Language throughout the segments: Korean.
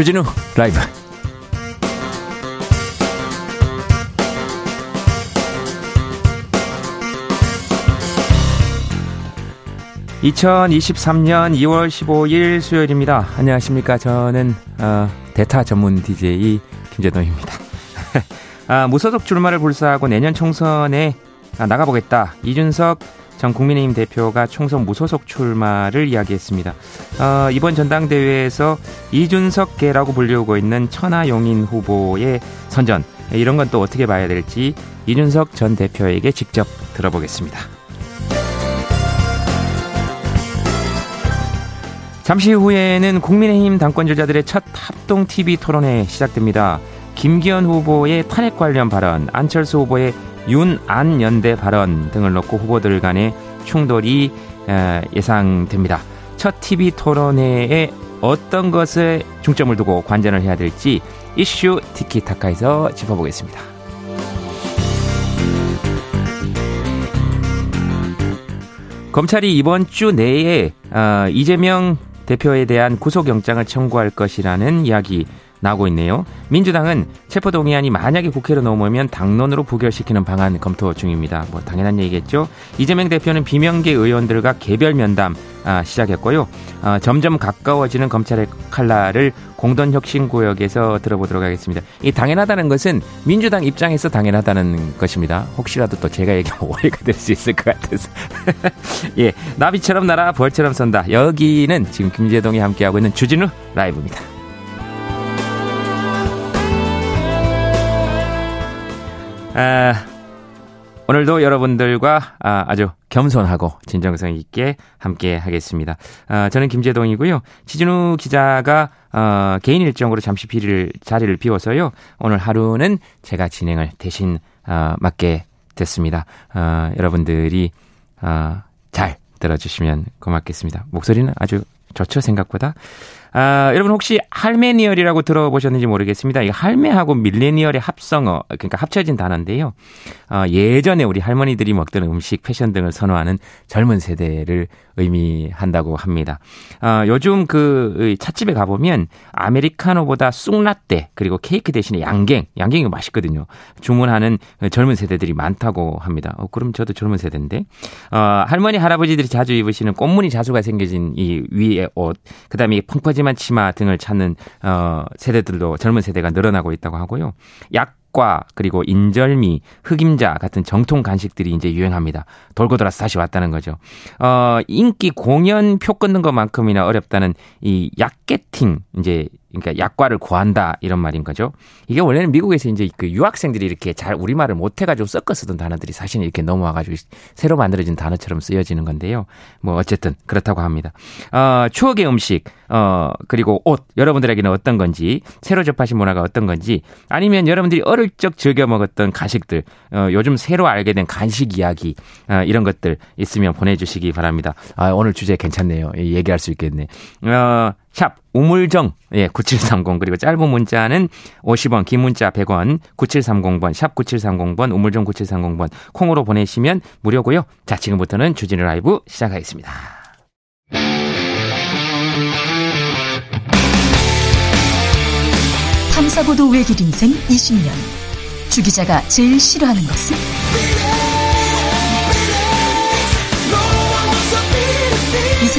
주진우 라이브. (2023년 2월 15일) 수요일입니다. 안녕하십니까? 저는 어, 대타 전문 DJ 김재동입니다. 아, 무소속 출마를 불사하고 내년 총선에 아, 나가보겠다. 이준석 전 국민의힘 대표가 총선 무소속 출마를 이야기했습니다. 어, 이번 전당대회에서 이준석계라고 불리우고 있는 천하용인 후보의 선전 이런 건 또 어떻게 봐야 될지 이준석 전 대표에게 직접 들어보겠습니다. 잠시 후에는 국민의힘 당권 주자들의 첫 합동 TV 토론회 시작됩니다. 김기현 후보의 탄핵 관련 발언, 안철수 후보의 윤안 연대 발언 등을 놓고 후보들 간의 충돌이 예상됩니다. 첫 TV 토론회에 어떤 것에 중점을 두고 관전을 해야 될지 이슈 티키타카에서 짚어보겠습니다. 검찰이 이번 주 내에 어, 이재명 대표에 대한 구속영장을 청구할 것이라는 이야기 나오고 있네요. 민주당은 체포동의안이 만약에 국회로 넘어오면 당론으로 부결시키는 방안 검토 중입니다. 뭐 당연한 얘기겠죠. 이재명 대표는 비명계 의원들과 개별 면담 아, 시작했고요. 아, 점점 가까워지는 검찰의 칼날을 공동혁신구역에서 들어보도록 하겠습니다. 이 당연하다는 것은 민주당 입장에서 당연하다는 것입니다. 혹시라도 또 제가 얘기하면 오해가 될 수 있을 것 같아서. 예, 나비처럼 날아 벌처럼 쏜다. 여기는 지금 김재동이 함께하고 있는 주진우 라이브입니다. 아, 오늘도 여러분들과 아, 아주 겸손하고 진정성 있게 함께 하겠습니다. 아, 저는 김재동이고요. 지진우 기자가 어, 개인 일정으로 잠시 비를, 자리를 비워서요. 오늘 하루는 제가 진행을 대신 어, 맡게 됐습니다. 어, 여러분들이 어, 잘 들어주시면 고맙겠습니다. 목소리는 아주 좋죠 생각보다. 아, 여러분 혹시 할메니얼이라고 들어보셨는지 모르겠습니다. 이 할메하고 밀레니얼의 합성어, 그러니까 합쳐진 단어인데요. 어, 예전에 우리 할머니들이 먹던 음식, 패션 등을 선호하는 젊은 세대를 의미한다고 합니다. 어, 요즘 그 찻집에 가보면 아메리카노보다 쑥라떼 그리고 케이크 대신에 양갱, 양갱이 맛있거든요. 주문하는 젊은 세대들이 많다고 합니다. 어, 그럼 저도 젊은 세대인데. 어, 할머니, 할아버지들이 자주 입으시는 꽃무늬 자수가 생겨진 이 위에 옷, 그 다음에 펑퍼지 하지만 치마 등을 찾는 어 세대들도 젊은 세대가 늘어나고 있다고 하고요. 약 과 그리고 인절미, 흑임자 같은 정통 간식들이 이제 유행합니다. 돌고 돌아서 다시 왔다는 거죠. 어, 인기 공연 표 끊는 것만큼이나 어렵다는 이 약게팅 이제 그러니까 약과를 구한다 이런 말인 거죠. 이게 원래는 미국에서 이제 그 유학생들이 이렇게 잘 우리말을 못 해가지고 섞어 쓰던 단어들이 사실 이렇게 넘어와가지고 새로 만들어진 단어처럼 쓰여지는 건데요. 뭐 어쨌든 그렇다고 합니다. 어, 추억의 음식, 어, 그리고 옷 여러분들에게는 어떤 건지 새로 접하신 문화가 어떤 건지 아니면 여러분들이 어릴 적 즐겨 먹었던 가식들, 어, 요즘 새로 알게 된 간식 이야기 어, 이런 것들 있으면 보내주시기 바랍니다. 아, 오늘 주제 괜찮네요. 얘기할 수 있겠네. 어, 샵 우물정 예 9730 그리고 짧은 문자는 50원 긴 문자 100원 9730번 샵 9730번 우물정 9730번 콩으로 보내시면 무료고요. 자 지금부터는 주진우 라이브 시작하겠습니다. 탐사보도 외길 인생 20년 주 기자가 제일 싫어하는 것은?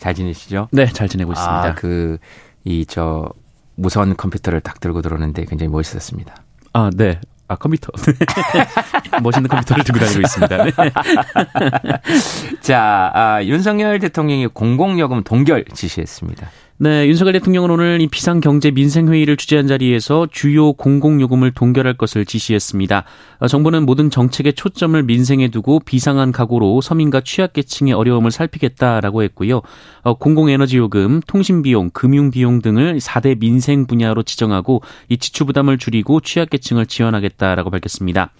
네, 잘 지내시죠? 네, 잘 지내고 있습니다. 아, 그, 이, 저, 무선 컴퓨터를 딱 들고 들어오는데 굉장히 멋있었습니다. 아, 네. 아, 컴퓨터. 멋있는 컴퓨터를 들고 다니고 있습니다. 네. 자, 아, 윤석열 대통령이 공공요금 동결 지시했습니다. 네, 윤석열 대통령은 오늘 이 비상경제 민생회의를 주재한 자리에서 주요 공공요금을 동결할 것을 지시했습니다. 어, 정부는 모든 정책의 초점을 민생에 두고 비상한 각오로 서민과 취약계층의 어려움을 살피겠다라고 했고요. 어, 공공에너지요금, 통신비용, 금융비용 등을 4대 민생 분야로 지정하고 이 지출 부담을 줄이고 취약계층을 지원하겠다라고 밝혔습니다.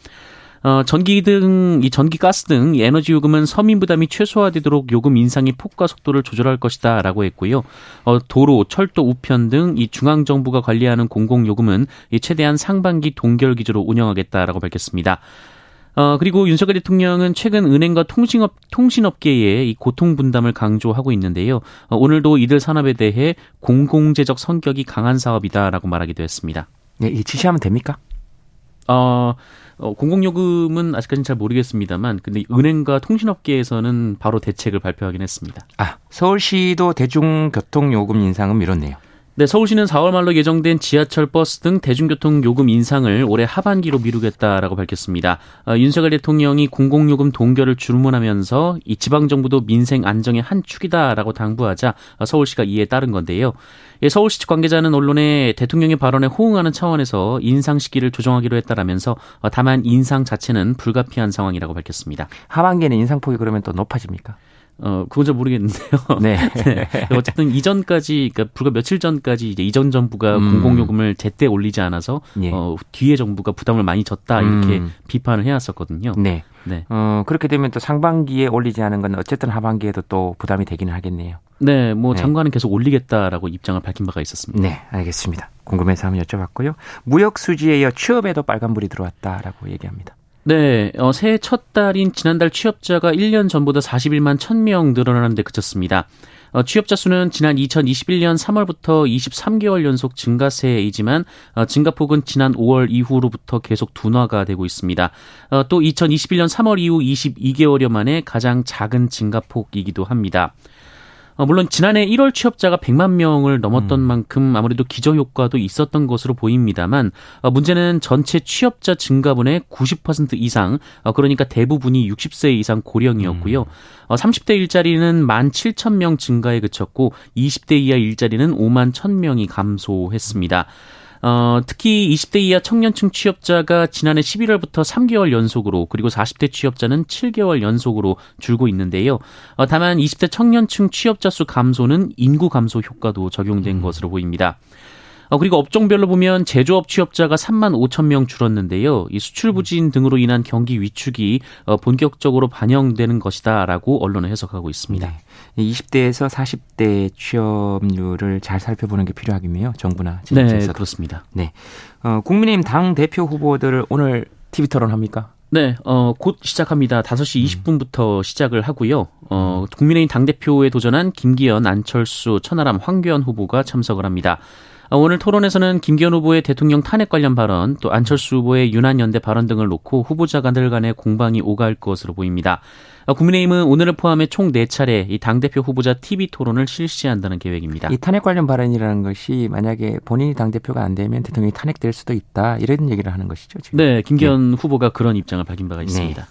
어, 전기 등, 이 전기 가스 등 에너지 요금은 서민 부담이 최소화되도록 요금 인상의 폭과 속도를 조절할 것이다 라고 했고요. 어, 도로, 철도 우편 등 이 중앙정부가 관리하는 공공요금은 이 최대한 상반기 동결 기조로 운영하겠다라고 밝혔습니다. 어, 그리고 윤석열 대통령은 최근 은행과 통신업, 통신업계의 이 고통 분담을 강조하고 있는데요. 어, 오늘도 이들 산업에 대해 공공재적 성격이 강한 사업이다라고 말하기도 했습니다. 네, 이 지시하면 됩니까? 어, 어, 공공요금은 아직까지는 잘 모르겠습니다만, 근데 은행과 통신업계에서는 바로 대책을 발표하긴 했습니다. 아, 서울시도 대중교통요금 인상은 미뤘네요. 네, 서울시는 4월 말로 예정된 지하철, 버스 등 대중교통 요금 인상을 올해 하반기로 미루겠다라고 밝혔습니다. 어, 윤석열 대통령이 공공요금 동결을 주문하면서 이 지방 정부도 민생 안정의 한 축이다라고 당부하자 어, 서울시가 이에 따른 건데요. 예, 서울시 측 관계자는 언론에 대통령의 발언에 호응하는 차원에서 인상 시기를 조정하기로 했다라면서 어, 다만 인상 자체는 불가피한 상황이라고 밝혔습니다. 하반기에는 인상폭이 그러면 또 높아집니까? 어, 그건 잘 모르겠는데요. 네. 네. 어쨌든 이전까지, 그러니까 불과 며칠 전까지 이제 이전 정부가 음. 공공요금을 제때 올리지 않아서, 예. 어, 뒤에 정부가 부담을 많이 졌다, 이렇게 음. 비판을 해왔었거든요. 네. 네. 어, 그렇게 되면 또 상반기에 올리지 않은 건 어쨌든 하반기에도 또 부담이 되기는 하겠네요. 네, 뭐 네. 장관은 계속 올리겠다라고 입장을 밝힌 바가 있었습니다. 네, 알겠습니다. 궁금해서 한번 여쭤봤고요. 무역 수지에 이어 취업에도 빨간불이 들어왔다라고 얘기합니다. 네, 어, 새해 첫 달인 지난달 취업자가 1년 전보다 41만 1000명 늘어나는 데 그쳤습니다. 어, 취업자 수는 지난 2021년 3월부터 23개월 연속 증가세이지만 어, 증가폭은 지난 5월 이후로부터 계속 둔화가 되고 있습니다. 어, 또 2021년 3월 이후 22개월여 만에 가장 작은 증가폭이기도 합니다. 어, 물론 지난해 1월 취업자가 100만 명을 넘었던 만큼 아무래도 기저 효과도 있었던 것으로 보입니다만 어, 문제는 전체 취업자 증가분의 90% 이상 어, 그러니까 대부분이 60세 이상 고령이었고요. 어, 30대 일자리는 1만 7천 명 증가에 그쳤고 20대 이하 일자리는 5만 1천 명이 감소했습니다. 어, 특히 20대 이하 청년층 취업자가 지난해 11월부터 3개월 연속으로 그리고 40대 취업자는 7개월 연속으로 줄고 있는데요. 어, 다만 20대 청년층 취업자 수 감소는 인구 감소 효과도 적용된 것으로 보입니다. 어, 그리고 업종별로 보면 제조업 취업자가 3만 5천 명 줄었는데요. 이 수출 부진 등으로 인한 경기 위축이 어, 본격적으로 반영되는 것이다라고 언론은 해석하고 있습니다. 네. 20대에서 40대 취업률을 잘 살펴보는 게 필요하겠네요. 정부나 네, 지자체에서. 그렇습니다. 네. 어, 국민의힘 당 대표 후보들을 오늘 TV 토론 합니까? 네, 어, 곧 시작합니다. 5시 20분부터 시작을 하고요. 어, 국민의힘 당대표에 도전한 김기현, 안철수, 천하람, 황교안 후보가 참석을 합니다. 어, 오늘 토론에서는 김기현 후보의 대통령 탄핵 관련 발언, 또 안철수 후보의 유난연대 발언 등을 놓고 후보자 간들 간의 공방이 오갈 것으로 보입니다. 어, 국민의힘은 오늘을 포함해 총 4차례 이 당대표 후보자 TV 토론을 실시한다는 계획입니다. 이 탄핵 관련 발언이라는 것이 만약에 본인이 당 대표가 안 되면 대통령이 탄핵될 수도 있다 이런 얘기를 하는 것이죠. 지금. 네, 김기현 후보가 그런 입장을 밝힌 바가 있습니다.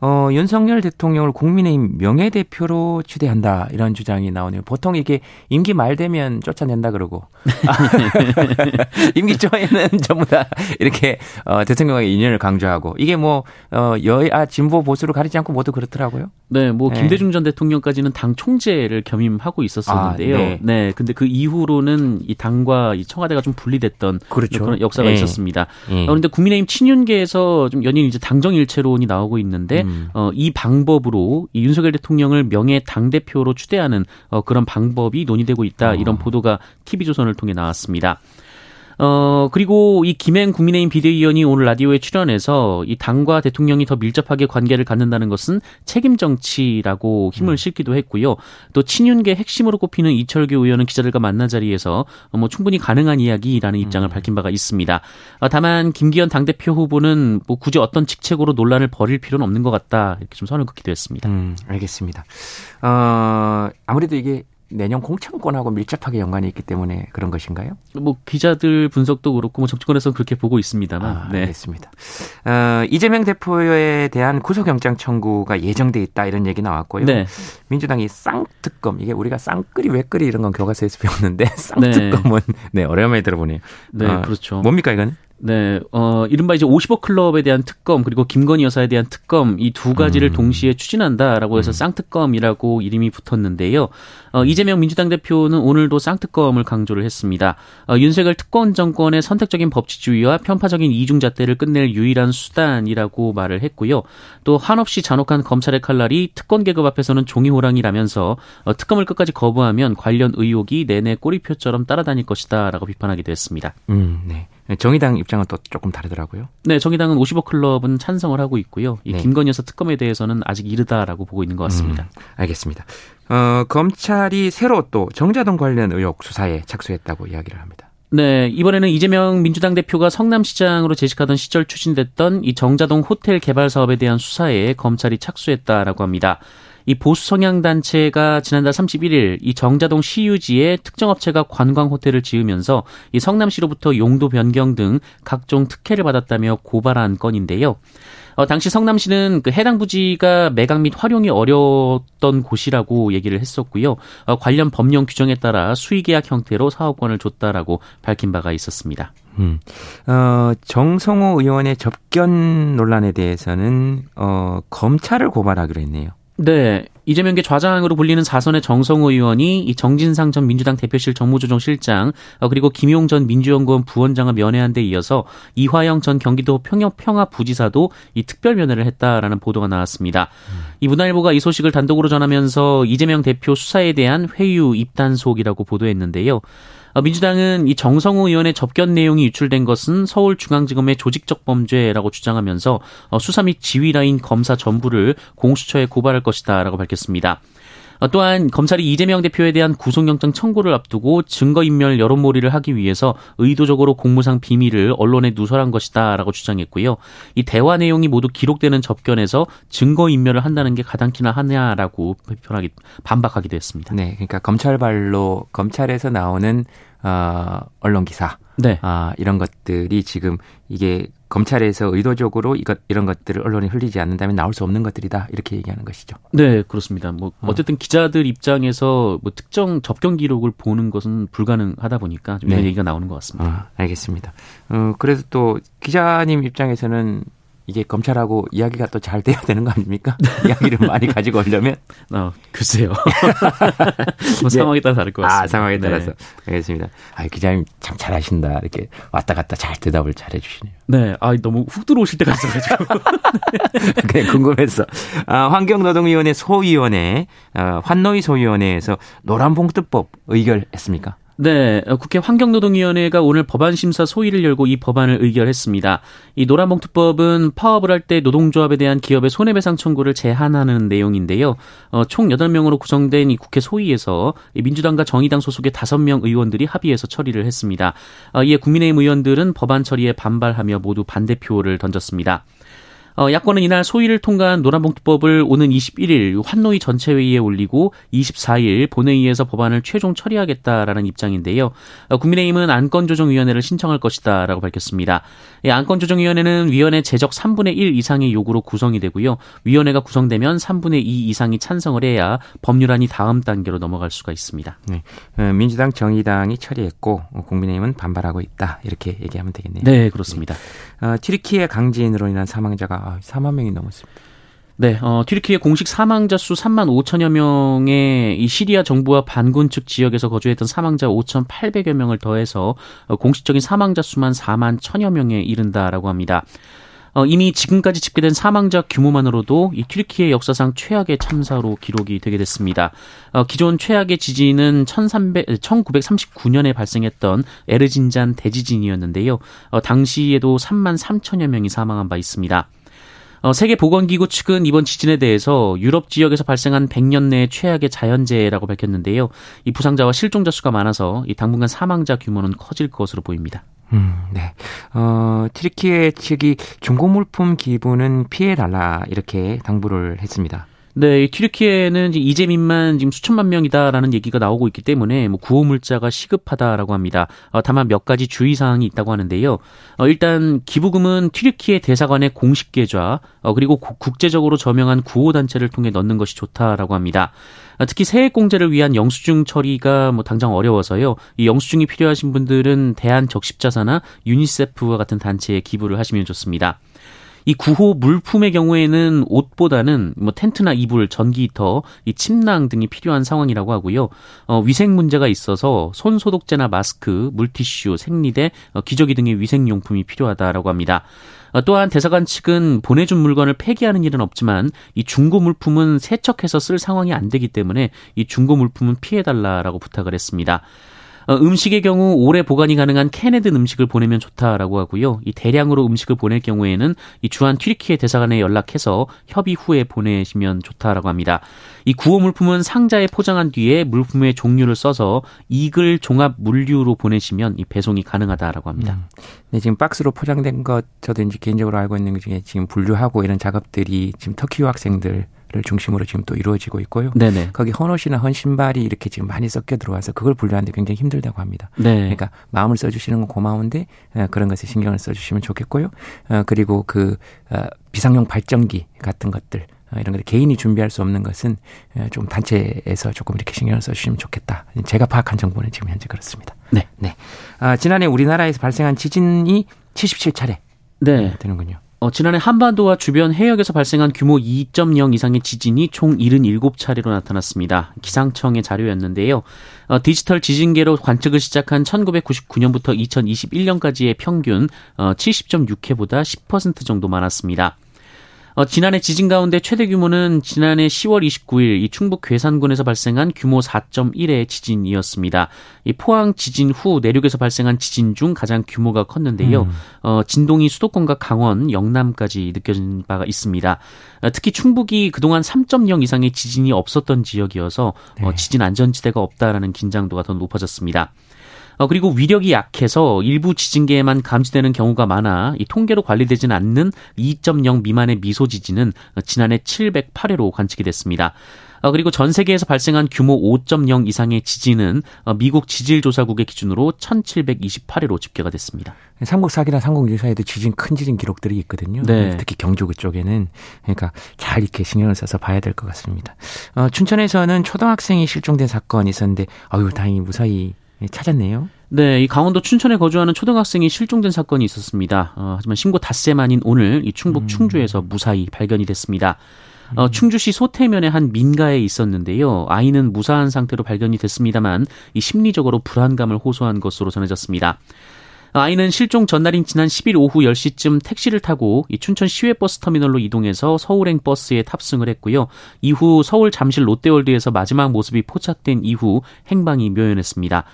어, 윤석열 대통령을 국민의힘 명예대표로 추대한다 이런 주장이 나오네요. 보통 이게 임기 말 되면 쫓아낸다 그러고 임기 초에는 전부 다 이렇게 어, 대통령의 인연을 강조하고 이게 뭐 어, 여야 진보 보수를 가리지 않고 모두 그렇더라고요. 네, 뭐 네. 김대중 전 대통령까지는 당 총재를 겸임하고 있었었는데요. 아, 네. 네. 근데 그 이후로는 이 당과 이 청와대가 좀 분리됐던 그렇죠. 런 역사가 예. 있었습니다. 예. 어, 그런데 국민의힘 친윤계에서 좀 연일 이제 당정일체론이 나오고 있는데 음. 어, 이 방법으로 이 윤석열 대통령을 명예 당 대표로 추대하는 어, 그런 방법이 논의되고 있다 어. 이런 보도가 TV조선을 통해 나왔습니다. 어, 그리고 이 김행 국민의힘 비대위원이 오늘 라디오에 출연해서 이 당과 대통령이 더 밀접하게 관계를 갖는다는 것은 책임 정치라고 힘을 음. 실기도 했고요. 또 친윤계 핵심으로 꼽히는 이철규 의원은 기자들과 만난 자리에서 어, 뭐 충분히 가능한 이야기라는 음. 입장을 밝힌 바가 있습니다. 어, 다만 김기현 당대표 후보는 뭐 굳이 어떤 직책으로 논란을 벌일 필요는 없는 것 같다 이렇게 좀 선을 긋기도 했습니다. 음, 알겠습니다. 어, 아무래도 이게 내년 공천권하고 밀접하게 연관이 있기 때문에 그런 것인가요? 뭐 기자들 분석도 그렇고 뭐 정치권에서는 그렇게 보고 있습니다만. 아, 네. 알겠습니다. 어, 이재명 대표에 대한 구속영장 청구가 예정돼 있다 이런 얘기 나왔고요. 네. 민주당이 쌍특검 이게 우리가 쌍끌이 외끌이 이런 건 교과서에서 배웠는데 쌍특검은 네, 오랜만에 들어보네요. 네, 어, 그렇죠. 뭡니까 이건? 네, 어, 이른바 이제 50억 클럽에 대한 특검, 그리고 김건희 여사에 대한 특검, 이 두 가지를 음. 동시에 추진한다라고 해서 쌍특검이라고 이름이 붙었는데요. 어, 이재명 민주당 대표는 오늘도 쌍특검을 강조를 했습니다. 어, 윤석열 특권 정권의 선택적인 법치주의와 편파적인 이중잣대를 끝낼 유일한 수단이라고 말을 했고요. 또 한없이 잔혹한 검찰의 칼날이 특권 계급 앞에서는 종이 호랑이라면서 어, 특검을 끝까지 거부하면 관련 의혹이 내내 꼬리표처럼 따라다닐 것이다라고 비판하기도 했습니다. 음, 네. 정의당 입장은 또 조금 다르더라고요. 네, 정의당은 50억 클럽은 찬성을 하고 있고요. 이 네. 김건희 여사 특검에 대해서는 아직 이르다라고 보고 있는 것 같습니다. 음, 알겠습니다. 어, 검찰이 새로 또 정자동 관련 의혹 수사에 착수했다고 이야기를 합니다. 네, 이번에는 이재명 민주당 대표가 성남시장으로 재직하던 시절 추진됐던 이 정자동 호텔 개발 사업에 대한 수사에 검찰이 착수했다라고 합니다. 이 보수 성향 단체가 지난달 31일 이 정자동 시유지에 특정 업체가 관광 호텔을 지으면서 이 성남시로부터 용도 변경 등 각종 특혜를 받았다며 고발한 건인데요. 어, 당시 성남시는 그 해당 부지가 매각 및 활용이 어려웠던 곳이라고 얘기를 했었고요. 어, 관련 법령 규정에 따라 수의계약 형태로 사업권을 줬다라고 밝힌 바가 있었습니다. 음. 어, 정성호 의원의 접견 논란에 대해서는 어, 검찰을 고발하기로 했네요. 네. 이재명계 좌장으로 불리는 사선의 정성호 의원이 이 정진상 전 민주당 대표실 정무조정실장 어, 그리고 김용 전 민주연구원 부원장을 면회한 데 이어서 이화영 전 경기도 평협 평화 부지사도 이 특별 면회를 했다라는 보도가 나왔습니다. 이 문화일보가 이 소식을 단독으로 전하면서 이재명 대표 수사에 대한 회유 입단속이라고 보도했는데요. 어, 민주당은 이 정성호 의원의 접견 내용이 유출된 것은 서울중앙지검의 조직적 범죄라고 주장하면서 어, 수사 및 지휘 라인 검사 전부를 공수처에 고발할 것이다라고 밝혔습니다. 어, 또한 검찰이 이재명 대표에 대한 구속영장 청구를 앞두고 증거인멸 여론몰이를 하기 위해서 의도적으로 공무상 비밀을 언론에 누설한 것이다라고 주장했고요. 이 대화 내용이 모두 기록되는 접견에서 증거인멸을 한다는 게 가당키나 하냐라고 비판하기 반박하기도 했습니다. 네, 그러니까 검찰발로 검찰에서 나오는 어, 언론 기사, 네. 아, 이런 것들이 지금 이게 검찰에서 의도적으로 이것 이런 것들을 언론에 흘리지 않는다면 나올 수 없는 것들이다 이렇게 얘기하는 것이죠. 네, 그렇습니다. 뭐 어쨌든 기자들 입장에서 뭐 특정 접견 기록을 보는 것은 불가능하다 보니까 좀 이런 네. 얘기가 나오는 것 같습니다. 아, 알겠습니다. 어, 그래서 또 기자님 입장에서는 이게 검찰하고 이야기가 또 잘 돼야 되는 거 아닙니까? 이야기를 많이 가지고 오려면 어, 글쎄요. 뭐 네. 상황에 따라 다를 것 같습니다. 아 상황에 네. 따라서 알겠습니다. 아 기자님 참 잘하신다 이렇게 왔다 갔다 잘 대답을 잘 해 주시네요. 네, 아 너무 훅 들어오실 때가 있어가지고. 그냥 궁금해서 아, 환경노동위원회 소위원회 어, 환노위 소위원회에서 노란봉투법 의결했습니까? 네, 어, 국회 환경노동위원회가 오늘 법안 심사 소위를 열고 이 법안을 의결했습니다. 이 노란봉투법은 파업을 할 때 노동조합에 대한 기업의 손해배상 청구를 제한하는 내용인데요. 어, 총 8명으로 구성된 이 국회 소위에서 이 민주당과 정의당 소속의 5명 의원들이 합의해서 처리를 했습니다. 어, 이에 국민의힘 의원들은 법안 처리에 반발하며 모두 반대표를 던졌습니다. 어, 야권은 이날 소위를 통과한 노란봉투법을 오는 21일 환노위 전체회의에 올리고 24일 본회의에서 법안을 최종 처리하겠다라는 입장인데요. 어, 국민의힘은 안건조정위원회를 신청할 것이다라고 밝혔습니다. 이 안건조정위원회는 위원회 제적 3분의 1 이상의 요구로 구성이 되고요. 위원회가 구성되면 3분의 2 이상이 찬성을 해야 법률안이 다음 단계로 넘어갈 수가 있습니다. 네. 어, 민주당 정의당이 처리했고 어, 국민의힘은 반발하고 있다 이렇게 얘기하면 되겠네요. 네, 그렇습니다. 어, 튀르키예 강진으로 인한 사망자가 아, 4만 명이 넘었습니다. 네, 어, 튀르키예 공식 사망자 수 3만 5천여 명의 이 시리아 정부와 반군 측 지역에서 거주했던 사망자 5,800여 명을 더해서 어, 공식적인 사망자 수만 4만 1천여 명에 이른다라고 합니다. 어, 이미 지금까지 집계된 사망자 규모만으로도 이 튀르키예 역사상 최악의 참사로 기록이 되게 됐습니다. 어, 기존 최악의 지진은 1300, 1939년에 발생했던 에르진잔 대지진이었는데요. 어, 당시에도 3만 3천여 명이 사망한 바 있습니다. 어, 세계보건기구 측은 이번 지진에 대해서 유럽 지역에서 발생한 100년 내 최악의 자연재해라고 밝혔는데요. 이 부상자와 실종자 수가 많아서 이 당분간 사망자 규모는 커질 것으로 보입니다. 음, 네. 어, 튀르키예 측이 중고 물품 기부는 피해 달라 이렇게 당부를 했습니다. 네, 튀르키예는 이재민만 지금 수천만 명이다라는 얘기가 나오고 있기 때문에 뭐 구호 물자가 시급하다라고 합니다. 어, 다만 몇 가지 주의 사항이 있다고 하는데요. 어, 일단 기부금은 튀르키예 대사관의 공식 계좌 어, 그리고 국제적으로 저명한 구호 단체를 통해 넣는 것이 좋다라고 합니다. 아, 특히 세액 공제를 위한 영수증 처리가 뭐 당장 어려워서요. 이 영수증이 필요하신 분들은 대한 적십자사나 유니세프와 같은 단체에 기부를 하시면 좋습니다. 이 구호 물품의 경우에는 옷보다는 뭐 텐트나 이불, 전기 히터, 이 침낭 등이 필요한 상황이라고 하고요. 어, 위생 문제가 있어서 손 소독제나 마스크, 물티슈, 생리대, 어, 기저귀 등의 위생 용품이 필요하다라고 합니다. 어, 또한 대사관 측은 보내준 물건을 폐기하는 일은 없지만 이 중고 물품은 세척해서 쓸 상황이 안 되기 때문에 이 중고 물품은 피해달라라고 부탁을 했습니다. 어, 음식의 경우 오래 보관이 가능한 캔에 든 음식을 보내면 좋다라고 하고요. 이 대량으로 음식을 보낼 경우에는 이 주한 튀르키예 대사관에 연락해서 협의 후에 보내시면 좋다라고 합니다. 이 구호 물품은 상자에 포장한 뒤에 물품의 종류를 써서 이글 종합 물류로 보내시면 이 배송이 가능하다라고 합니다. 음. 네, 지금 박스로 포장된 것 저도 이제 개인적으로 알고 있는 것 중에 지금 분류하고 이런 작업들이 지금 터키 유학생들 를 중심으로 지금 또 이루어지고 있고요. 네네. 거기 헌옷이나 헌 신발이 이렇게 지금 많이 섞여 들어와서 그걸 분류하는데 굉장히 힘들다고 합니다. 네. 그러니까 마음을 써주시는 건 고마운데 어, 그런 것에 신경을 써주시면 좋겠고요. 어, 그리고 그 어, 비상용 발전기 같은 것들 이런 것들 개인이 준비할 수 없는 것은 좀 단체에서 조금 이렇게 신경을 써주시면 좋겠다. 제가 파악한 정보는 지금 현재 그렇습니다. 네. 네. 아, 지난해 우리나라에서 발생한 지진이 77차례 네. 되는군요. 어, 지난해 한반도와 주변 해역에서 발생한 규모 2.0 이상의 지진이 총 77차례로 나타났습니다. 기상청의 자료였는데요. 어, 디지털 지진계로 관측을 시작한 1999년부터 2021년까지의 평균 어, 70.6회보다 10% 정도 많았습니다. 어, 지난해 지진 가운데 최대 규모는 지난해 10월 29일 이 충북 괴산군에서 발생한 규모 4.1의 지진이었습니다. 이 포항 지진 후 내륙에서 발생한 지진 중 가장 규모가 컸는데요. 음. 어, 진동이 수도권과 강원, 영남까지 느껴진 바가 있습니다. 어, 특히 충북이 그동안 3.0 이상의 지진이 없었던 지역이어서 어, 네. 어, 지진 안전지대가 없다라는 긴장도가 더 높아졌습니다. 어, 그리고 위력이 약해서 일부 지진계에만 감지되는 경우가 많아 이 통계로 관리되지는 않는 2.0 미만의 미소 지진은 지난해 708회로 관측이 됐습니다. 어, 그리고 전 세계에서 발생한 규모 5.0 이상의 지진은 어, 미국 지질조사국의 기준으로 1728회로 집계가 됐습니다. 삼국 사기나 삼국 유사에도 지진 큰 지진 기록들이 있거든요. 네. 특히 경주 그쪽에는 그러니까 잘 이렇게 신경을 써서 봐야 될 것 같습니다. 어, 춘천에서는 초등학생이 실종된 사건이 있었는데 아유 다행히 무사히 예, 찾았네요. 네, 이 강원도 춘천에 거주하는 초등학생이 실종된 사건이 있었습니다. 어, 하지만 신고 닷새 만인 오늘 이 충북 음. 충주에서 무사히 발견이 됐습니다. 어, 음. 충주시 소태면의 한 민가에 있었는데요. 아이는 무사한 상태로 발견이 됐습니다만 이 심리적으로 불안감을 호소한 것으로 전해졌습니다. 아이는 실종 전날인 지난 10일 오후 10시쯤 택시를 타고 이 춘천 시외버스 터미널로 이동해서 서울행 버스에 탑승을 했고요. 이후 서울 잠실 롯데월드에서 마지막 모습이 포착된 이후 행방이 묘연했습니다.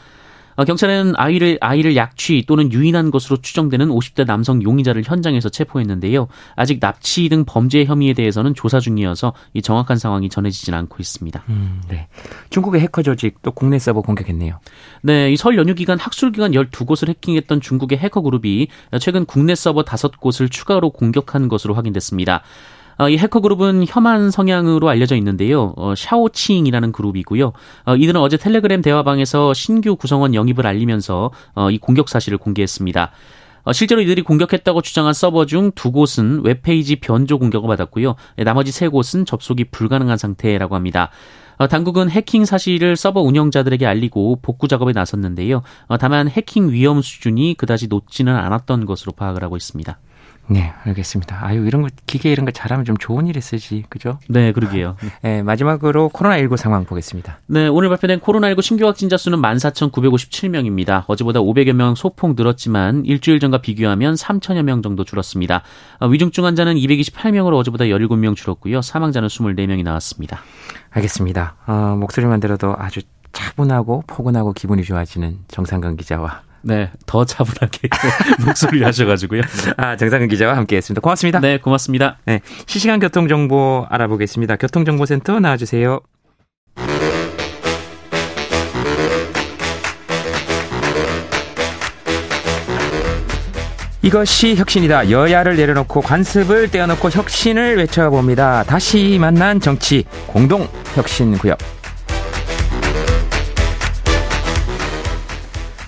어, 경찰은 아이를 아이를 약취 또는 유인한 것으로 추정되는 50대 남성 용의자를 현장에서 체포했는데요. 아직 납치 등 범죄 혐의에 대해서는 조사 중이어서 이 정확한 상황이 전해지진 않고 있습니다. 음, 네. 중국의 해커 조직 또 국내 서버 공격했네요. 네, 이 설 연휴 기간 학술 기간 12곳을 해킹했던 중국의 해커 그룹이 최근 국내 서버 5곳을 추가로 공격한 것으로 확인됐습니다. 어, 이 해커 그룹은 혐한 성향으로 알려져 있는데요. 어, 샤오칭이라는 그룹이고요. 어, 이들은 어제 텔레그램 대화방에서 신규 구성원 영입을 알리면서 어, 이 공격 사실을 공개했습니다. 어, 실제로 이들이 공격했다고 주장한 서버 중 두 곳은 웹페이지 변조 공격을 받았고요. 나머지 세 곳은 접속이 불가능한 상태라고 합니다. 어, 당국은 해킹 사실을 서버 운영자들에게 알리고 복구 작업에 나섰는데요. 어, 다만 해킹 위험 수준이 그다지 높지는 않았던 것으로 파악을 하고 있습니다. 네, 알겠습니다. 아유, 이런 거, 기계 이런 거 잘하면 좀 좋은 일에 쓰지, 그죠? 네, 그러게요. 네, 마지막으로 코로나19 상황 보겠습니다. 네, 오늘 발표된 코로나19 신규 확진자 수는 14,957명입니다. 어제보다 500여 명 소폭 늘었지만 일주일 전과 비교하면 3천여 명 정도 줄었습니다. 어, 위중증 환자는 228명으로 어제보다 17명 줄었고요. 사망자는 24명이 나왔습니다. 알겠습니다. 어, 목소리만 들어도 아주 차분하고 포근하고 기분이 좋아지는 정상근 기자와 네, 더 차분하게 목소리를 하셔가지고요. 아, 정상근 기자와 함께했습니다. 고맙습니다. 네, 고맙습니다. 네, 실시간 교통 정보 알아보겠습니다. 교통정보센터 나와주세요. 이것이 혁신이다. 여야를 내려놓고 관습을 떼어놓고 혁신을 외쳐봅니다. 다시 만난 정치 공동 혁신 구역.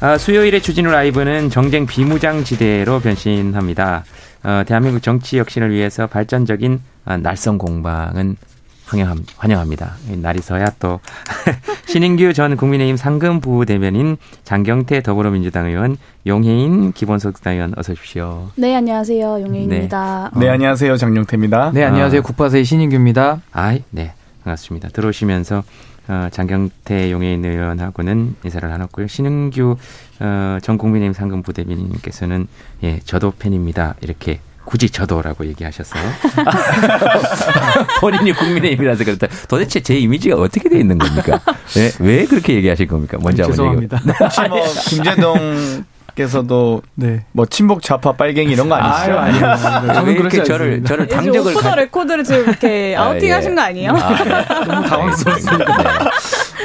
아, 수요일의 주진우 라이브는 정쟁 비무장지대로 변신합니다. 어, 대한민국 정치 혁신을 위해서 발전적인 아, 날선 공방은 환영함, 환영합 니다. 날이 서야 또 신인규 전 국민의힘 상금 부대변인 장경태 더불어민주당 의원 용해인 기본소득당 의원 어서 오십시오. 네 안녕하세요 용해인입니다. 네, 네 안녕하세요 장경태입니다. 네 안녕하세요 아. 국파사의 신인규입니다. 아이 네 반갑습니다. 들어오시면서 어, 장경태 용해인 의원하고는 인사를 나눴고요. 신은규 어, 전 국민의힘 상금 부대변인님께서는 예 저도 팬입니다 이렇게 굳이 저도라고 얘기하셨어요. 본인이 국민의힘이라서 그렇다. 도대체 제 이미지가 어떻게 돼 있는 겁니까? 네? 왜 그렇게 얘기하실 겁니까? 먼저 죄송합니다. 혹시 뭐 김재동 께서도 네. 뭐 친북 좌파 빨갱이 이런 거 아니시죠? 아유, 아니요. 저는 이렇게 저를 저를 당적을 오프더 레코드를 지금 이렇게 아, outing하신 예. 거 아니에요? 아, 네. 너무 당황스럽습니다.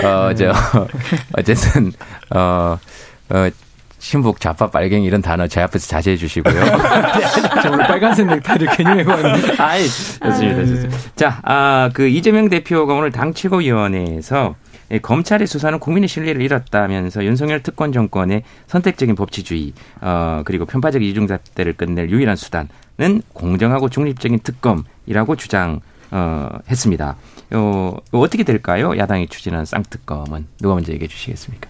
네. 어 저 어쨌든 어 어, 친북 좌파 빨갱이 이런 단어 제 앞에서 자제해 주시고요. 저 오늘 빨간색 넥타이를 괜히 메고 왔는데. 아이, 좋습니다. 좋습니다. 자, 아, 그 이재명 대표가 오늘 당 최고위원회에서 검찰의 수사는 국민의 신뢰를 잃었다면서 윤석열 특권 정권의 선택적인 법치주의, 어, 그리고 편파적 이중잣대를 끝낼 유일한 수단은 공정하고 중립적인 특검이라고 주장, 어, 했습니다. 어, 어떻게 될까요? 야당이 추진한 쌍특검은. 누가 먼저 얘기해 주시겠습니까?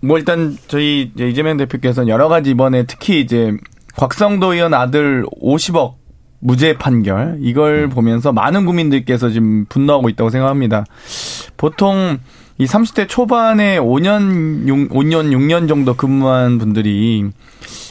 뭐 일단 저희 이재명 대표께서는 여러 가지 이번에 특히 이제 곽성도 의원 아들 50억 무죄 판결 이걸 음. 보면서 많은 국민들께서 지금 분노하고 있다고 생각합니다. 보통 이 30대 초반에 5년 6, 5년 6년 정도 근무한 분들이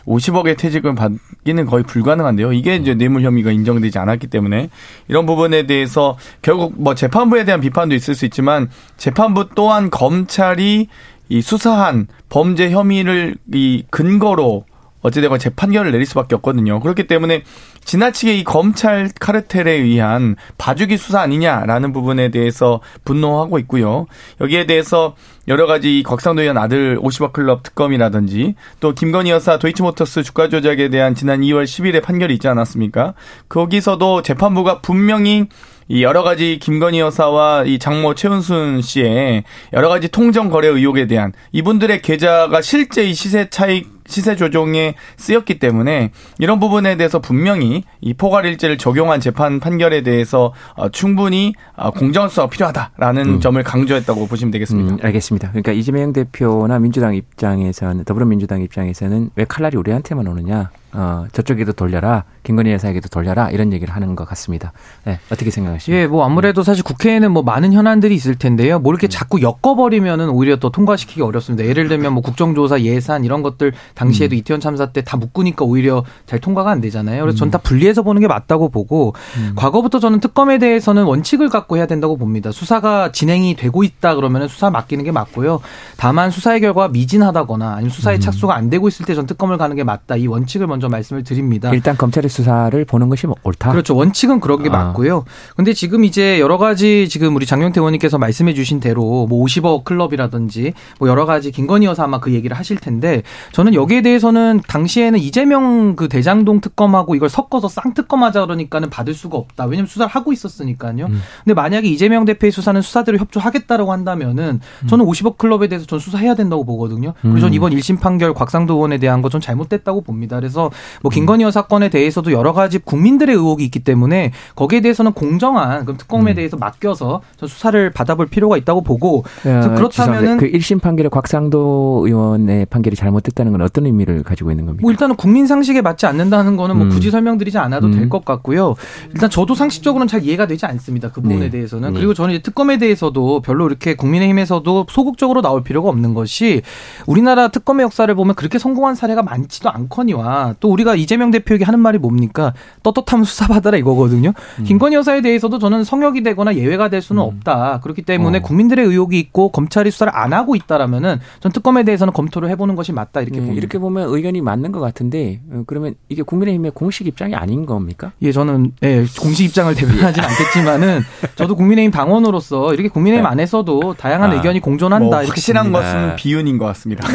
50억의 퇴직을 받기는 거의 불가능한데요. 이게 이제 뇌물 혐의가 인정되지 않았기 때문에 이런 부분에 대해서 결국 뭐 재판부에 대한 비판도 있을 수 있지만 재판부 또한 검찰이 이 수사한 범죄 혐의를 이 근거로 어찌되건 재판결을 내릴 수밖에 없거든요. 그렇기 때문에 지나치게 이 검찰 카르텔에 의한 봐주기 수사 아니냐라는 부분에 대해서 분노하고 있고요. 여기에 대해서 여러 가지 곽상도 의원 아들 50억 클럽 특검이라든지 또 김건희 여사 도이치모터스 주가 조작에 대한 지난 2월 10일에 판결이 있지 않았습니까? 거기서도 재판부가 분명히 이 여러 가지 김건희 여사와 이 장모 최은순 씨의 여러 가지 통정 거래 의혹에 대한 이분들의 계좌가 실제 이 시세 차익 시세 조정에 쓰였기 때문에 이런 부분에 대해서 분명히 이 포괄일제를 적용한 재판 판결에 대해서 어, 충분히 어, 수사가 필요하다라는 음. 점을 강조했다고 보시면 되겠습니다. 음, 알겠습니다. 그러니까 이재명 대표나 민주당 입장에서는 더불어민주당 입장에서는 왜 칼날이 우리한테만 오느냐? 어, 저쪽에도 돌려라, 김건희 여사에게도 돌려라, 이런 얘기를 하는 것 같습니다. 네, 어떻게 생각하십니까? 예, 뭐 아무래도 사실 국회에는 뭐 많은 현안들이 있을 텐데요. 뭐 이렇게 음. 자꾸 엮어버리면은 오히려 또 통과시키기 어렵습니다. 예를 들면 뭐 국정조사 예산 이런 것들 당시에도 음. 이태원 참사 때 다 묶으니까 오히려 잘 통과가 안 되잖아요. 그래서 전다 분리해서 보는 게 맞다고 보고 음. 과거부터 저는 특검에 대해서는 원칙을 갖고 해야 된다고 봅니다. 수사가 진행이 되고 있다 그러면 수사 맡기는 게 맞고요. 다만 수사의 결과가 미진하다거나 아니면 수사에 음. 착수가 안 되고 있을 때 전 특검을 가는 게 맞다. 이 원칙을 먼저 말씀을 말씀을 드립니다. 일단 검찰의 수사를 보는 것이 뭐 옳다. 그렇죠. 원칙은 그런 게 아. 맞고요. 근데 지금 이제 여러 가지 지금 우리 장영태 의원님께서 말씀해 주신 대로 뭐 50억 클럽이라든지 뭐 여러 가지 김건희 여사 아마 그 얘기를 하실 텐데 저는 여기에 대해서는 당시에는 이재명 그 대장동 특검하고 이걸 섞어서 쌍특검하자 그러니까는 받을 수가 없다. 왜냐면 수사를 하고 있었으니까요. 음. 근데 만약에 이재명 대표의 수사는 수사대로 협조하겠다라고 한다면은 저는 음. 50억 클럽에 대해서 전 수사해야 된다고 보거든요. 그리고 전 음. 이번 1심 판결 곽상도 의원에 대한 건전 잘못됐다고 봅니다. 그래서 뭐 김건희 여 사 건에 대해서도 여러 가지 국민들의 의혹이 있기 때문에 거기에 대해서는 공정한 그럼 특검에 음. 대해서 맡겨서 수사를 받아볼 필요가 있다고 보고 어, 그렇다면은 그 1심 판결에 곽상도 의원의 판결이 잘못됐다는 건 어떤 의미를 가지고 있는 겁니까? 뭐 일단은 국민 상식에 맞지 않는다는 거는 뭐 음. 굳이 설명드리지 않아도 음. 될것 같고요. 일단 저도 상식적으로는 잘 이해가 되지 않습니다. 그 부분에 네. 대해서는. 네. 그리고 저는 이제 특검에 대해서도 별로 이렇게 국민의힘에서도 소극적으로 나올 필요가 없는 것이 우리나라 특검의 역사를 보면 그렇게 성공한 사례가 많지도 않거니와 또 우리가 이재명 대표에게 하는 말이 뭡니까? 떳떳하면 수사받아라 이거거든요. 음. 김건희 여사에 대해서도 저는 성역이 되거나 예외가 될 수는 음. 없다. 그렇기 때문에 어. 국민들의 의혹이 있고 검찰이 수사를 안 하고 있다라면은 전 특검에 대해서는 검토를 해보는 것이 맞다 이렇게 네, 봅니다. 이렇게 보면 의견이 맞는 것 같은데 어, 그러면 이게 국민의힘의 공식 입장이 아닌 겁니까? 예, 저는 예, 공식 입장을 대변하지는 않겠지만은 저도 국민의힘 당원으로서 이렇게 국민의힘 네. 안에서도 다양한 아, 의견이 공존한다. 뭐 확실한 것은 비윤인 것 같습니다.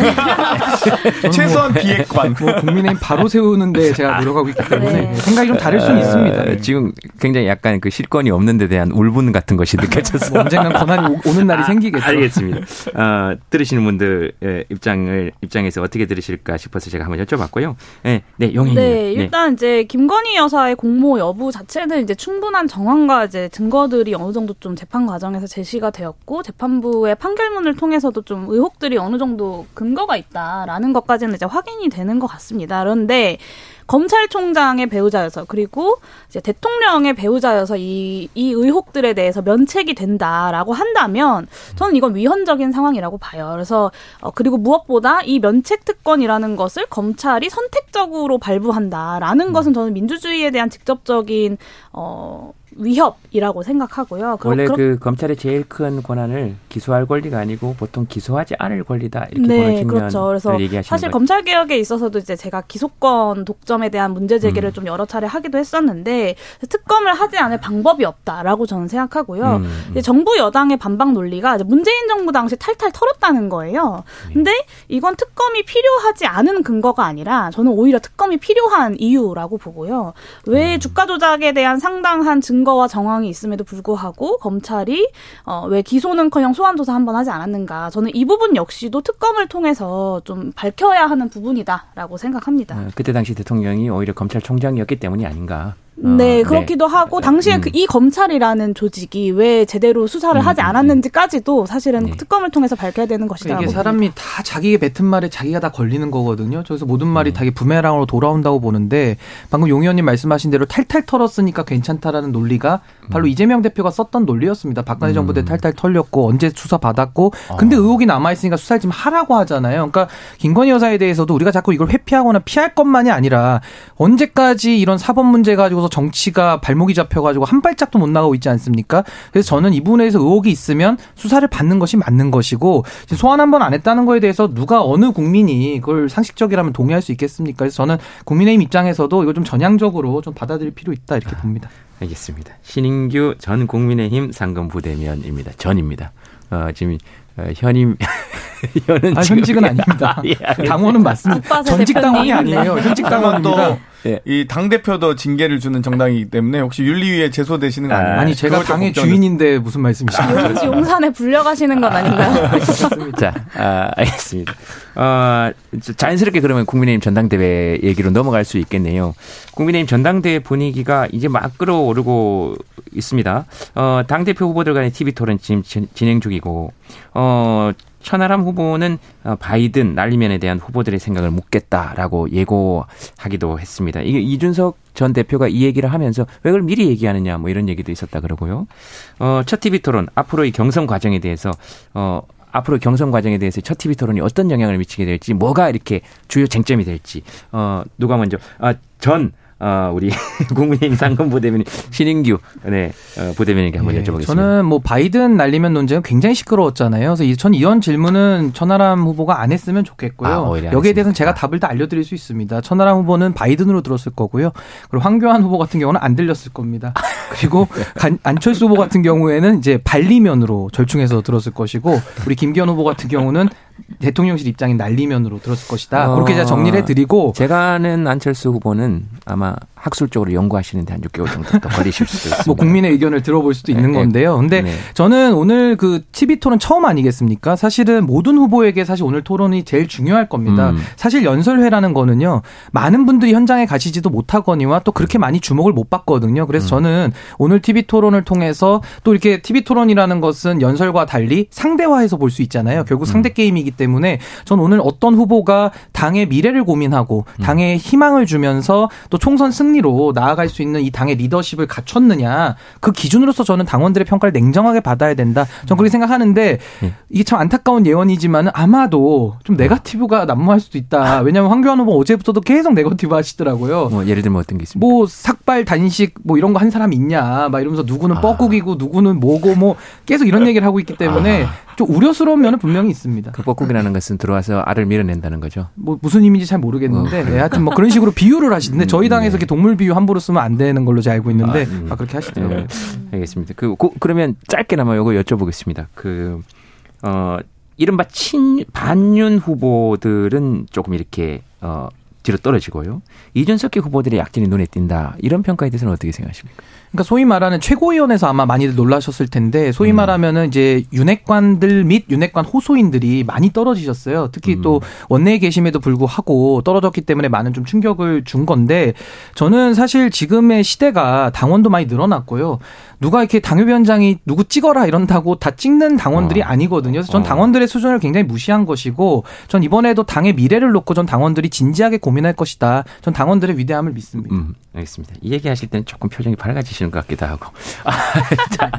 최소한 뭐, 비핵관. 뭐 국민의힘 바로 세우는데 제가 노력하고 있기 때문에 네. 생각이 좀 다를 수는 어, 있습니다. 네. 지금 굉장히 약간 그 실권이 없는 데 대한 울분 같은 것이 느껴졌어요. 뭐 언젠간 권한이 오, 는 날이 아, 생기겠죠. 알겠습니다. 어, 들으시는 분들의 입장을 입장에서 어떻게 들으실까 싶어서 제가 한번 여쭤봤고요. 네, 네 용인. 네, 네, 일단 이제 김건희 여사의 공모 여부 자체는 이제 충분한 정황과 이제 증거들이 어느 정도 좀 재판 과정에서 제시가 되었고 재판부의 판결문을 통해서도 좀 의혹들이 어느 정도 근거가 있다라는 것까지는 이제 확인이 되는 것 같습니다. 그런데 검찰총장의 배우자여서 그리고 이제 대통령의 배우자여서 이, 이 의혹들에 대해서 면책이 된다라고 한다면 저는 이건 위헌적인 상황이라고 봐요. 그래서 어, 그리고 무엇보다 이 면책 특권이라는 것을 검찰이 선택적으로 발부한다라는 것은 저는 민주주의에 대한 직접적인 어 위협이라고 생각하고요. 원래 그 검찰의 제일 큰 권한을 기소할 권리가 아니고 보통 기소하지 않을 권리다 이렇게 네, 보는 그렇죠. 그래서 사실 거죠. 검찰 개혁에 있어서도 이제 제가 기소권 독점에 대한 문제 제기를 음. 좀 여러 차례 하기도 했었는데 특검을 하지 않을 방법이 없다라고 저는 생각하고요. 음, 음. 정부 여당의 반박 논리가 문재인 정부 당시 탈탈 털었다는 거예요. 네. 근데 이건 특검이 필요하지 않은 근거가 아니라 저는 오히려 특검이 필요한 이유라고 보고요. 왜 음. 주가 조작에 대한 상당한 증거 증거와 정황이 있음에도 불구하고 검찰이 어, 왜 기소는커녕 소환 조사 한번 하지 않았는가? 저는 이 부분 역시도 특검을 통해서 좀 밝혀야 하는 부분이다라고 생각합니다. 어, 그때 당시 대통령이 오히려 검찰총장이었기 때문이 아닌가? 네, 어, 네. 그렇기도 하고 당시에 음. 그 이 검찰이라는 조직이 왜 제대로 수사를 음, 하지 음, 음. 않았는지까지도 사실은 네. 특검을 통해서 밝혀야 되는 것이다. 이게 사람이 봅니다. 다 자기의 뱉은 말에 자기가 다 걸리는 거거든요. 그래서 모든 말이 음. 다 부메랑으로 돌아온다고 보는데 방금 용 의원님 말씀하신 대로 탈탈 털었으니까 괜찮다라는 논리가 바로 음. 이재명 대표가 썼던 논리였습니다. 박근혜 정부 때 탈탈 털렸고 언제 수사 받았고 근데 어. 의혹이 남아 있으니까 수사를 좀 하라고 하잖아요. 그러니까 김건희 여사에 대해서도 우리가 자꾸 이걸 회피하거나 피할 것만이 아니라 언제까지 이런 사법 문제 가지고 있어서 정치가 발목이 잡혀가지고 한 발짝도 못 나가고 있지 않습니까? 그래서 저는 이 부분에서 의혹이 있으면 수사를 받는 것이 맞는 것이고 소환 한 번 안 했다는 거에 대해서 누가 어느 국민이 그걸 상식적이라면 동의할 수 있겠습니까? 그래서 저는 국민의힘 입장에서도 이걸 좀 전향적으로 좀 받아들일 필요 있다 이렇게 봅니다. 알겠습니다. 신인규 전 국민의힘 상금 부대면입니다. 전입니다. 어, 지금 어, 현임 현은 아, 현직은 아닙니다. 예, 당원은 맞습니다. 전직 당원이 아니에요. 현직 당원입니다. 예. 이당 대표도 징계를 주는 정당이기 때문에 혹시 윤리위에 제소되시는 거 아니에요? 아니 제가 당의 주인인데 무슨 말씀이십니까? 아, 용산에 불려가시는 건 아닌가요? 자, 아, 알겠습니다. 어, 자연스럽게 그러면 국민의힘 전당대회 얘기로 넘어갈 수 있겠네요. 국민의힘 전당대회 분위기가 이제 막 끌어오르고 있습니다. 어, 당대표 후보들 간의 TV 토론 지금 진행 중이고, 어, 천하람 후보는 어, 바이든 날리면에 대한 후보들의 생각을 묻겠다라고 예고하기도 했습니다. 이게 이준석 전 대표가 이 얘기를 하면서 왜 그걸 미리 얘기하느냐 뭐 이런 얘기도 있었다 그러고요. 어, 첫 TV 토론 앞으로의 경선 과정에 대해서 어, 앞으로 경선 과정에 대해서 첫 TV 토론이 어떤 영향을 미치게 될지 뭐가 이렇게 주요 쟁점이 될지 어, 누가 먼저 아, 전 어, 우리 국민의힘 상금 부대변인 신인규 네, 어, 부대변인에게 한번 예, 여쭤보겠습니다. 저는 뭐 바이든 날리면 논쟁은 굉장히 시끄러웠잖아요. 그래서 전 이런 질문은 천하람 후보가 안 했으면 좋겠고요. 아, 여기에 대해서는 제가 답을 다 알려드릴 수 있습니다. 천하람 후보는 바이든으로 들었을 거고요. 그리고 황교안 후보 같은 경우는 안 들렸을 겁니다. 그리고 안철수 후보 같은 경우에는 이제 발리면으로 절충해서 들었을 것이고 우리 김기현 후보 같은 경우는 대통령실 입장인 난리면으로 들었을 것이다. 어, 그렇게 제가 정리를 해드리고 제가 아는 안철수 후보는 아마 학술적으로 연구하시는데 한 6개월 정도 더 걸리실 수도 있습니다. 뭐 국민의 의견을 들어볼 수도 있는 네, 건데요. 근데 네. 저는 오늘 그 TV 토론 처음 아니겠습니까? 사실은 모든 후보에게 사실 오늘 토론이 제일 중요할 겁니다. 음. 사실 연설회라는 거는요. 많은 분들이 현장에 가시지도 못하거니와 또 그렇게 많이 주목을 못 받거든요. 그래서 음. 저는 오늘 TV 토론을 통해서 또 이렇게 TV 토론이라는 것은 연설과 달리 상대화해서 볼 수 있잖아요. 결국 상대 음. 게임이기 때문에 전 오늘 어떤 후보가 당의 미래를 고민하고 음. 당의 희망을 주면서 또 총선 승리 승리로 나아갈 수 있는 이 당의 리더십을 갖췄느냐 그 기준으로서 저는 당원들의 평가를 냉정하게 받아야 된다. 저는 그렇게 생각하는데 네. 이게 참 안타까운 예언이지만 아마도 좀 네거티브가 난무할 수도 있다. 왜냐하면 황교안 후보 어제부터도 계속 네거티브 하시더라고요. 뭐 예를 들면 어떤 게 있습니까? 뭐 삭발 단식 뭐 이런 거 한 사람 있냐 막 이러면서 누구는 뻐꾸기고 누구는 뭐고 뭐 계속 이런 얘기를 하고 있기 때문에 좀 우려스러운 면은 분명히 있습니다. 그 뻐꾸기라는 것은 들어와서 알을 밀어낸다는 거죠. 뭐 무슨 의미인지 잘 모르겠는데 어? 네, 하여튼 뭐 그런 식으로 비유를 하시는데 저희 당에서 네. 이렇게 동물 비유 함부로 쓰면 안 되는 걸로 제가 알고 있는데 아, 음. 아, 그렇게 하시더라고요. 네, 알겠습니다. 그 고- 그러면 짧게나마 요거 여쭤보겠습니다. 그 어, 이른바 친 반윤 후보들은 조금 이렇게 어, 뒤로 떨어지고요. 이준석계 후보들의 약진이 눈에 띈다. 이런 평가에 대해서는 어떻게 생각하십니까? 그러니까 소위 말하는 최고위원회에서 아마 많이들 놀라셨을 텐데 소위 음. 말하면은 이제 윤핵관들 및 윤핵관 호소인들이 많이 떨어지셨어요. 특히 음. 또 원내에 계심에도 불구하고 떨어졌기 때문에 많은 좀 충격을 준 건데 저는 사실 지금의 시대가 당원도 많이 늘어났고요. 누가 이렇게 당협위원장이 누구 찍어라 이런다고 다 찍는 당원들이 어. 아니거든요. 그래서 전 어. 당원들의 수준을 굉장히 무시한 것이고 전 이번에도 당의 미래를 놓고 전 당원들이 진지하게 고민할 것이다. 전 당원들의 위대함을 믿습니다. 음, 알겠습니다. 이 얘기하실 때는 조금 표정이 밝아지시 는 것 같기도 하고. 아, 자,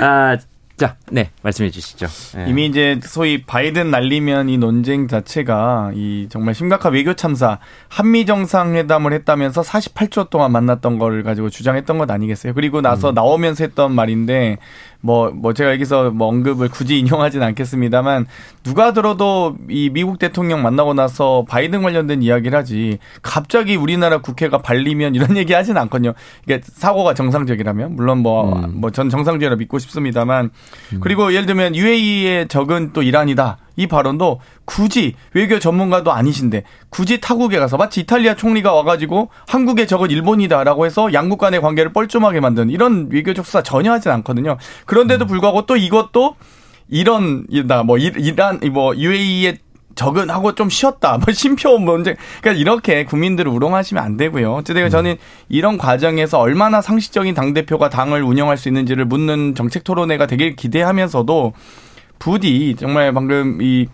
아, 자, 네, 말씀해 주시죠. 네. 이미 이제 소위 바이든 날리면 이 논쟁 자체가 이 정말 심각한 외교 참사 한미 정상회담을 했다면서 48초 동안 만났던 걸 가지고 주장했던 것 아니겠어요? 그리고 나서 나오면서 했던 말인데 뭐, 뭐 제가 여기서 뭐 언급을 굳이 인용하진 않겠습니다만 누가 들어도 이 미국 대통령 만나고 나서 바이든 관련된 이야기를 하지 갑자기 우리나라 국회가 발리면 이런 얘기 하진 않거든요. 이게 사고가 정상적이라면 물론 뭐, 음. 뭐전 정상적이라 믿고 싶습니다만 그리고 예를 들면 UAE의 적은 또 이란이다. 이 발언도 굳이 외교 전문가도 아니신데 굳이 타국에 가서 마치 이탈리아 총리가 와가지고 한국의 적은 일본이다라고 해서 양국 간의 관계를 뻘쭘하게 만든 이런 외교적 수사 전혀 하진 않거든요. 그런데도 불구하고 또 이것도 이런 뭐 이- 이란 뭐 UAE의 적은 하고 좀 쉬었다. 뭐 심표 문제. 그러니까 이렇게 국민들을 우롱하시면 안 되고요. 어쨌든 저는 이런 과정에서 얼마나 상식적인 당 대표가 당을 운영할 수 있는지를 묻는 정책 토론회가 되길 기대하면서도 부디 정말 방금 이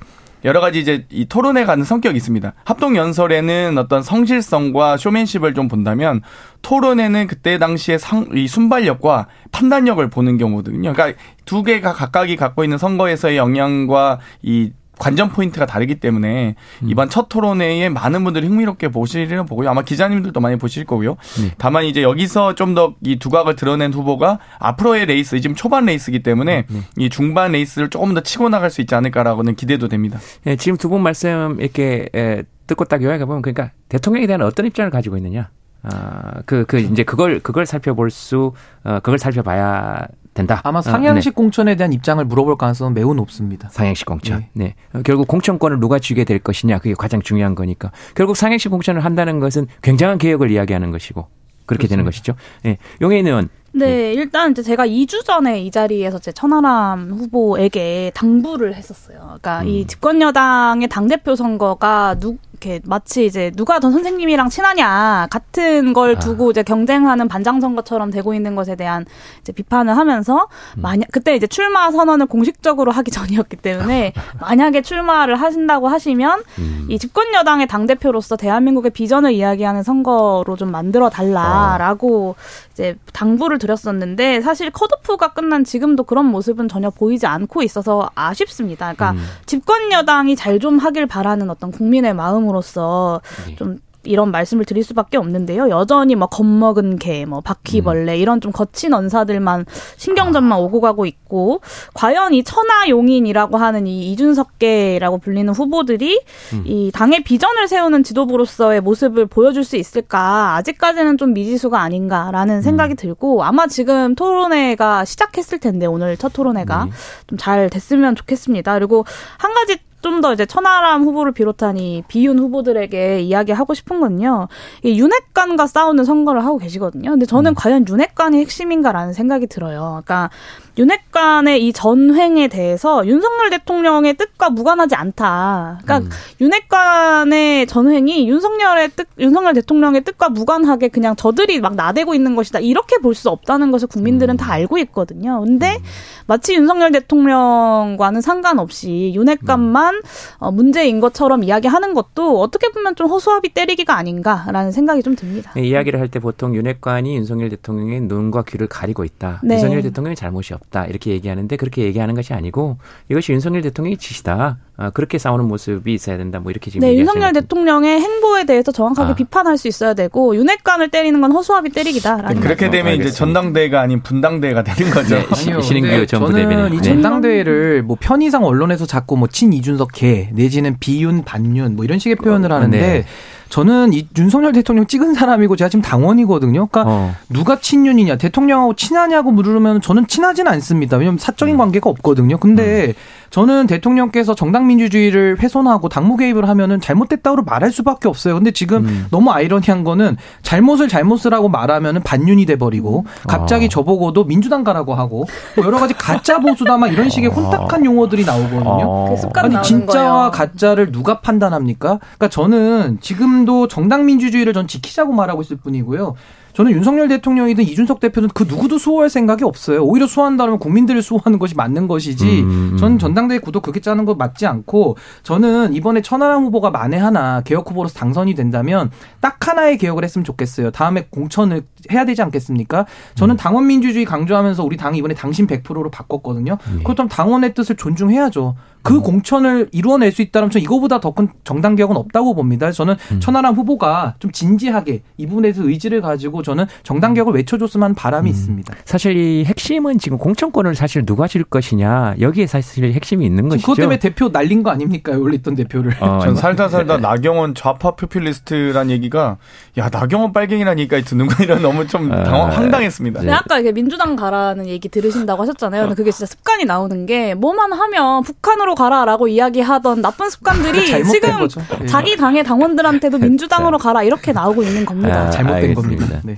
여러 가지 이제 이 토론회 가는 성격이 있습니다. 합동 연설에는 어떤 성실성과 쇼맨십을 좀 본다면 토론회는 그때 당시에 상, 이 순발력과 판단력을 보는 경우거든요. 그러니까 두 개가 각각이 갖고 있는 선거에서의 영향과 이 관전 포인트가 다르기 때문에 이번 첫 토론회에 많은 분들이 흥미롭게 보시리라 보고요. 아마 기자님들도 많이 보실 거고요. 다만 이제 여기서 좀 더 이 두각을 드러낸 후보가 앞으로의 레이스, 지금 초반 레이스이기 때문에 이 중반 레이스를 조금 더 치고 나갈 수 있지 않을까라고는 기대도 됩니다. 예, 지금 두 분 말씀 이렇게 에, 듣고 딱 요약해 보면 그러니까 대통령에 대한 어떤 입장을 가지고 있느냐. 아, 그, 그, 이제 그걸, 그걸 살펴볼 수, 어, 그걸 살펴봐야 된다. 아마 어, 상향식 네. 공천에 대한 입장을 물어볼 가능성은 매우 높습니다. 상향식 공천. 네. 어, 결국 공천권을 누가 쥐게 될 것이냐. 그게 가장 중요한 거니까. 결국 상향식 공천을 한다는 것은 굉장한 개혁을 이야기하는 것이고. 그렇게 되는 것이죠. 예. 용해인 의원. 네, 일단 이제 제가 2주 전에 이 자리에서 제 천하람 후보에게 당부를 했었어요. 그러니까 음. 이 집권 여당의 당 대표 선거가 누 이렇게 마치 이제 누가 전 선생님이랑 친하냐 같은 걸 아. 두고 이제 경쟁하는 반장 선거처럼 되고 있는 것에 대한 이제 비판을 하면서 음. 만약 그때 이제 출마 선언을 공식적으로 하기 전이었기 때문에 만약에 출마를 하신다고 하시면 음. 이 집권 여당의 당 대표로서 대한민국의 비전을 이야기하는 선거로 좀 만들어 달라라고 이제 당부를 드렸었는데 사실 컷오프가 끝난 지금도 그런 모습은 전혀 보이지 않고 있어서 아쉽습니다. 그러니까 음. 집권 여당이 잘 좀 하길 바라는 어떤 국민의 마음으로 서 네. 좀 이런 말씀을 드릴 수밖에 없는데요. 여전히 뭐 겁먹은 개, 뭐 바퀴벌레 음. 이런 좀 거친 언사들만 신경전만 오고 가고 있고 과연 이 천하용인이라고 하는 이 이준석계라고 불리는 후보들이 음. 이 당의 비전을 세우는 지도부로서의 모습을 보여줄 수 있을까 아직까지는 좀 미지수가 아닌가라는 생각이 음. 들고 아마 지금 토론회가 시작했을 텐데 오늘 첫 토론회가 네. 좀잘 됐으면 좋겠습니다. 그리고 한 가지 좀 더 이제 천하람 후보를 비롯한 이 비윤 후보들에게 이야기하고 싶은 건요. 이 윤핵관과 싸우는 선거를 하고 계시거든요. 근데 저는 과연 윤핵관이 핵심인가라는 생각이 들어요. 그러니까 윤핵관의 이 전횡에 대해서 윤석열 대통령의 뜻과 무관하지 않다. 그러니까 윤핵관의 전횡이 윤석열의 뜻, 윤석열 대통령의 뜻과 무관하게 그냥 저들이 막 나대고 있는 것이다. 이렇게 볼 수 없다는 것을 국민들은 다 알고 있거든요. 근데 마치 윤석열 대통령과는 상관없이 윤핵관만 어, 문제인 것처럼 이야기하는 것도 어떻게 보면 좀 허수아비 때리기가 아닌가라는 생각이 좀 듭니다. 네, 이야기를 할 때 보통 윤핵관이 윤석열 대통령의 눈과 귀를 가리고 있다. 네. 윤석열 대통령의 잘못이 없다. 이렇게 얘기하는데 그렇게 얘기하는 것이 아니고 이것이 윤석열 대통령의 지시다. 아, 그렇게 싸우는 모습이 있어야 된다. 뭐 이렇게 지금 네, 윤석열 것 대통령의 행보에 대해서 정확하게 아. 비판할 수 있어야 되고 윤핵관을 때리는 건 허수아비 때리기다라는 그렇게 어, 되면 이제 알겠습니다. 전당대회가 아닌 분당대회가 되는 거죠. 네. 신인규 근데 전 저는 부대변인. 이 네. 전당대회를 뭐 편의상 언론에서 자꾸 뭐 친 이준석 개 내지는 비윤 반윤 뭐 이런 식의 표현을 하는데 네. 저는 이 윤석열 대통령 찍은 사람이고 제가 지금 당원이거든요. 그러니까 어. 누가 친윤이냐 대통령하고 친하냐고 물으면 저는 친하진 않습니다. 왜냐하면 사적인 음. 관계가 없거든요. 근데 저는 대통령께서 정당 민주주의를 훼손하고 당무 개입을 하면은 잘못됐다고 말할 수밖에 없어요. 근데 지금 음. 너무 아이러니한 거는 잘못을 잘못을 하고 말하면은 반윤이 돼 버리고 갑자기 어. 저보고도 민주당 가라고 하고 뭐 여러 가지 가짜 보수다 막 이런 식의 혼탁한 용어들이 나오거든요. 어. 그 습관 아니 진짜와 거예요. 가짜를 누가 판단합니까? 그러니까 저는 지금도 정당 민주주의를 전 지키자고 말하고 있을 뿐이고요. 저는 윤석열 대통령이든 이준석 대표든 그 누구도 수호할 생각이 없어요. 오히려 수호한다면 국민들을 수호하는 것이 맞는 것이지. 음, 음. 저는 전당대회 구도 그렇게 짜는 거 맞지 않고 저는 이번에 천하람 후보가 만에 하나 개혁 후보로서 당선이 된다면 딱 하나의 개혁을 했으면 좋겠어요. 다음에 공천을 해야 되지 않겠습니까? 저는 음. 당원 민주주의 강조하면서 우리 당이 이번에 당신 100%로 바꿨거든요. 예. 그렇다면 당원의 뜻을 존중해야죠. 그 음. 공천을 이루어낼 수 있다면 저 이거보다 더 큰 정당 개혁은 없다고 봅니다. 저는 음. 천하람 후보가 좀 진지하게 이 부분에 대해서 의지를 가지고 저는 정당 개혁을 외쳐줬으면 하는 바람이 있습니다. 사실 이 핵심은 지금 공천권을 사실 누가 줄 것이냐 여기에 사실 핵심이 있는 것이죠. 그것 때문에 대표 날린 거 아닙니까? 올렸던 대표를. 어, 전 살다 살다 나경원 좌파 포퓰리스트란 얘기가 야 나경원 빨갱이라는 얘기까지 듣는 거 이런 너무 좀 아, 당황, 황당했습니다. 근데 아까 이게 민주당 가라는 얘기 들으신다고 하셨잖아요. 근데 그게 진짜 습관이 나오는 게 뭐만 하면 북한으로 가라라고 이야기하던 나쁜 습관들이 지금 거죠. 예. 자기 당의 당원들한테도 민주당으로 가라 이렇게 나오고 있는 겁니다. 아, 잘못된 알겠습니다. 겁니다. 네.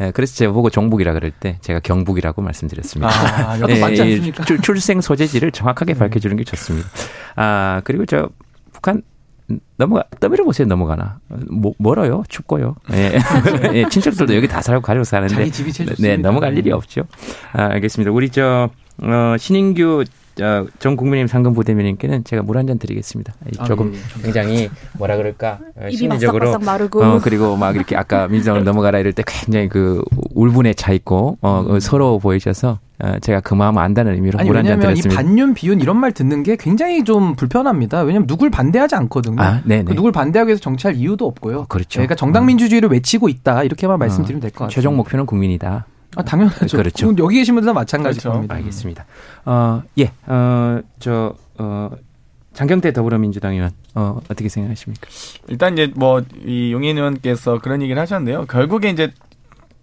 예, 그래서 제가 보고 종북이라 그럴 때 제가 경북이라고 말씀드렸습니다. 아, 예, 맞지 이 않습니까? 출- 출생 소재지를 정확하게 밝혀주는 게 좋습니다. 아 그리고 저 북한 넘어가 떠밀어 보세요 넘어가나 뭐, 멀어요 춥고요. 예. 예, 친척들도 여기 다 살고 가지고 사는데 네 좋습니다. 넘어갈 일이 없죠. 아, 알겠습니다. 우리 저 어, 신인규 어, 전 국민의힘 상근 부대변인께는 제가 물 한 잔 드리겠습니다. 이 아, 조금 예, 예. 굉장히 뭐라 그럴까 어, 입이 심리적으로 바싹바싹 마르고 어, 그리고 막 이렇게 아까 민주당으로 넘어가라 이럴 때 굉장히 그 울분에 차 있고 어, 어, 서러워 보이셔서 어, 제가 그 마음 안다는 의미로 물 한잔 왜냐하면 이 드렸습니다. 반윤 비윤 이런 말 듣는 게 굉장히 좀 불편합니다. 왜냐하면 누굴 반대하지 않거든요. 아, 네네. 그 누굴 반대하기 위해서 정치할 이유도 없고요. 그렇죠. 그러니까 정당 민주주의를 외치고 있다 이렇게만 말씀드리면 될 것 같아요. 최종 목표는 국민이다. 아, 당연하죠. 그렇죠. 그럼 여기 계신 분들 다 마찬가지일 그렇죠. 겁니다. 알겠습니다. 어, 예, 어, 저, 어, 장경태 더불어민주당 의원, 어, 어떻게 생각하십니까? 일단 이제 뭐 이 용인 의원께서 그런 얘기를 하셨는데요. 결국에 이제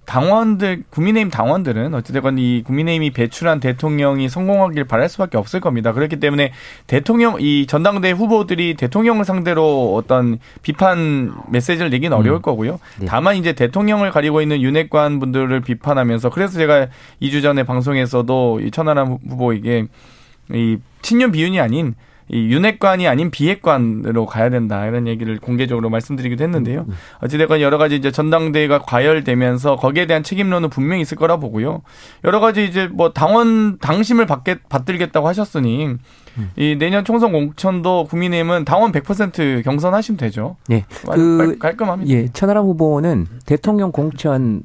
당원들 국민의힘 당원들은 어찌됐건 이 국민의힘이 배출한 대통령이 성공하길 바랄 수밖에 없을 겁니다. 그렇기 때문에 대통령 이 전당대회 후보들이 대통령을 상대로 어떤 비판 메시지를 내기는 어려울 음. 거고요. 네. 다만 이제 대통령을 가리고 있는 윤핵관 분들을 비판하면서 그래서 제가 2주 전에 방송에서도 이 천하람 후보에게 이 친윤 비윤이 아닌 이 윤핵관이 아닌 비핵관으로 가야 된다 이런 얘기를 공개적으로 말씀드리기도 했는데요. 어찌됐건 여러 가지 이제 전당대회가 과열되면서 거기에 대한 책임론은 분명히 있을 거라 보고요. 여러 가지 이제 뭐 당원 당심을 받게 받들겠다고 하셨으니 이 내년 총선 공천도 국민의힘은 당원 100% 경선하시면 되죠. 예, 깔- 그, 깔- 깔끔합니다. 예, 천하람 후보는 대통령 공천을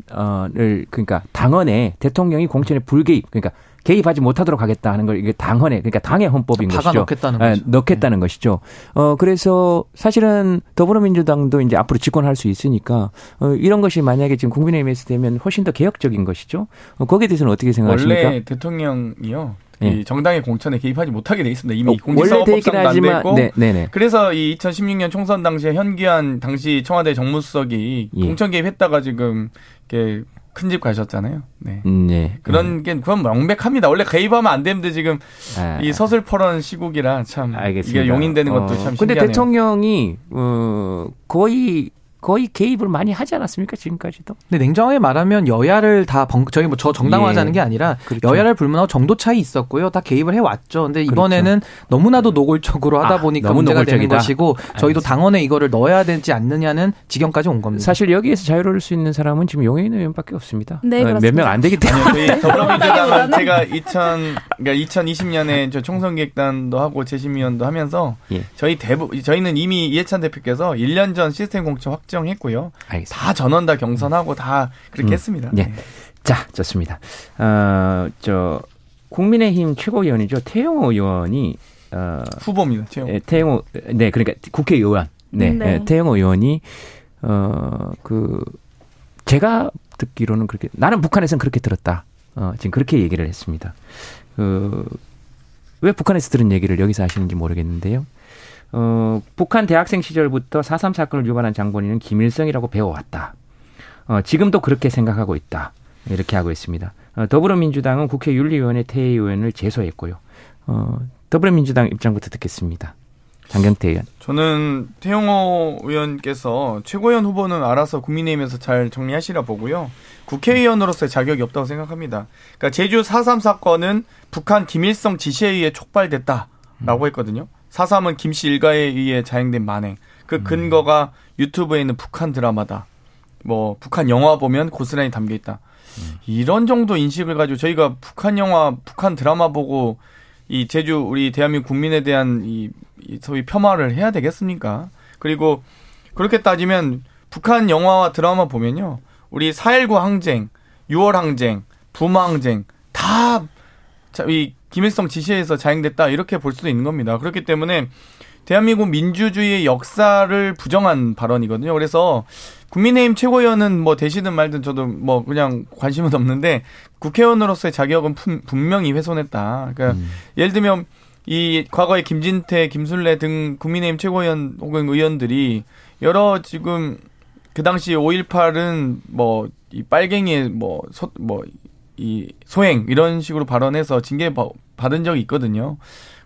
그러니까 당헌에 대통령이 공천에 불개입, 그러니까 개입하지 못하도록 하겠다 하는 걸 이게 당헌에 그러니까 당의 헌법인 박아 것이죠. 넣겠다는 예, 거죠. 넣겠다는 것이죠. 어 그래서 사실은 더불어민주당도 이제 앞으로 집권할 수 있으니까 어, 이런 것이 만약에 지금 국민의힘에서 되면 훨씬 더 개혁적인 것이죠. 어, 거기에 대해서는 어떻게 생각하십니까? 원래 대통령이요. 예. 이 정당의 공천에 개입하지 못하게 돼 있습니다. 이미 어, 공직선거법상도 안 하지만 됐고 네, 네, 네. 그래서 이 2016년 총선 당시에 현기환 당시 청와대 정무수석이 예. 공천 개입했다가 지금 이렇게 큰 집 가셨잖아요. 네. 음, 네. 그런 게 그건 명백합니다. 원래 개입하면 안 되는데 지금 아, 이 서슬퍼런 시국이라 참 알겠습니다. 이게 용인되는 것도 어, 참 근데 신기하네요. 대통령이 어 거의 거의 개입을 많이 하지 않았습니까 지금까지도? 근데 냉정하게 말하면 여야를 다 번, 저희 뭐 저 정당화하자는 예. 게 아니라 그렇죠. 여야를 불문하고 정도 차이 있었고요. 다 개입을 해왔죠. 근데 이번에는 너무나도 노골적으로 하다 아, 보니까 문제가 되는 노골적이다. 것이고 저희도 당원에 이거를 넣어야 되지 않느냐는 지경까지 온 겁니다. 사실 여기에서 자유로울 수 있는 사람은 지금 용해인 의원밖에 없습니다. 네, 몇 그렇습니다. 명안 되기 때문에. 저희 더불어민주당은 제가 그러니까 2020년에 저 총선기획단도 하고 재심위원도 하면서 예. 저희 대부 저희는 이미 이해찬 대표께서 1년 전 시스템 공천 확정했고요. 알겠습니다. 다 전원 다 경선하고 다 그렇게 음. 했습니다. 예. 네. 자, 좋습니다. 어, 저 국민의힘 최고위원이죠. 태영호 의원이 어, 후보입니다. 최영. 예, 태영호 네, 그러니까 국회의원. 네, 네. 예, 태영호 의원이 어, 그 제가 듣기로는 그렇게 나는 북한에서는 그렇게 들었다. 어, 지금 그렇게 얘기를 했습니다. 그 왜 북한에서 들은 얘기를 여기서 하시는지 모르겠는데요. 어, 북한 대학생 시절부터 4.3 사건을 유발한 장본인은 김일성이라고 배워왔다. 어, 지금도 그렇게 생각하고 있다. 이렇게 하고 있습니다. 어, 더불어민주당은 국회 윤리위원회 태혜 의원을 제소했고요. 어, 더불어민주당 입장부터 듣겠습니다. 장경태 의원. 저는 태영호 의원께서 최고위원 후보는 알아서 국민의힘에서 잘 정리하시라 보고요. 국회의원으로서의 자격이 없다고 생각합니다. 그러니까 제주 4.3 사건은 북한 김일성 지시에 의해 촉발됐다라고 했거든요. 4.3은 김씨 일가에 의해 자행된 만행. 그 근거가 유튜브에 있는 북한 드라마다. 뭐 북한 영화 보면 고스란히 담겨 있다. 이런 정도 인식을 가지고 저희가 북한 영화, 북한 드라마 보고 이 제주 우리 대한민국 국민에 대한 이, 이 소위 폄하를 해야 되겠습니까? 그리고 그렇게 따지면 북한 영화와 드라마 보면요. 우리 4.19 항쟁, 6월 항쟁, 부마 항쟁 다 이 김일성 지시에서 자행됐다 이렇게 볼 수도 있는 겁니다. 그렇기 때문에 대한민국 민주주의의 역사를 부정한 발언이거든요. 그래서 국민의힘 최고위원은 뭐 되시든 말든 저도 뭐 그냥 관심은 없는데 국회의원으로서의 자격은 분- 분명히 훼손했다. 그러니까 예를 들면 이 과거에 김진태, 김순례 등 국민의힘 최고위원 혹은 의원들이 여러 지금 그 당시 5.18은 뭐 이 빨갱이의 뭐뭐이 소행 이런 식으로 발언해서 징계 바- 받은 적이 있거든요.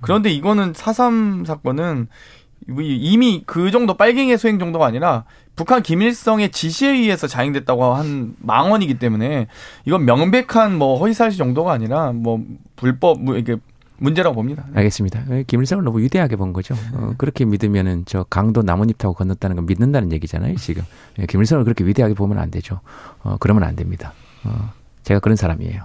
그런데 이거는 4.3 사건은 이미 그 정도 빨갱이의 소행 정도가 아니라 북한 김일성의 지시에 의해서 자행됐다고 한 망언이기 때문에 이건 명백한 뭐 허위사실 정도가 아니라 뭐 불법 뭐 이게 문제라고 봅니다. 알겠습니다. 예, 김일성을 너무 위대하게 본 거죠. 어, 그렇게 믿으면은 저 강도 나뭇잎 타고 건넜다는 건 믿는다는 얘기잖아요, 지금. 예, 김일성을 그렇게 위대하게 보면 안 되죠. 어, 그러면 안 됩니다. 어, 제가 그런 사람이에요.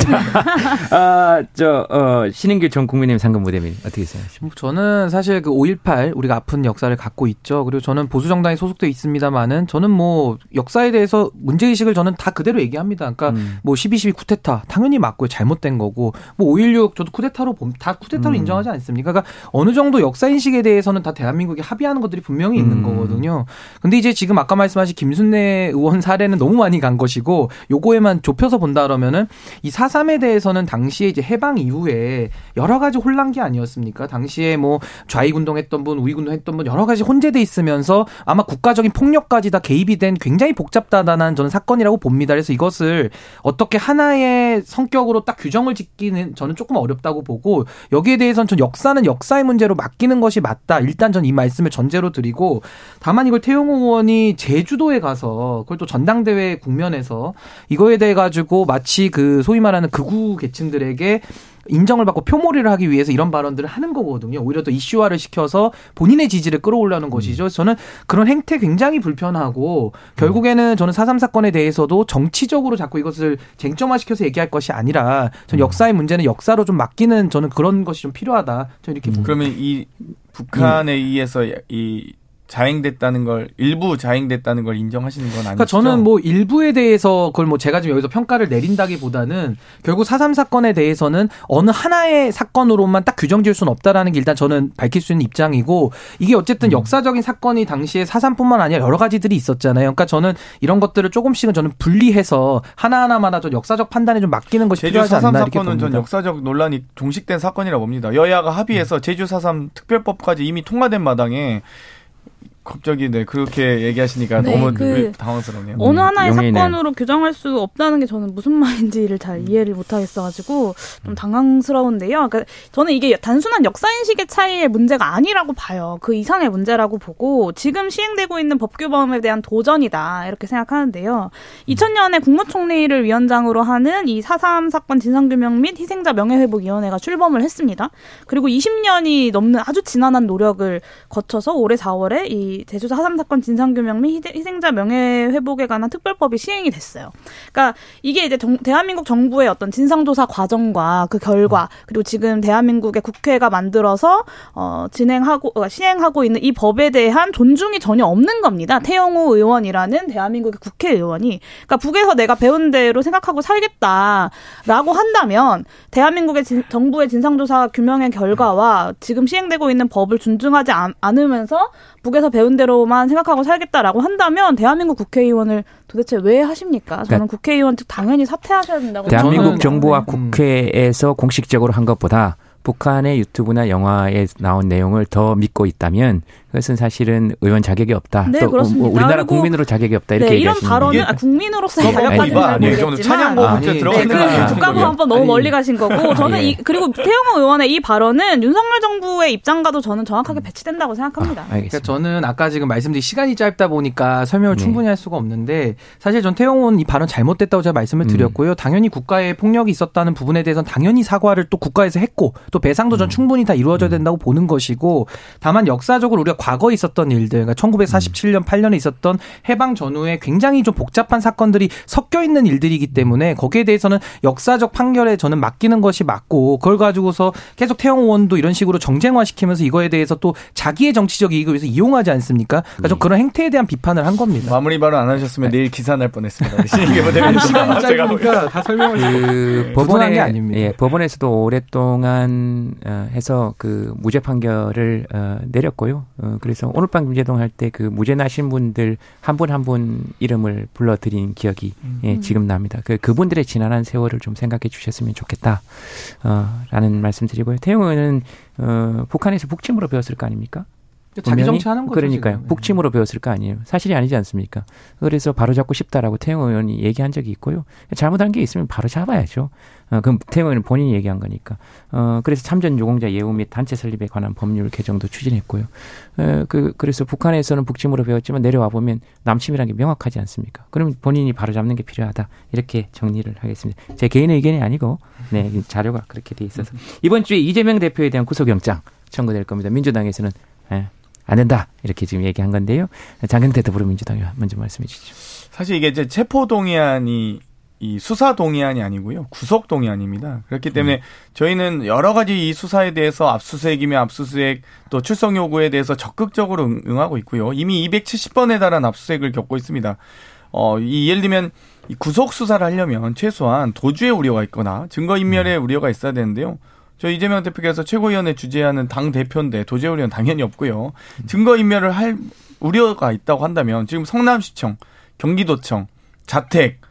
자, 아, 저, 어, 신인규 전 국민의힘 상근부대민 어떻게 생각하십니까? 저는 사실 그 5.18 우리가 아픈 역사를 갖고 있죠. 그리고 저는 보수 정당에 소속돼 있습니다만은 저는 뭐 역사에 대해서 문제 의식을 저는 다 그대로 얘기합니다. 그러니까 음. 뭐12.12 쿠데타 당연히 맞고요. 잘못된 거고 뭐 5.16 저도 쿠데타로 봄- 다 쿠데타로 음. 인정하지 않습니까? 그러니까 어느 정도 역사 인식에 대해서는 다 대한민국이 합의하는 것들이 분명히 있는 음. 거거든요. 근데 이제 지금 아까 말씀하신 김순례 의원 사례는 너무 많이 간 것이고 요거에만 좁혀서 본다 그러면은 이 4.3에 대해서는 당시에 이제 해방 이후에 여러 가지 혼란기 아니었습니까? 당시에 뭐 좌익 운동 했던 분, 우익 운동 했던 분 여러 가지 혼재돼 있으면서 아마 국가적인 폭력까지 다 개입이 된 굉장히 복잡다단한 저는 사건이라고 봅니다. 그래서 이것을 어떻게 하나의 성격으로 딱 규정을 짓기는 저는 조금 어렵다고 보고 여기에 대해서는 전 역사는 역사의 문제로 맡기는 것이 맞다. 일단 전 이 말씀을 전제로 드리고 다만 이걸 태용호 의원이 제주도에 가서 그걸 또 전당대회 국면에서 이거에 대해 가지고 마치 그 소위 말하는 극우 계층들에게 인정을 받고 표몰이를 하기 위해서 이런 발언들을 하는 거거든요. 오히려 더 이슈화를 시켜서 본인의 지지를 끌어올려는 것이죠. 그래서 저는 그런 행태 굉장히 불편하고 결국에는 저는 4.3 사건에 대해서도 정치적으로 자꾸 이것을 쟁점화시켜서 얘기할 것이 아니라 전 역사의 문제는 역사로 좀 맡기는 저는 그런 것이 좀 필요하다. 저는 이렇게 봅니다. 그러면 이 북한에 의해서 이 자행됐다는 걸 일부 자행됐다는 걸 인정하시는 건 아니죠? 그러니까 저는 뭐 일부에 대해서 그걸 뭐 제가 지금 여기서 평가를 내린다기보다는 결국 4.3 사건에 대해서는 어느 하나의 사건으로만 딱 규정 지을 수는 없다라는 게 일단 저는 밝힐 수 있는 입장이고 이게 어쨌든 역사적인 사건이 당시에 4.3뿐만 아니라 여러 가지들이 있었잖아요. 그러니까 저는 이런 것들을 조금씩은 저는 분리해서 하나하나마다 좀 역사적 판단에 좀 맡기는 것이 제주 필요하지 4.3 않나 이렇게 사건은 전 봅니다. 역사적 논란이 종식된 사건이라고 봅니다. 여야가 합의해서 제주 4.3 특별법까지 이미 통과된 마당에 갑자기 네 그렇게 얘기하시니까 네, 너무 그 당황스럽네요. 어느 하나의 용인의- 사건으로 규정할 수 없다는 게 저는 무슨 말인지를 잘 이해를 못하겠어가지고 좀 당황스러운데요. 그러니까 저는 이게 단순한 역사 인식의 차이의 문제가 아니라고 봐요. 그 이상의 문제라고 보고 지금 시행되고 있는 법규범에 대한 도전이다 이렇게 생각하는데요. 2000년에 국무총리를 위원장으로 하는 이 4.3 사건 진상규명 및 희생자 명예회복위원회가 출범을 했습니다. 그리고 20년이 넘는 아주 지난한 노력을 거쳐서 올해 4월에 이이 제주도 하삼 사건 진상 규명 및 희생자 명예 회복에 관한 특별법이 시행이 됐어요. 그러니까 이게 이제 정, 대한민국 정부의 어떤 진상조사 과정과 그 결과 그리고 지금 대한민국의 국회가 만들어서 어 진행하고 어, 시행하고 있는 이 법에 대한 존중이 전혀 없는 겁니다. 태영호 의원이라는 대한민국의 국회의원이 그러니까 북에서 내가 배운 대로 생각하고 살겠다라고 한다면 대한민국의 진, 정부의 진상조사 규명의 결과와 지금 시행되고 있는 법을 존중하지 않, 않으면서 북에서 배운 대로만 생각하고 살겠다라고 한다면 대한민국 국회의원을 도대체 왜 하십니까? 저는 그러니까 국회의원 즉 당연히 사퇴하셔야 된다고 대한민국 저는- 정부와 네. 국회에서 공식적으로 한 것보다 북한의 유튜브나 영화에 나온 내용을 더 믿고 있다면 그것은 사실은 의원 자격이 없다. 네, 또 그렇습니다. 우리나라 국민으로 자격이 없다. 이렇게 네, 이런 얘기하시는 발언은 아, 국민으로서의 자격까지는 이거 잘 모르겠지만 아니, 들어가는 네, 거그 아니에요? 국가보안법 너무 아니, 멀리 가신 거고 저는 네. 이 그리고 태영호 의원의 이 발언은 윤석열 정부의 입장과도 저는 정확하게 배치된다고 생각합니다. 아, 알겠습니다. 그러니까 저는 아까 지금 말씀드린 시간이 짧다 보니까 설명을 네. 충분히 할 수가 없는데 사실 전 태영호는 이 발언 잘못됐다고 제가 말씀을 음. 드렸고요. 당연히 국가의 폭력이 있었다는 부분에 대해서는 당연히 사과를 또 국가에서 했고 또 배상도 음. 전 충분히 다 이루어져야 된다고 보는 것이고 다만 역사적으로 우리가 과거에 있었던 일들 그러니까 1947년 8년에 있었던 해방 전후에 굉장히 좀 복잡한 사건들이 섞여 있는 일들이기 때문에 거기에 대해서는 역사적 판결에 저는 맡기는 것이 맞고 그걸 가지고서 계속 태영 의원도 이런 식으로 정쟁화시키면서 이거에 대해서 또 자기의 정치적 이익을 위해서 이용하지 않습니까? 그러니까 저 그런 행태에 대한 비판을 한 겁니다. 마무리 발언 안 하셨으면 내일 기사 날 뻔했습니다. 시간이 짧으니까 다 설명을 그 법원에 게 아닙니다. 예, 법원에서도 오랫동안 어, 해서 그 무죄 판결을 어, 내렸고요. 어, 그래서 오늘 밤 김재동 할 때 그 무죄 나신 분들 한 분 한분 이름을 불러드린 기억이 예, 지금 납니다. 그 그분들의 지난한 세월을 좀 생각해 주셨으면 좋겠다. 어, 라는 말씀드리고요. 태용 의원은 어, 북한에서 북침으로 배웠을 거 아닙니까? 자기 정치하는 거죠. 그러니까요. 지금. 네. 북침으로 배웠을 거 아니에요. 사실이 아니지 않습니까? 그래서 바로 잡고 싶다라고 태영 의원이 얘기한 적이 있고요. 잘못한 게 있으면 바로 잡아야죠. 어, 그럼 태영 의원은 본인이 얘기한 거니까. 어, 그래서 참전 유공자 예우 및 단체 설립에 관한 법률 개정도 추진했고요. 어, 그, 그래서 북한에서는 북침으로 배웠지만 내려와 보면 남침이라는 게 명확하지 않습니까? 그러면 본인이 바로 잡는 게 필요하다. 이렇게 정리를 하겠습니다. 제 개인의 의견이 아니고, 네, 이 자료가 그렇게 돼 있어서. 이번 주에 이재명 대표에 대한 구속영장 청구될 겁니다. 민주당에서는 예, 안 된다 이렇게 지금 얘기한 건데요. 장경태 더불어민주당이 먼저 말씀해 주시죠. 사실 이게 이제 체포 동의안이 이 수사 동의안이 아니고요. 구속 동의안입니다. 그렇기 때문에 저희는 여러 가지 이 수사에 대해서 압수수색이며 압수수색 또 출석 요구에 대해서 적극적으로 응- 응하고 있고요. 이미 270번에 달한 압수수색을 겪고 있습니다. 어, 이 예를 들면 이 구속 수사를 하려면 최소한 도주의 우려가 있거나 증거 인멸의 우려가 있어야 되는데요. 저 이재명 대표께서 최고위원회 주재하는 당 대표인데 도주의 우려는 당연히 없고요. 증거 인멸을 할 우려가 있다고 한다면 지금 성남시청, 경기도청, 자택,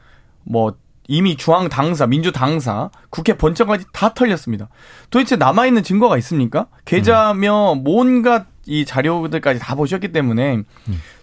뭐 이미 중앙 당사, 민주 당사, 국회 본청까지 다 털렸습니다. 도대체 남아 있는 증거가 있습니까? 계좌며 뭔가 이 자료들까지 다 보셨기 때문에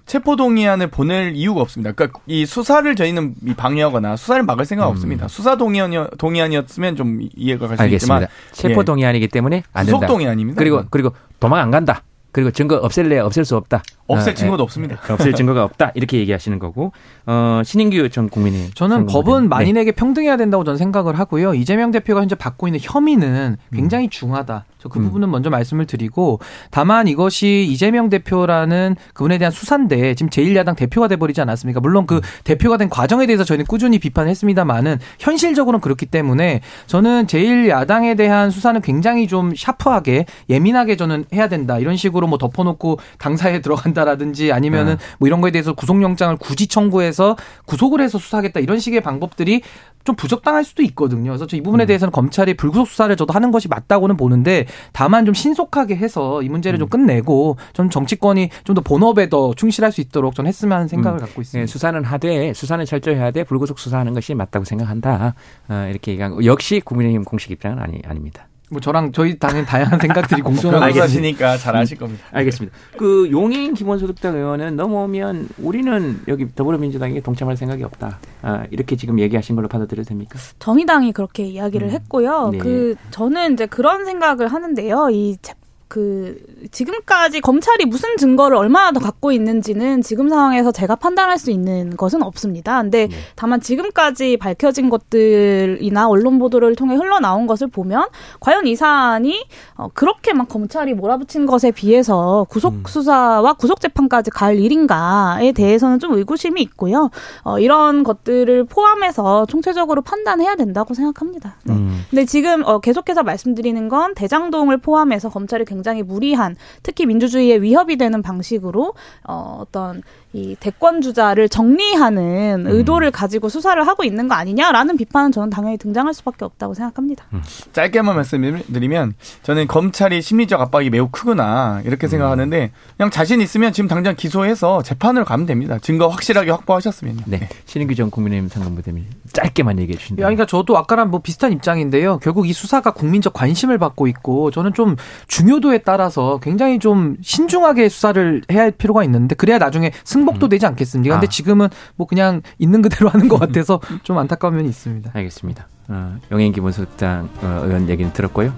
체포 동의안을 보낼 이유가 없습니다. 그러니까 이 수사를 저희는 이 방해하거나 수사를 막을 생각 없습니다. 수사 동의안이 동의안이었으면 좀 이해가 갈 수 있지만 알겠습니다. 체포 예. 동의안이기 때문에 안 된다. 구속 동의안입니다. 그리고 이건. 그리고 도망 안 간다. 그리고 증거 없앨래 없앨 수 없다. 없앨 어, 증거도 예. 없습니다. 없앨 증거가 없다. 이렇게 얘기하시는 거고. 어, 신인규 전 국민의 저는 네. 법은 만인에게 평등해야 된다고 저는 생각을 하고요. 이재명 대표가 현재 받고 있는 혐의는 굉장히 중하다. 저그 음. 부분은 먼저 말씀을 드리고 다만 이것이 이재명 대표라는 그분에 대한 수사인데 지금 제1야당 대표가 돼버리지 않았습니까? 물론 음. 그 대표가 된 과정에 대해서 저희는 꾸준히 비판했습니다만은 현실적으로는 그렇기 때문에 저는 제1야당에 대한 수사는 굉장히 좀 샤프하게 예민하게 저는 해야 된다. 이런 식으로 뭐 덮어놓고 당사에 들어간다라든지 아니면은 뭐 이런 거에 대해서 구속영장을 굳이 청구해서 구속을 해서 수사하겠다 이런 식의 방법들이 좀 부적당할 수도 있거든요. 그래서 저 이 부분에 대해서는 검찰이 불구속 수사를 저도 하는 것이 맞다고는 보는데 다만 좀 신속하게 해서 이 문제를 좀 끝내고 좀 정치권이 좀 더 본업에 더 충실할 수 있도록 전 했으면 하는 생각을 갖고 예, 있습니다. 수사는 하되 수사는 철저히 하되 불구속 수사하는 것이 맞다고 생각한다. 어, 이렇게 얘기한 거. 역시 국민의힘 공식 입장은 아니 아닙니다. 뭐 저랑 저희 당연 다양한 생각들이 공존하고 있습니다. 변호사시니까 잘 아실 겁니다. 알겠습니다. 그 용인 기본소득당 의원은 넘어오면 우리는 여기 더불어민주당에 동참할 생각이 없다. 아, 이렇게 지금 얘기하신 걸로 받아들여도 됩니까? 정의당이 그렇게 이야기를 했고요. 네. 그 저는 이제 그런 생각을 하는데요. 이 재- 그 지금까지 검찰이 무슨 증거를 얼마나 더 갖고 있는지는 지금 상황에서 제가 판단할 수 있는 것은 없습니다. 근데 네. 다만 지금까지 밝혀진 것들이나 언론 보도를 통해 흘러나온 것을 보면 과연 이 사안이 어, 그렇게 막 검찰이 몰아붙인 것에 비해서 구속 음. 수사와 구속 재판까지 갈 일인가에 대해서는 좀 의구심이 있고요. 어, 이런 것들을 포함해서 총체적으로 판단해야 된다고 생각합니다. 네. 음. 근데 지금 어, 계속해서 말씀드리는 건 대장동을 포함해서 검찰이 굉장히 무리한 특히 민주주의에 위협이 되는 방식으로 어, 어떤 이 대권 주자를 정리하는 음. 의도를 가지고 수사를 하고 있는 거 아니냐라는 비판은 저는 당연히 등장할 수밖에 없다고 생각합니다. 음. 짧게만 말씀드리면 저는 검찰이 심리적 압박이 매우 크구나 이렇게 생각하는데 그냥 자신 있으면 지금 당장 기소해서 재판을 가면 됩니다. 증거 확실하게 확보하셨으면요. 네. 신인규 전 국민의힘 상근부대님 짧게만 얘기해 주신다. 그러니까 저도 아까랑 뭐 비슷한 입장인데요. 결국 이 수사가 국민적 관심을 받고 있고 저는 좀 중요도 에 따라서 굉장히 좀 신중하게 수사를 해야 할 필요가 있는데 그래야 나중에 승 승복도 음. 되지 않겠습니까? 근데 아. 지금은 뭐 그냥 있는 그대로 하는 것 같아서 좀 안타까운 면이 있습니다. 알겠습니다. 어, 영행 기본소득당 어, 의원 얘기는 들었고요.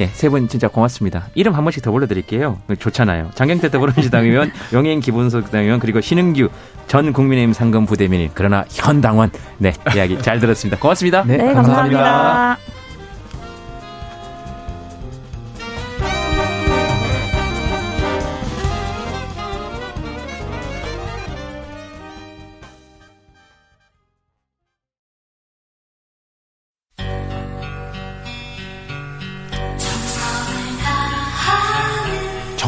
예, 세 분 진짜 고맙습니다. 이름 한 번씩 더 불러드릴게요. 좋잖아요. 장경태 더불어민주당 의원, 영행 기본소득당 의원, 그리고 신은규 전 국민의힘 상금 부대변인, 그러나 현 당원. 네, 이야기 잘 들었습니다. 고맙습니다. 네, 네 감사합니다. 감사합니다.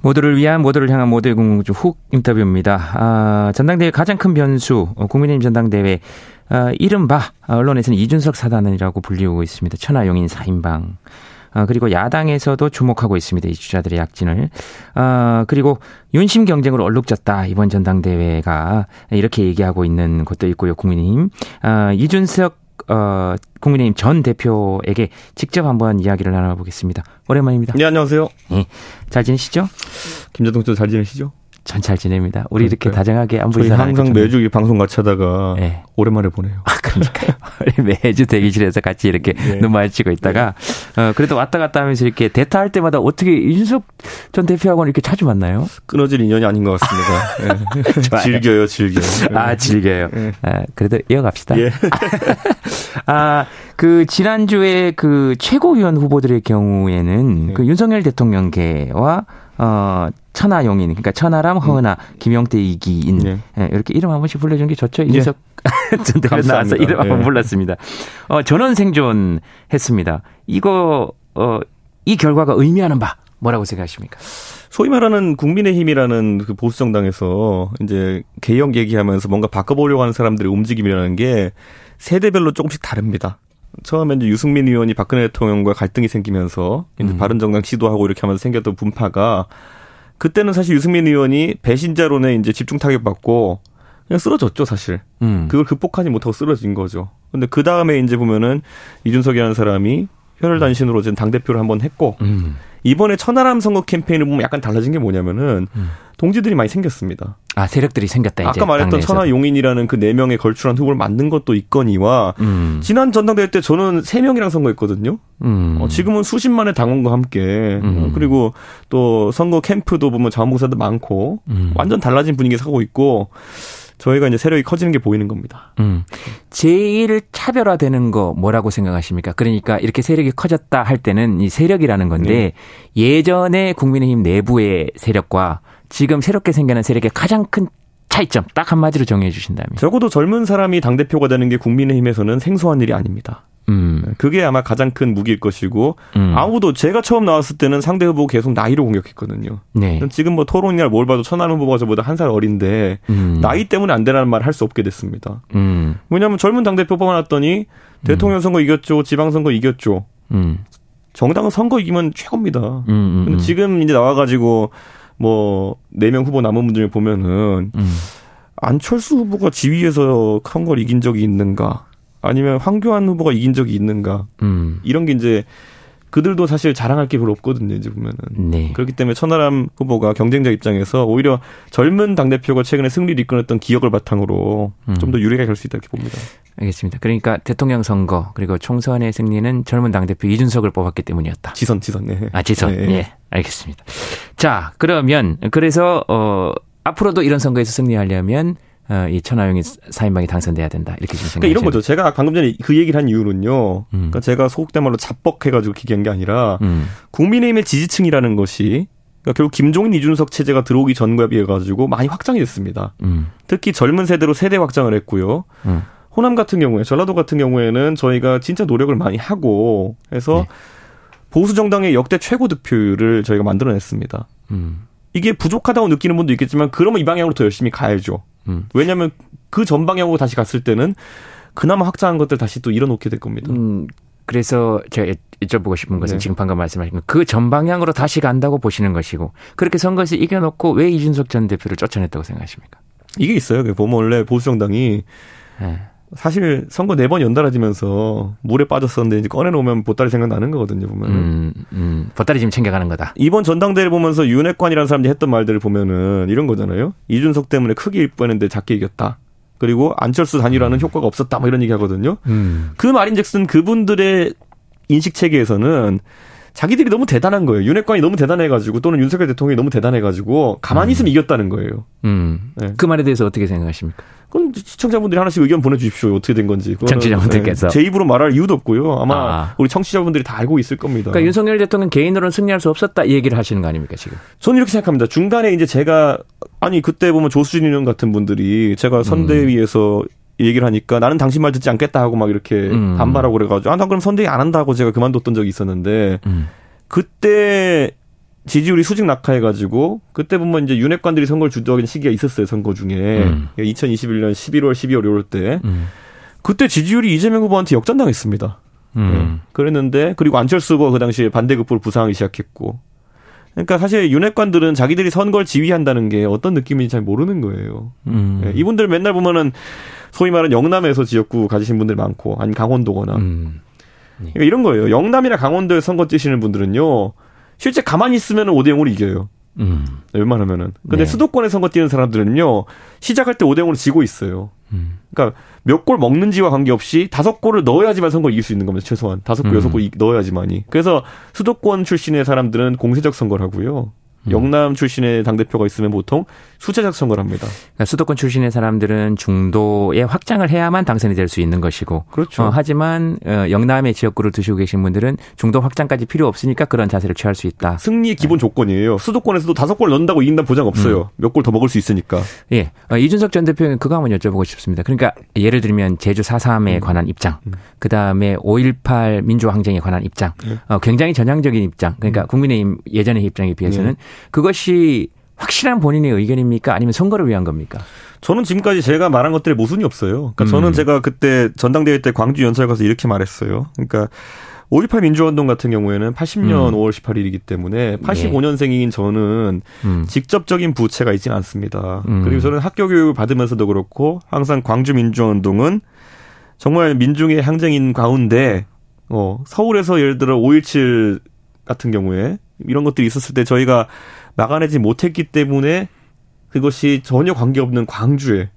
모두를 위한 모두를 향한 모두의 궁금증 훅 인터뷰입니다. 아, 전당대회 가장 큰 변수 어, 국민의힘 전당대회 아, 이른바 언론에서는 이준석 사단이라고 불리우고 있습니다. 천하용인 4인방. 아, 그리고 야당에서도 주목하고 있습니다. 이 주자들의 약진을. 아, 그리고 윤심 경쟁으로 얼룩졌다. 이번 전당대회가 이렇게 얘기하고 있는 것도 있고요. 국민의힘. 아, 이준석 어, 국민의힘 전 대표에게 직접 한번 이야기를 나눠보겠습니다. 오랜만입니다. 네, 안녕하세요. 네, 잘 지내시죠? 김재동 씨잘 지내시죠? 전 잘 지냅니다. 우리 그러니까요. 이렇게 다정하게 안 보이잖아요. 항상 매주 이 방송 같이 하다가 네. 오랜만에 보네요. 아, 그러니까요. 매주 대기실에서 같이 이렇게 네. 눈 마주치고 있다가 네. 어, 그래도 왔다 갔다 하면서 이렇게 대타 할 때마다 어떻게 윤석 전 대표하고는 이렇게 자주 만나요? 끊어질 인연이 아닌 것 같습니다. 네. 즐겨요, 즐겨요. 아, 즐겨요. 네. 아, 그래도 이어갑시다. 예. 아, 그 지난주에 그 최고위원 후보들의 경우에는 네. 그 윤석열 대통령계와 어 천하용인 그러니까 천하람 허은아 음. 김영태 이기인 네. 네, 이렇게 이름 한 번씩 불러주는 게 좋죠. 이준석 네. 전 대표 나와서 이름 한번 네. 불렀습니다. 어 전원 생존 했습니다. 이거 어 이 결과가 의미하는 바 뭐라고 생각하십니까? 소위 말하는 국민의힘이라는 그 보수 정당에서 이제 개혁 얘기하면서 뭔가 바꿔보려고 하는 사람들의 움직임이라는 게 세대별로 조금씩 다릅니다. 처음에 이제 유승민 의원이 박근혜 대통령과 갈등이 생기면서 이제 음. 바른정당 시도하고 이렇게 하면서 생겼던 분파가 그때는 사실 유승민 의원이 배신자론에 이제 집중 타격받고 그냥 쓰러졌죠, 사실. 음. 그걸 극복하지 못하고 쓰러진 거죠. 근데 그 다음에 이제 보면은 이준석이라는 사람이 혈혈단신으로 이제 당대표를 한번 했고, 음. 이번에 천하람 선거 캠페인을 보면 약간 달라진 게 뭐냐면은, 음. 동지들이 많이 생겼습니다. 아 세력들이 생겼다. 이제 아까 말했던 천하 용인이라는 그 네 명의 걸출한 후보를 만든 것도 있거니와 음. 지난 전당대회 때 저는 세 명이랑 선거했거든요. 음. 어, 지금은 수십만의 당원과 함께 음. 어, 그리고 또 선거 캠프도 보면 자원봉사도 많고 음. 완전 달라진 분위기 사고 있고 저희가 이제 세력이 커지는 게 보이는 겁니다. 음. 제일 차별화되는 거 뭐라고 생각하십니까? 그러니까 이렇게 세력이 커졌다 할 때는 이 세력이라는 건데 네. 예전에 국민의힘 내부의 세력과 지금 새롭게 생겨난 세력의 가장 큰 차이점 딱 한마디로 정해 주신다면 적어도 젊은 사람이 당 대표가 되는 게 국민의힘에서는 생소한 일이 아닙니다. 음. 네, 그게 아마 가장 큰 무기일 것이고 음. 아무도 제가 처음 나왔을 때는 상대 후보 계속 나이로 공격했거든요. 네. 지금 뭐 토론이나 뭘 봐도 천안 후보가 저보다 한 살 어린데 음. 나이 때문에 안 되라는 말 할 수 없게 됐습니다. 음. 왜냐하면 젊은 당 대표 뽑아놨더니 대통령 선거 이겼죠, 지방 선거 이겼죠. 음. 정당은 선거 이기면 최고입니다. 음, 음, 근데 음. 지금 이제 나와가지고 뭐 네 명 후보 남은 분들 보면은 음. 안철수 후보가 지위에서 선거를 이긴 적이 있는가? 아니면 황교안 후보가 이긴 적이 있는가? 음. 이런 게 이제 그들도 사실 자랑할 게 별로 없거든요. 이제 보면은. 네. 그렇기 때문에 천하람 후보가 경쟁자 입장에서 오히려 젊은 당 대표가 최근에 승리를 이끌었던 기억을 바탕으로 음. 좀더 유리하게 갈 수 있다 이렇게 봅니다. 알겠습니다. 그러니까 대통령 선거 그리고 총선의 승리는 젊은 당 대표 이준석을 뽑았기 때문이었다. 지선, 지선. 네. 아, 지선. 네. 예, 알겠습니다. 자, 그러면 그래서 어 앞으로도 이런 선거에서 승리하려면 어, 이 천하용인 사인방이 당선돼야 된다. 이렇게 지금 그러니까 이런 거죠. 제가 방금 전에 그 얘기를 한 이유는요. 음. 그러니까 제가 소극된 말로 잡벅해가지고 기계한 게 아니라 음. 국민의힘의 지지층이라는 것이 그러니까 결국 김종인 이준석 체제가 들어오기 전과 비해 가지고 많이 확장이 됐습니다. 음. 특히 젊은 세대로 세대 확장을 했고요. 음. 호남 같은 경우에 전라도 같은 경우에는 저희가 진짜 노력을 많이 하고 해서 네. 보수 정당의 역대 최고 득표율을 저희가 만들어냈습니다. 음. 이게 부족하다고 느끼는 분도 있겠지만 그러면 이 방향으로 더 열심히 가야죠. 음. 왜냐하면 그 전 방향으로 다시 갔을 때는 그나마 확장한 것들 다시 또 이뤄놓게 될 겁니다. 음, 그래서 제가 여- 여쭤보고 싶은 것은 네. 지금 방금 말씀하신 그 전 방향으로 다시 간다고 보시는 것이고 그렇게 선거에서 이겨놓고 왜 이준석 전 대표를 쫓아냈다고 생각하십니까? 이게 있어요. 그 보면 원래 보수 정당이 예. 사실 선거 네 번 연달아 지면서 물에 빠졌었는데 이제 꺼내놓으면 보따리 생각나는 거거든요. 보면은. 음, 음, 보따리 지금 챙겨가는 거다. 이번 전당대회를 보면서 윤핵관이라는 사람들이 했던 말들을 보면은 이런 거잖아요. 이준석 때문에 크게 이겼는데 작게 이겼다. 그리고 안철수 단일화는 효과가 없었다. 뭐 이런 얘기 하거든요. 음. 그 말인즉슨 그분들의 인식 체계에서는 자기들이 너무 대단한 거예요. 윤핵관이 너무 대단해가지고 또는 윤석열 대통령이 너무 대단해가지고 가만히 있으면 이겼다는 거예요. 음. 네. 그 말에 대해서 어떻게 생각하십니까? 그럼 시청자분들이 하나씩 의견 보내주십시오. 어떻게 된 건지. 그거는, 청취자분들께서. 네, 제 입으로 말할 이유도 없고요. 아마 아. 우리 청취자분들이 다 알고 있을 겁니다. 그러니까 윤석열 대통령 개인으로는 승리할 수 없었다 이 얘기를 하시는 거 아닙니까 지금? 저는 이렇게 생각합니다. 중간에 이제 제가 아니 그때 보면 조수진 의원 같은 분들이 제가 선대위에서 얘기를 하니까 나는 당신 말 듣지 않겠다 하고 막 이렇게 음. 반발하고 그래가지고 아나 그럼 선대위 안 한다고 제가 그만뒀던 적이 있었는데 음. 그때 지지율이 수직 낙하해가지고 그때 보면 이제 윤핵관들이 선거를 주도하는 시기가 있었어요 선거 중에 음. 2021년 11월 12월 이럴 때 음. 그때 지지율이 이재명 후보한테 역전당했습니다. 음. 네. 그랬는데 그리고 안철수 후보가 그 당시에 반대급부를 부상하기 시작했고 그러니까 사실 윤핵관들은 자기들이 선거를 지휘한다는 게 어떤 느낌인지 잘 모르는 거예요. 음. 예, 이분들 맨날 보면은 소위 말하는 영남에서 지역구 가지신 분들 많고 아니 강원도거나 음. 그러니까 이런 거예요. 영남이나 강원도에 선거 뛰시는 분들은요. 실제 가만히 있으면 5대 0으로 이겨요. 음. 웬만하면은. 근데 네. 수도권에 선거 뛰는 사람들은요. 시작할 때 5대 0으로 지고 있어요. 음. 그러니까 몇 골 먹는지와 관계없이 다섯 골을 넣어야지만 선거 이길 수 있는 겁니다. 최소한 다섯 골 음. 여섯 골 이- 넣어야지만이. 그래서 수도권 출신의 사람들은 공세적 선거를 하고요. 음. 영남 출신의 당 대표가 있으면 보통 수재적 선거를 합니다. 그러니까 수도권 출신의 사람들은 중도에 확장을 해야만 당선이 될 수 있는 것이고, 그렇죠. 어, 하지만 어, 영남의 지역구를 두시고 계신 분들은 중도 확장까지 필요 없으니까 그런 자세를 취할 수 있다. 승리의 기본 조건이에요. 수도권에서도 다섯 골 넣는다고 이긴다는 보장 없어요. 몇골 더 먹을 수 있으니까. 예, 어, 이준석 전 대표는 그거 한번 여쭤보고 싶습니다. 그러니까 예를 들면 제주 4.3에 관한 입장, 그 다음에 5.18 민주화 항쟁에 관한 입장, 어, 굉장히 전향적인 입장. 그러니까 국민의힘 예전의 입장에 비해서는 그것이 확실한 본인의 의견입니까? 아니면 선거를 위한 겁니까? 저는 지금까지 제가 말한 것들에 모순이 없어요. 그러니까 음. 저는 제가 그때 전당대회 때 광주 연설 가서 이렇게 말했어요. 그러니까 5.18 민주화운동 같은 경우에는 80년 음. 5월 18일이기 때문에 85년생인 저는 음. 직접적인 부채가 있지는 않습니다. 음. 그리고 저는 학교 교육을 받으면서도 그렇고 항상 광주 민주화운동은 정말 민중의 항쟁인 가운데 어, 서울에서 예를 들어 5.17 같은 경우에 이런 것들이 있었을 때 저희가 막아내지 못했기 때문에 그것이 전혀 관계없는 광주에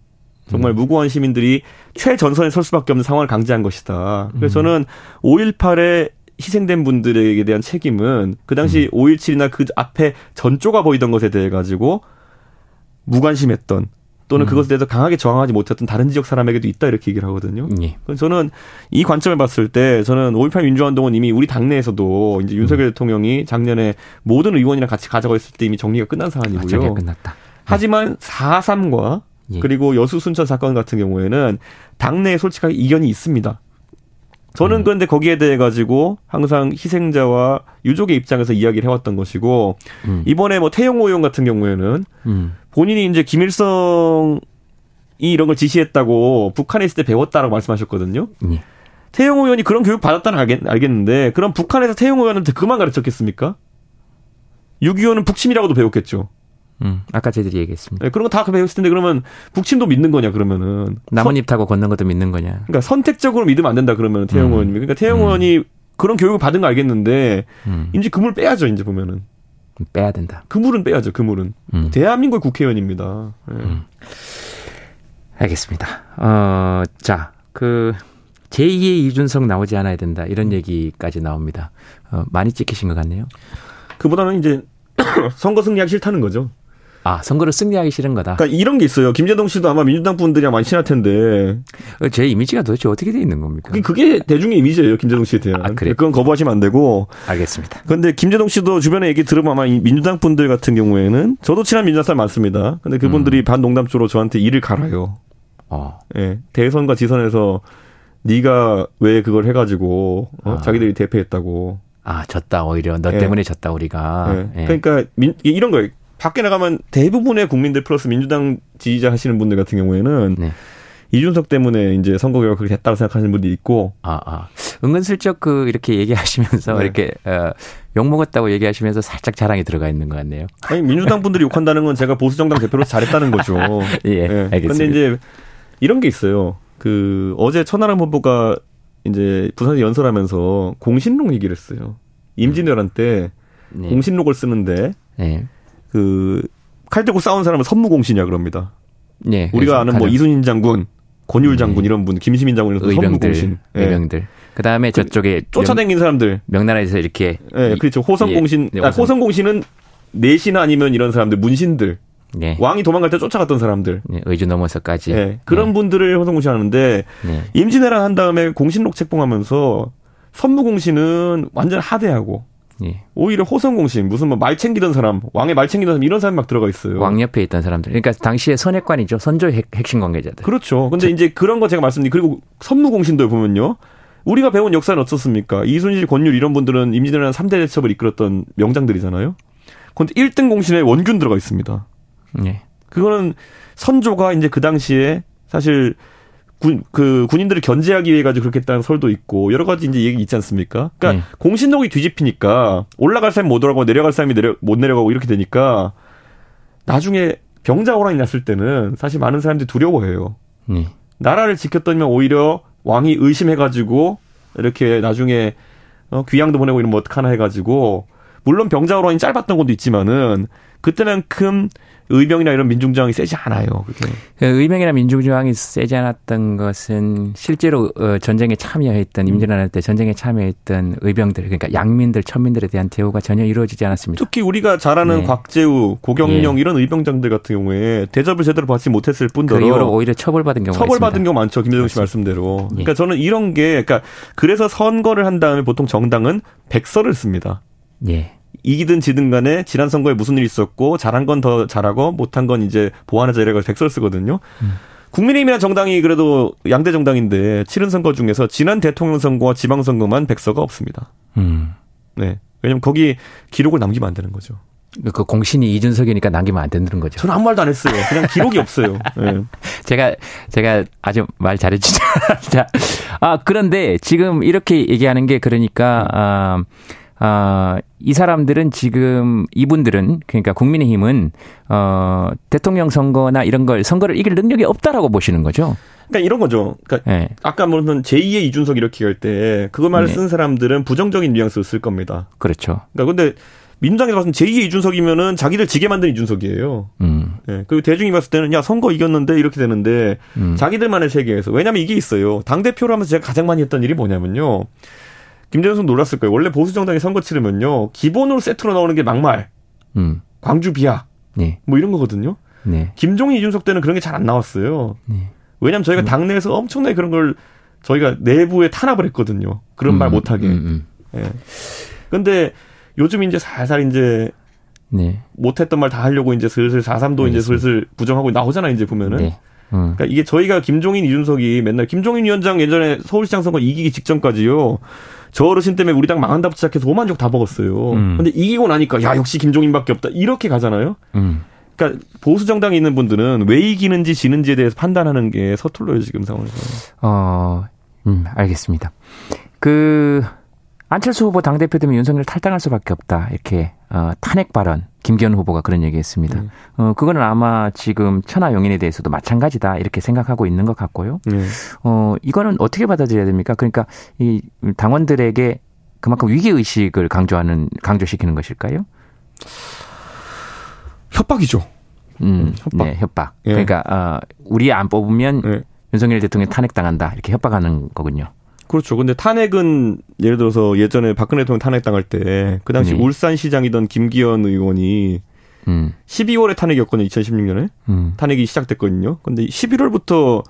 정말 무고한 시민들이 최전선에 설 수밖에 없는 상황을 강제한 것이다. 그래서 저는 5.18에 희생된 분들에게 대한 책임은 그 당시 5.17이나 그 앞에 전조가 보이던 것에 대해 가지고 무관심했던 또는 그것에 대해서 강하게 저항하지 못했던 다른 지역 사람에게도 있다 이렇게 얘기를 하거든요. 예. 저는 이 관점을 봤을 때 저는 5.18 민주화운동은 이미 우리 당내에서도 이제 윤석열 대통령이 작년에 모든 의원이랑 같이 가자고 했을 때 이미 정리가 끝난 아, 저게 사안이고요. 끝났다. 하지만 4.3과 예. 그리고 여수 순천 사건 같은 경우에는 당내에 솔직하게 이견이 있습니다. 저는 음. 그런데 거기에 대해 가지고 항상 희생자와 유족의 입장에서 이야기를 해왔던 것이고 음. 이번에 뭐 태영호 의원 같은 경우에는 음. 본인이 이제 김일성이 이런 걸 지시했다고 북한에 있을 때 배웠다라고 말씀하셨거든요. 예. 태영호 의원이 그런 교육 받았다는 알겠, 알겠는데 그럼 북한에서 태영호 의원한테 그만 가르쳤겠습니까? 6.25는 북침이라고도 배웠겠죠. 음, 아까 저희들이 얘기했습니다. 네, 그런 거 다 배웠을 텐데 그러면 북침도 믿는 거냐 그러면은 나뭇잎 타고 걷는 것도 믿는 거냐. 그러니까 선택적으로 믿으면 안 된다 그러면 태영호 음. 의원님이 그러니까 태영호 의원이 그런 교육을 받은 거 알겠는데 음, 이제 그물 빼야죠 이제 보면은 빼야 된다. 그물은 빼야죠 그물은 음. 대한민국 국회의원입니다. 예. 음. 알겠습니다. 어, 자, 그 제2의 이준석 나오지 않아야 된다 이런 얘기까지 나옵니다. 어, 많이 찍히신 것 같네요. 그보다는 이제 선거 승리하기 싫다는 거죠. 아, 선거를 승리하기 싫은 거다. 그러니까 이런 게 있어요. 김재동 씨도 아마 민주당 분들이랑 많이 친할 텐데 어, 제 이미지가 도대체 어떻게 돼 있는 겁니까? 그게, 대중의 이미지예요. 김재동 씨에 대한. 아, 그래요? 그건 거부하시면 안 되고. 알겠습니다. 근데 김재동 씨도 주변에 얘기 들으면 아마 이 민주당 분들 같은 경우에는 저도 친한 민주당 사람 많습니다. 근데 그분들이 반농담조로 저한테 이를 갈아요. 어, 예. 대선과 지선에서 네가 왜 그걸 해가지고 어? 아. 자기들이 대패했다고. 아, 졌다 오히려 너 예. 때문에 졌다 우리가. 예. 예. 그러니까 민- 이런 거예요. 밖에 나가면 대부분의 국민들 플러스 민주당 지지자 하시는 분들 같은 경우에는 네. 이준석 때문에 이제 선거 결과 그렇게 됐다고 생각하시는 분들이 있고 아, 아. 은근슬쩍 그 이렇게 얘기하시면서 네. 이렇게 어, 욕 먹었다고 얘기하시면서 살짝 자랑이 들어가 있는 것 같네요. 아니 민주당 분들이 욕한다는 건 제가 보수 정당 대표로서 잘했다는 거죠. 예, 알겠습니다. 근데 이제 이런 게 있어요. 그 어제 천하람 후보가 이제 부산에 연설하면서 공신록 얘기를 했어요. 임진왜란 때 네. 공신록을 쓰는데 네. 그 칼 들고 싸운 사람은 선무공신이야 그럽니다. 네. 우리가 아는 뭐 이순신 장군, 권율 장군 이런 분, 김시민 장군 이런 선무공신. 예. 의병들. 그 다음에 저쪽에 쫓아다닌 사람들. 명, 나라에서 이렇게 예, 이- 그렇죠. 호성공신. 예, 네, 아, 호성공신은 내시나 아니면 이런 사람들, 문신들. 네. 왕이 도망갈 때 쫓아갔던 사람들. 네, 의주 넘어서까지. 예. 그런 네. 분들을 호성공신 하는데 네. 임진왜란 한 다음에 공신록 책봉하면서 선무공신은 완전 하대하고 예. 오히려 호성공신 무슨 뭐 말 챙기던 사람 왕의 말 챙기던 사람 이런 사람 막 들어가 있어요. 왕 옆에 있던 사람들. 그러니까 당시에 선핵관이죠. 선조 핵, 핵심 관계자들. 그렇죠. 근데 이제 그런 거 제가 말씀드린 그리고 선무공신도 보면요. 우리가 배운 역사는 어떻습니까? 이순실, 권율 이런 분들은 임진왜란 3대 대첩을 이끌었던 명장들이잖아요. 근데 1등 공신에 원균 들어가 있습니다. 예. 그거는 선조가 이제 그 당시에 사실 군, 그 군인들을 견제하기 위해 가지고 그렇게 했다는 설도 있고 여러 가지 이제 얘기 있지 않습니까? 그러니까 네. 공신록이 뒤집히니까 올라갈 사람이 못 올라가고 내려갈 사람이 내려, 못 내려가고 이렇게 되니까 나중에 병자 호란이 났을 때는 사실 많은 사람들이 두려워해요. 예. 나라를 지켰더니만 오히려 왕이 의심해가지고 이렇게 나중에 어, 귀양도 보내고 이러면 어떡하나 해가지고 물론 병자 호란이 짧았던 것도 있지만은 그때만큼 의병이나 이런 민중저항이 세지 않아요. 그게. 그 의명이나 민주주의이 세지 않았던 것은 실제로 어, 전쟁에 참여했던 임진왜란 때 전쟁에 참여했던 의병들 그러니까 양민들 천민들에 대한 대우가 전혀 이루어지지 않았습니다. 특히 우리가 잘 아는 네. 곽재우, 고경명 예. 이런 의병장들 같은 경우에 대접을 제대로 받지 못했을 그 뿐더러 이후로 오히려 처벌받은 경우가 처벌받은. 경우 많죠. 김대중 씨. 말씀대로. 예. 그러니까 저는 이런 게 그러니까 그래서 선거를 한 다음에 보통 정당은 백서를 씁니다. 예. 이기든 지든 간에 지난 선거에 무슨 일이 있었고 잘한 건 더 잘하고 못한 건 이제 보완하자 이래가지고 백서를 쓰거든요. 국민의힘이나 정당이 그래도 양대 정당인데 치른 선거 중에서 지난 대통령 선거와 지방 선거만 백서가 없습니다. 음. 네. 왜냐면 거기 기록을 남기면 안 되는 거죠. 그 공신이 이준석이니까 남기면 안 되는 거죠. 저는 아무 말도 안 했어요. 그냥 기록이 없어요. 네. 제가 제가 아주 말 잘해주죠. 자, 아 그런데 지금 이렇게 얘기하는 게 그러니까 아, 아, 이 사람들은 지금 이분들은 그러니까 국민의힘은 어 대통령 선거나 이런 걸 선거를 이길 능력이 없다라고 보시는 거죠. 그러니까 이런 거죠. 그러니까 예. 아까 말한 제2의 이준석 이렇게 할 때 그거 말을 네. 쓴 사람들은 부정적인 뉘앙스를 쓸 겁니다. 그렇죠. 그러니까 근데 민주당에서 봤을 때 제2의 이준석이면은 자기들 지게 만든 이준석이에요. 음. 예. 그리고 대중이 봤을 때는 야 선거 이겼는데 이렇게 되는데 음. 자기들만의 세계에서 왜냐하면 이게 있어요. 당 대표를 하면서 제가 가장 많이 했던 일이 뭐냐면요. 김재선 놀랐을 거예요. 원래 보수 정당이 선거 치르면요 기본으로 세트로 나오는 게 막말, 음. 광주 비하 네. 뭐 이런 거거든요. 네. 김종인 이준석 때는 그런 게 잘 안 나왔어요. 네. 왜냐하면 저희가 당내에서 엄청나게 그런 걸 저희가 내부에 탄압을 했거든요. 그런 말 음, 못하게. 음, 음. 예. 근데 요즘 이제 살살 이제 네. 못했던 말 다 하려고 이제 슬슬 4.3도 이제 알겠습니다. 슬슬 부정하고 나오잖아, 이제 보면은. 네. 음. 그러니까 이게 저희가 김종인, 이준석이 맨날 김종인 위원장 예전에 서울시장 선거 이기기 직전까지요. 저 어르신 때문에 우리 당 망한다부터 시작해서 오만 적다 먹었어요. 음. 근데 이기고 나니까 야 역시 김종인밖에 없다 이렇게 가잖아요. 음. 그러니까 보수 정당에 있는 분들은 왜 이기는지 지는지에 대해서 판단하는 게 서툴러요 지금 상황에서. 어, 음, 알겠습니다. 그 안철수 후보 당 대표 되면 윤석열 탈당할 수밖에 없다 이렇게 어, 탄핵 발언 김기현 후보가 그런 얘기했습니다. 음. 어 그거는 아마 지금 천하 용인에 대해서도 마찬가지다 이렇게 생각하고 있는 것 같고요. 네. 어 이거는 어떻게 받아들여야 됩니까? 그러니까 이 당원들에게 그만큼 위기 의식을 강조하는 강조시키는 것일까요? 협박이죠. 음, 협박. 네, 협박. 예. 그러니까 어 우리 안 뽑으면 네. 윤석열 대통령 탄핵 당한다 이렇게 협박하는 거군요. 그렇죠. 근데 탄핵은 예를 들어서 예전에 박근혜 대통령 탄핵 당할 때 그 당시 네. 울산시장이던 김기현 의원이 음, 12월에 탄핵이었거든요. 2016년에 음, 탄핵이 시작됐거든요. 근데 11월부터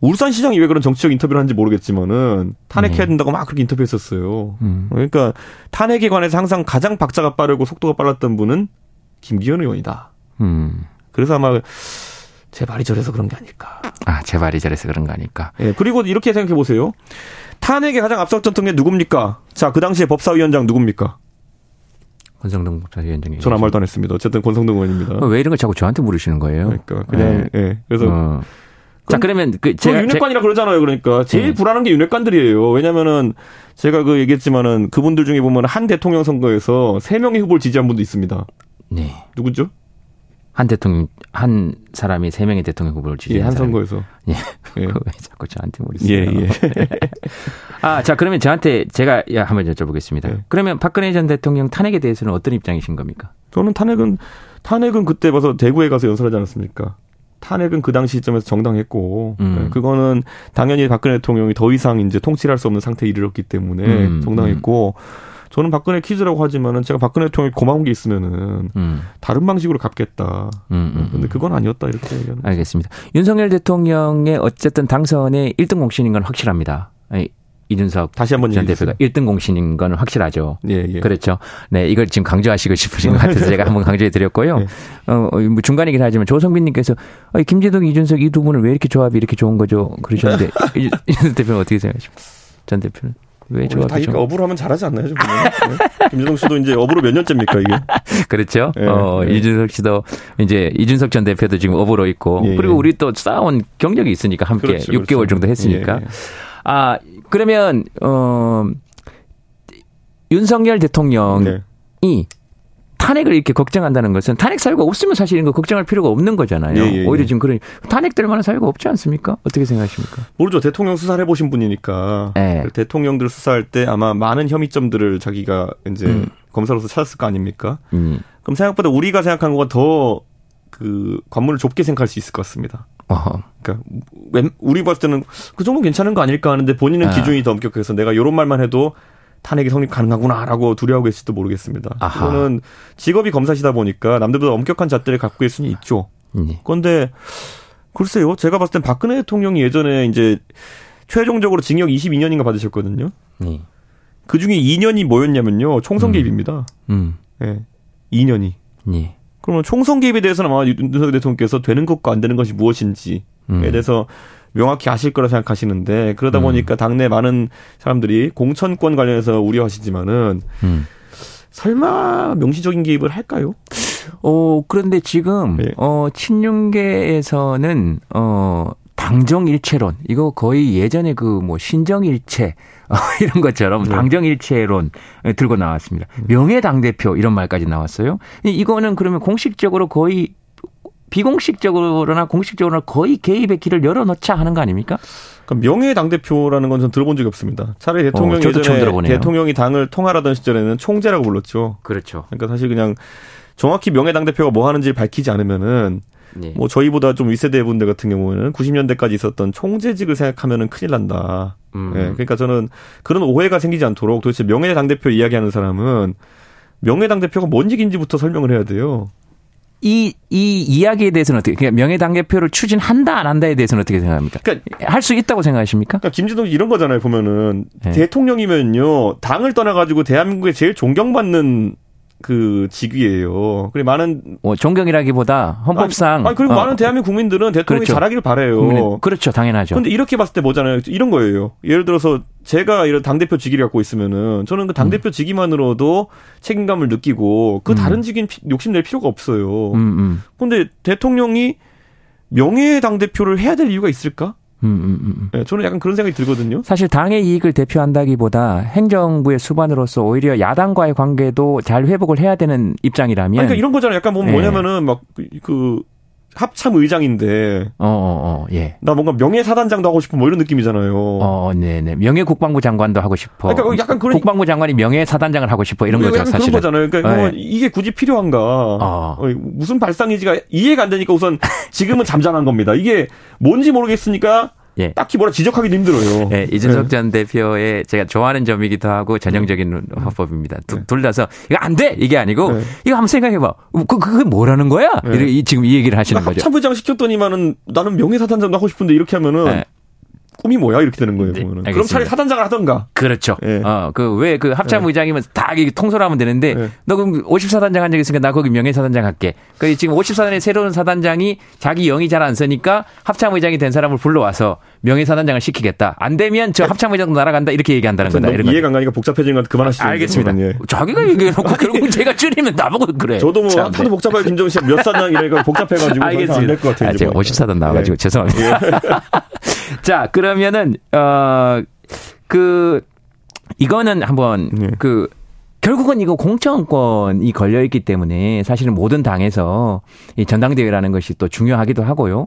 울산시장이 왜 그런 정치적 인터뷰를 하는지 모르겠지만은 탄핵해야 네. 된다고 막 그렇게 인터뷰했었어요. 음. 그러니까 탄핵에 관해서 항상 가장 박자가 빠르고 속도가 빨랐던 분은 김기현 의원이다. 음. 그래서 아마 제 말이 저래서 그런 게 아닐까. 아, 제 말이 저래서 그런 거 아닐까. 예, 그리고 이렇게 생각해 보세요. 탄핵에 가장 앞섰던 게 누굽니까? 자, 그 당시에 법사위원장 누굽니까? 권성동 국사위원장이. 전 아무 말도 안 했습니다. 어쨌든 권성동 의원입니다. 어, 왜 이런 걸 자꾸 저한테 물으시는 거예요? 그러니까 그냥 예. 그래서 어. 자, 그러면 그 제가 윤핵관이라 그러잖아요. 그러니까 제일 네. 불안한 게 윤핵관들이에요. 왜냐면은 제가 그 얘기했지만은 그분들 중에 보면 한 대통령 선거에서 세 명의 후보를 지지한 분도 있습니다. 제- 네. 누구죠? 한 대통령 한 사람이 세 명의 대통령 후보를 예, 지지한 한 사람이- 선거에서. 예. 예. 왜 자꾸 저한테 물으세요? 예, 예. 아, 자, 그러면 저한테 제가 야, 한번 여쭤보겠습니다. 예. 그러면 박근혜 전 대통령 탄핵에 대해서는 어떤 입장이신 겁니까? 저는 탄핵은 탄핵은 그때 봐서 대구에 가서 연설하지 않았습니까? 탄핵은 그 당시 시점에서 정당했고 음. 예, 그거는 당연히 박근혜 대통령이 더 이상 이제 통치를 할 수 없는 상태에 이르렀기 때문에 음, 정당했고 저는 박근혜 퀴즈라고 하지만은 제가 박근혜 대통령이 고마운 게 있으면은 음. 다른 방식으로 갚겠다. 음, 음, 근데 음. 그건 아니었다 이렇게 얘기하는. 알겠습니다. 윤석열 대통령의 어쨌든 당선의 1등 공신인 건 확실합니다. 이준석 다시 한번 전 대표가 1등 공신인 건 확실하죠. 예, 예. 그렇죠. 네, 이걸 지금 강조하시고 싶으신 것 같아서 제가 한번 강조해 드렸고요. 네. 어, 어, 뭐 중간이긴 하지만 조성빈 님께서 어, 김재동, 이준석 이 두 분을 왜 이렇게 조합이 이렇게 좋은 거죠? 그러셨는데 이- 이준석 대표는 어떻게 생각하십니까? 전 대표는 왜 원래 다 이렇게? 업으로 하면 잘하지 않나요, 좀? 네. 김재동 씨도 이제 업으로 몇 년째입니까 이게? 그렇죠. 예, 어, 예. 이준석 씨도 이제 이준석 전 대표도 지금 업으로 있고 예, 그리고 예. 우리 또 쌓아온 경력이 있으니까 함께 그렇죠, 6개월 그렇죠. 정도 했으니까. 예, 예. 아 그러면 어 윤석열 대통령이 네. 탄핵을 이렇게 걱정한다는 것은 탄핵 사유가 없으면 사실 이거 걱정할 필요가 없는 거잖아요. 예, 예, 오히려 예. 지금 그런 탄핵될 만한 사유가 없지 않습니까? 어떻게 생각하십니까? 모르죠. 대통령 수사를 해보신 분이니까 네. 대통령들 수사할 때 아마 많은 혐의점들을 자기가 이제 음. 검사로서 찾았을 거 아닙니까? 음. 그럼 생각보다 우리가 생각한 것보다 더 그 관문을 좁게 생각할 수 있을 것 같습니다. 어허. 그러니까 웬- 우리 봤을 때는 그 정도 괜찮은 거 아닐까 하는데 본인은 아. 기준이 더 엄격해서 내가 이런 말만 해도 탄핵이 성립 가능하구나라고 두려워하고 있을지도 모르겠습니다. 아하. 그거는 직업이 검사시다 보니까 남들보다 엄격한 잣대를 갖고 있을 수는 있죠. 예. 그런데 글쎄요, 제가 봤을 땐 박근혜 대통령이 예전에 이제 최종적으로 징역 22년인가 받으셨거든요. 예. 그 중에 2년이 뭐였냐면요, 총선 개입입니다. 음. 예, 2년이. 예. 그러면 총선 개입에 대해서는 아마 윤석열 대통령께서 되는 것과 안 되는 것이 무엇인지에 음. 대해서 명확히 아실 거라 생각하시는데 그러다 음. 보니까 당내 많은 사람들이 공천권 관련해서 우려하시지만은 음. 설마 명시적인 개입을 할까요? 어, 그런데 지금, 예. 어, 친윤계에서는, 어, 당정일체론, 이거 거의 예전에 그 뭐 신정일체, 어, 이런 것처럼 네. 당정일체론 들고 나왔습니다. 명예당 대표 이런 말까지 나왔어요. 이- 이거는 그러면 공식적으로 거의 비공식적으로나 공식적으로나 거의 개입의 길을 열어놓자 하는 거 아닙니까? 그러니까 명예 당 대표라는 건 전 들어본 적이 없습니다. 차라리 대통령이 어. 대통령이 당을 통할하던 시절에는 총재라고 불렀죠. 그렇죠. 그러니까 사실 그냥 정확히 명예 당 대표가 뭐 하는지 를 밝히지 않으면은 네. 뭐 저희보다 좀 윗세대 분들 같은 경우는 90년대까지 있었던 총재직을 생각하면은 큰일 난다. 음. 예, 그러니까 저는 그런 오해가 생기지 않도록 도대체 명예 당 대표 이야기하는 사람은 명예 당 대표가 뭔 얘기인지부터 설명을 해야 돼요. 이, 이 이야기에 대해서는 어떻게, 그냥 명예당대표를 추진한다, 안 한다에 대해서는 어떻게 생각합니까? 그러니까 할 수 있다고 생각하십니까? 그러니까 김진동 이런 거잖아요. 보면은 네. 대통령이면요 당을 떠나가지고 대한민국에 제일 존경받는 그 직위예요. 그리고 많은 뭐 존경이라기보다 헌법상 아니, 아니, 그리고 어, 많은 대한민국 국민들은 대통령이 그렇죠. 잘하기를 바래요. 국민의- 그렇죠, 당연하죠. 근데 이렇게 봤을 때 뭐잖아요. 이런 거예요. 예를 들어서 제가 이런 당 대표 직위를 갖고 있으면은 저는 그 당 대표 직위만으로도 책임감을 느끼고 그 음. 다른 직위는 피- 욕심낼 필요가 없어요. 음, 음, 근데 대통령이 명예 당 대표를 해야 될 이유가 있을까? 음, 음, 음, 음. 예, 저는 약간 그런 생각이 들거든요. 사실 당의 이익을 대표한다기보다 행정부의 수반으로서 오히려 야당과의 관계도 잘 회복을 해야 되는 입장이라면 아니, 그러니까 이런 거잖아요. 약간 뭐 예. 뭐냐면은 막 그 합참 의장인데 어, 어, 어, 예. 나 뭔가 명예 사단장도 하고 싶은 뭐 이런 느낌이잖아요. 어, 네 네. 명예 국방부 장관도 하고 싶어. 그러니까 약간 그런- 국방부 장관이 명예 사단장을 하고 싶어. 이런 거죠, 약간 그런 사실은. 거잖아요. 그러니까 네. 뭐 이게 굳이 필요한가? 어. 어, 무슨 발상이지가 이해가 안 되니까 우선 지금은 잠잠한 겁니다. 이게 뭔지 모르겠으니까 예. 딱히 뭐라 지적하기도 힘들어요. 예, 이준석 전 대표의 제가 좋아하는 점이기도 하고 전형적인 화법입니다. 두- 둘 다서 이거 안 돼! 이게 아니고 네. 이거 한번 생각해봐. 그, 그게 뭐라는 거야? 네. 이래- 이- 지금 이 얘기를 하시는 거죠. 합참부장 시켰더니만은 나는 명예사단장도 하고 싶은데 이렇게 하면은 네. 꿈이 뭐야 이렇게 되는 거예요. 네. 그럼. 차라리 사단장을 하던가. 그렇죠. 예. 어, 그, 왜, 그 합참 네. 의장이면 다 이게 통솔하면 되는데, 네. 너 그럼 54단장 한 적 있으니까 나 거기 명예 사단장 할게. 그 지금 54단의 새로운 사단장이 자기 영이 잘안 쓰니까 합참 의장이 된 사람을 불러와서 명예 사단장을 시키겠다. 안 되면 저 합참 의장도 날아간다. 이렇게 얘기한다는 거다. 이런 거. 이해가 안 가니까 복잡해지는 것 같아 그만하시죠. 알겠습니다. 예. 자기가 얘기해놓고 결국 제가 줄이면 나보고 그래. 저도 뭐 참, 하도 네. 복잡하게 김정은 씨가 몇 사단 이러니까 복잡해가지고. 안될 것 같아요. 아, 제가 보니까. 54단 나와가지고 예. 죄송합니다. 자, 그러면은, 어, 그, 이거는 한번, 예. 그, 결국은 이거 공천권이 걸려 있기 때문에 사실은 모든 당에서 이 전당대회라는 것이 또 중요하기도 하고요.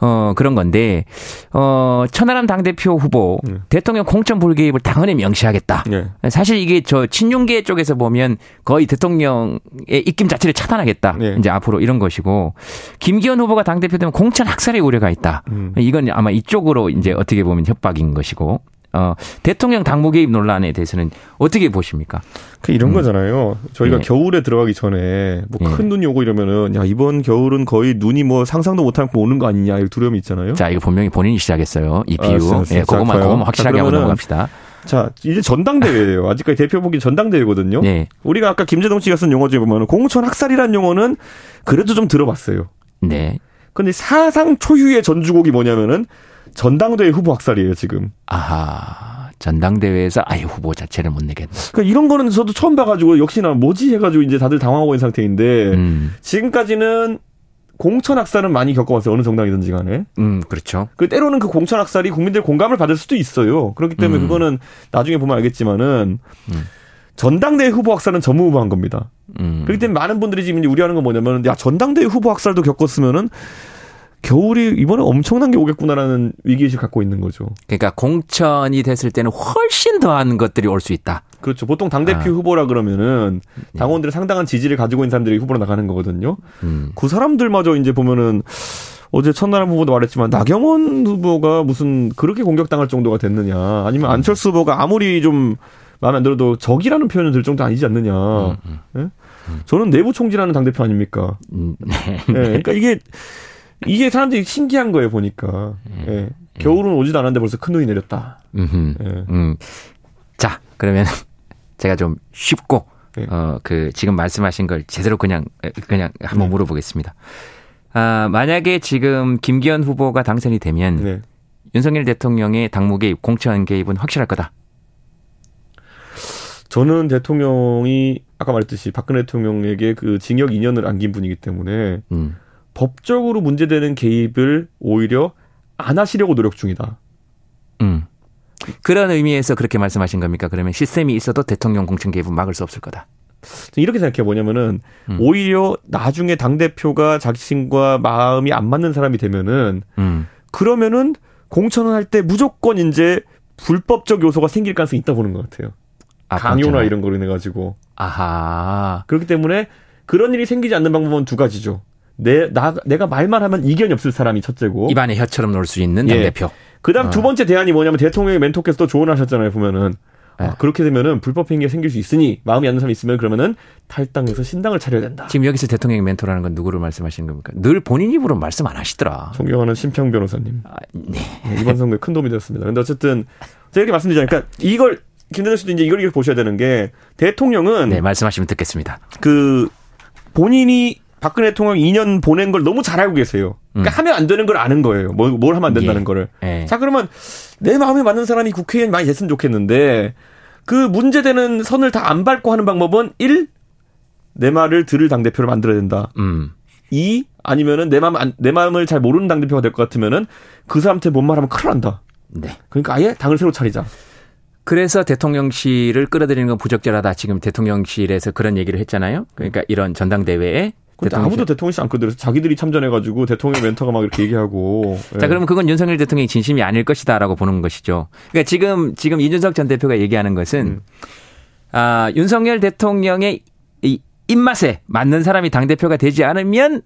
어, 그런 건데, 어, 천하람 당대표 후보 예. 대통령 공천 불개입을 당헌에 명시하겠다. 예. 사실 이게 저 친윤계 쪽에서 보면 거의 대통령의 입김 자체를 차단하겠다. 네. 이제 앞으로 이런 것이고 김기현 후보가 당 대표 되면 공천 학살의 우려가 있다. 음. 이건 아마 이쪽으로 이제 어떻게 보면 협박인 것이고. 어, 대통령 당무 개입 논란에 대해서는 어떻게 보십니까? 그 이런 거잖아요. 저희가 예. 겨울에 들어가기 전에 뭐 예. 큰 눈이 오고 이러면은 야 이번 겨울은 거의 눈이 뭐 상상도 만큼 오는 거 아니냐 이 두려움이 있잖아요. 자, 이거 분명히 본인이 시작했어요. 이 아, 비유. 알았어요. 예, 그것만, 자, 그것만 자, 확실하게 하고 넘어갑시다. 자 이제 전당대회예요. 아직까지 대표 보기 전당대회거든요. 네. 우리가 아까 김재동 씨가 쓴 용어 중에 보면 공천 학살이라는 용어는 그래도 좀 들어봤어요. 네. 근데 사상 초유의 전주곡이 뭐냐면은 전당대회 후보 학살이에요 지금. 아하. 전당대회에서 아예 후보 자체를 못 내겠다. 그러니까 이런 거는 저도 처음 봐가지고 역시나 뭐지 해가지고 이제 다들 당황하고 있는 상태인데 음. 지금까지는 공천 학살은 많이 겪어봤어요 어느 정당이든지 간에. 음, 그렇죠. 그 때로는 그 공천 학살이 국민들 공감을 받을 수도 있어요. 그렇기 때문에 음. 그거는 나중에 보면 알겠지만은 음. 전당대회 후보 학살은 전무후무한 겁니다. 음. 그렇기 때문에 많은 분들이 지금 이제 우려하는 건 뭐냐면 야 전당대회 후보 학살도 겪었으면은 겨울이 이번에 엄청난 게 오겠구나라는 위기의식 갖고 있는 거죠. 그러니까 공천이 됐을 때는 훨씬 더한 것들이 올 수 있다. 그렇죠. 보통 당대표 아. 후보라 그러면은 당원들의 상당한 지지를 가지고 있는 사람들이 후보로 나가는 거거든요. 음. 그 사람들마저 이제 보면은 어제 첫나라 후보도 말했지만 나경원 후보가 무슨 그렇게 공격당할 정도가 됐느냐 아니면 안철수 후보가 아무리 좀 마음에 안 들어도 적이라는 표현을 들 정도 아니지 않느냐. 예? 저는 내부 총질하는 당대표 아닙니까? 음, 네. 예, 그러니까 이게 이게 사람들이 신기한 거예요 보니까. 예. 겨울은 오지도 않았는데 벌써 큰 눈이 내렸다. 음흠. 예. 음. 자, 그러면 제가 좀 쉽고 네. 어그 지금 말씀하신 걸 제대로 그냥 그냥 한번 물어보겠습니다. 아, 만약에 지금 김기현 후보가 당선이 되면 네. 윤석열 대통령의 당무 개입, 공천 개입은 확실할 거다. 저는 대통령이 아까 말했듯이 박근혜 대통령에게 그 징역 2년을 안긴 분이기 때문에 음. 법적으로 문제되는 개입을 오히려 안 하시려고 노력 중이다. 음. 그런 의미에서 그렇게 말씀하신 겁니까? 그러면 시스템이 있어도 대통령 공천 개입은 막을 수 없을 거다. 이렇게 생각해 뭐냐면은 음. 오히려 나중에 당 대표가 자신과 마음이 안 맞는 사람이 되면은 음. 그러면은 공천을 할 때 무조건 이제 불법적 요소가 생길 가능성이 있다 보는 것 같아요. 아, 강요나 공천을. 이런 거로 인해 가지고 아하. 그렇기 때문에 그런 일이 생기지 않는 방법은 두 가지죠. 내, 나, 내가 말만 하면 이견이 없을 사람이 첫째고. 입안에 혀처럼 놀 수 있는 예. 당대표. 그 다음 아. 두 번째 대안이 뭐냐면 대통령의 멘토께서 또 조언하셨잖아요, 보면은. 아, 네. 그렇게 되면은 불법 행위가 생길 수 있으니 마음이 안 드는 사람이 있으면 그러면은 탈당해서 신당을 차려야 된다. 지금 여기서 대통령의 멘토라는 건 누구를 말씀하시는 겁니까? 늘 본인 입으로 말씀 안 하시더라. 존경하는 심평 변호사님. 아, 네. 네, 이번 선거에 큰 도움이 되었습니다. 근데 어쨌든 제가 이렇게 말씀드리잖아요. 그러니까 이걸 김대중 씨도 이제 이걸 이렇게 보셔야 되는 게 대통령은 네, 말씀하시면 듣겠습니다. 그 본인이 박근혜 대통령 2년 보낸 걸 너무 잘 알고 계세요. 그러니까 음. 하면 안 되는 걸 아는 거예요. 뭘, 뭘 하면 안 된다는 예. 거를. 예. 자, 그러면 내 마음에 맞는 사람이 국회의원 많이 됐으면 좋겠는데 그 문제되는 선을 다 안 밟고 하는 방법은 1. 내 말을 들을 당대표를 만들어야 된다. 음. 2. 아니면은 내 마음 안- 내 마음을 잘 모르는 당 대표가 될 것 같으면은 그 사람한테 뭔 말하면 큰일 난다. 네. 그러니까 아예 당을 새로 차리자. 그래서 대통령실을 끌어들이는 건 부적절하다. 지금 대통령실에서 그런 얘기를 했잖아요. 그러니까 이런 전당대회에 대통령실- 아무도 대통령실 안 끌어들여서 자기들이 참전해가지고 대통령 멘터가 막 이렇게 얘기하고. 자, 예. 그러면 그건 윤석열 대통령이 진심이 아닐 것이다라고 보는 것이죠. 그러니까 지금 지금 이준석 전 대표가 얘기하는 것은 음. 아, 윤석열 대통령의 이 입맛에 맞는 사람이 당 대표가 되지 않으면